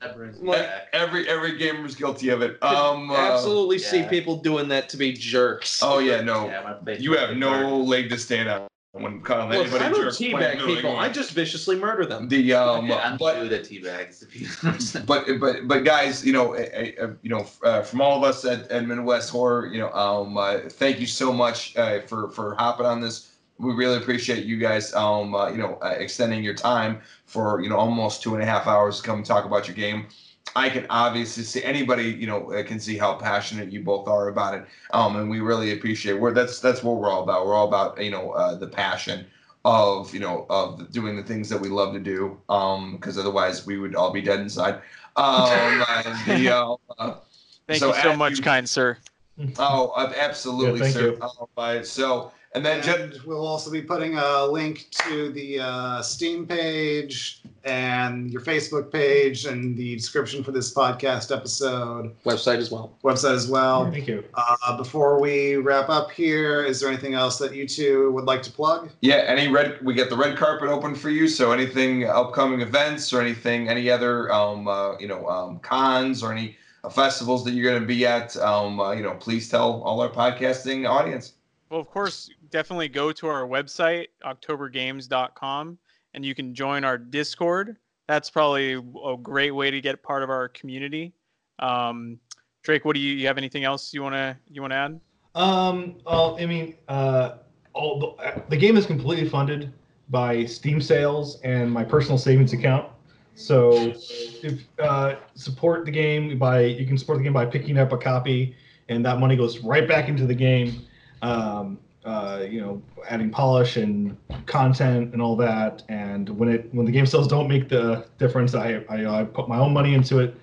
That brings Like, every every gamer's guilty of it. Um, uh, Absolutely see yeah. people doing that to be jerks. Oh yeah, no. Yeah, when I played You have Dark. no leg to stand on when calling Look, anybody I don't teabag people. I just viciously murder them. the um, Okay, I'm but good teabags. But but but guys, you know, I, I, you know, uh, from all of us at, at Midwest Horror, you know, um, uh, thank you so much uh, for for hopping on this. We really appreciate you guys, um, uh, you know, uh, extending your time for you know almost two and a half hours to come and talk about your game. I can obviously see anybody, you know, uh, can see how passionate you both are about it, um, and we really appreciate. We're that's that's what we're all about. We're all about you know uh, the passion of you know of doing the things that we love to do um because otherwise we would all be dead inside um and the uh, uh, Thank So you so much, you- kind sir. oh absolutely Yeah, thank sir you. Uh, so and then just And we'll also be putting a link to the uh, Steam page and your Facebook page and the description for this podcast episode Website as well. website as well. Thank you. Uh, before we wrap up here, is there anything else that you two would like to plug? yeah any red we got the red carpet open for you so anything upcoming events or anything any other um uh, you know um cons or any uh, festivals that you're going to be at um uh, you know please tell all our podcasting audience Well, of course, definitely go to our website, octobergames.com, and you can join our Discord. That's probably a great way to get part of our community. Um, Drake, what do you, you have anything else you wanna you wanna add? Um, well, I mean, uh, all the, the game is completely funded by Steam sales and my personal savings account. So, if uh, support the game by you can support the game by picking up a copy, and that money goes right back into the game. Um, uh, you know, adding polish and content and all that. And when it when the game sales don't make the difference, I I, I put my own money into it.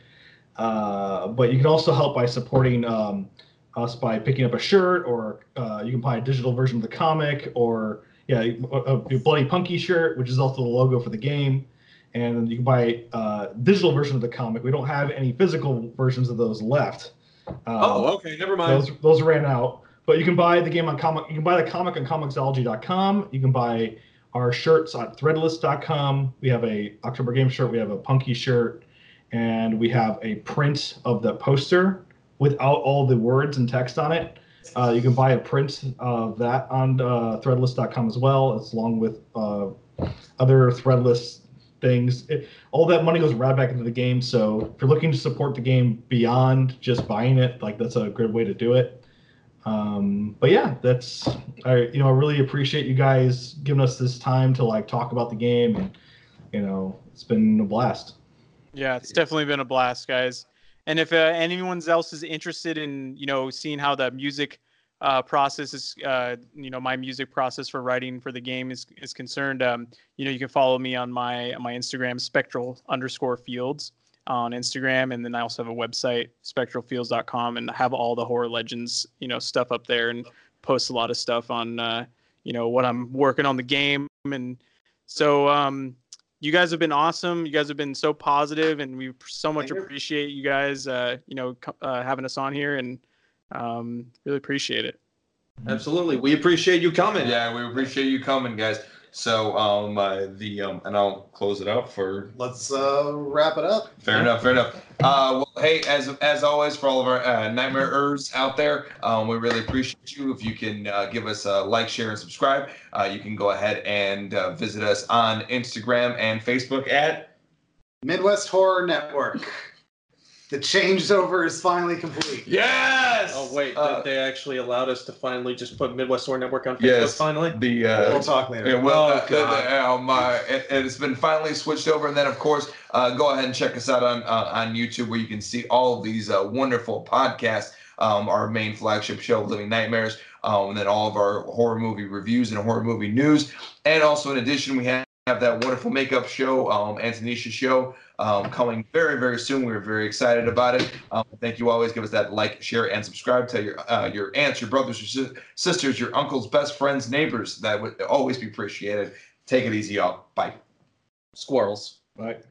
Uh, but you can also help by supporting um, us by picking up a shirt, or uh, you can buy a digital version of the comic, or yeah, a, a Bloody Punky shirt, which is also the logo for the game. And you can buy a digital version of the comic. We don't have any physical versions of those left. Um, Oh, okay. Never mind. those those ran out. But you can buy the game on comic. You can buy the comic on Comixology.com. You can buy our shirts on Threadless.com. We have a October Game shirt. We have a Punky shirt, and we have a print of the poster without all the words and text on it. Uh, you can buy a print of that on uh, Threadless.com as well, as along with uh, other Threadless things. It, all that money goes right back into the game. So if you're looking to support the game beyond just buying it, like that's a good way to do it. Um, but yeah, that's I you know I really appreciate you guys giving us this time to like talk about the game, and you know it's been a blast. Yeah, it's definitely been a blast, guys. And if uh, anyone else is interested in, you know, seeing how the music uh, process is, uh, you know, my music process for writing for the game is is concerned, um, you know, you can follow me on my on my Instagram, spectral underscore fields on Instagram, and then I also have a website, spectralfields.com, and have all the horror legends, you know, stuff up there, and post a lot of stuff on, uh, you know, what I'm working on the game and So um, you guys have been awesome. You guys have been so positive, and we so much appreciate you guys. Uh, you know, uh, having us on here, and um, really appreciate it. Absolutely. We appreciate you coming. Yeah, we appreciate you coming, guys. So um, uh, the um, and I'll close it up for Let's uh, wrap it up. Fair enough. Fair enough. Uh, well, hey, as as always, for all of our uh, nightmareers out there, um, we really appreciate you. If you can uh, give us a like, share, and subscribe, uh, you can go ahead and uh, visit us on Instagram and Facebook at. Midwest Horror Network. The changeover is finally complete. Yes. Oh wait, Uh, they actually allowed us to finally just put Midwest Horror Network on Facebook. Yes. Finally. the. Uh, We'll talk later. Yeah, well, Oh, uh, the- God. the, um, uh, it, it's been finally switched over, and then of course, uh, go ahead and check us out on uh, on YouTube, where you can see all of these uh, wonderful podcasts. Um, our main flagship show, Living Nightmares, um, and then all of our horror movie reviews and horror movie news, and also in addition, we have. Have that wonderful makeup show, um, Antonisha show, um, coming very, very soon. We're very excited about it. Um, thank you. Always give us that like, share, and subscribe. Tell your uh, your aunts, your brothers, your sis- sisters, your uncles, best friends, neighbors. That would always be appreciated. Take it easy, y'all. Bye. Squirrels. Right.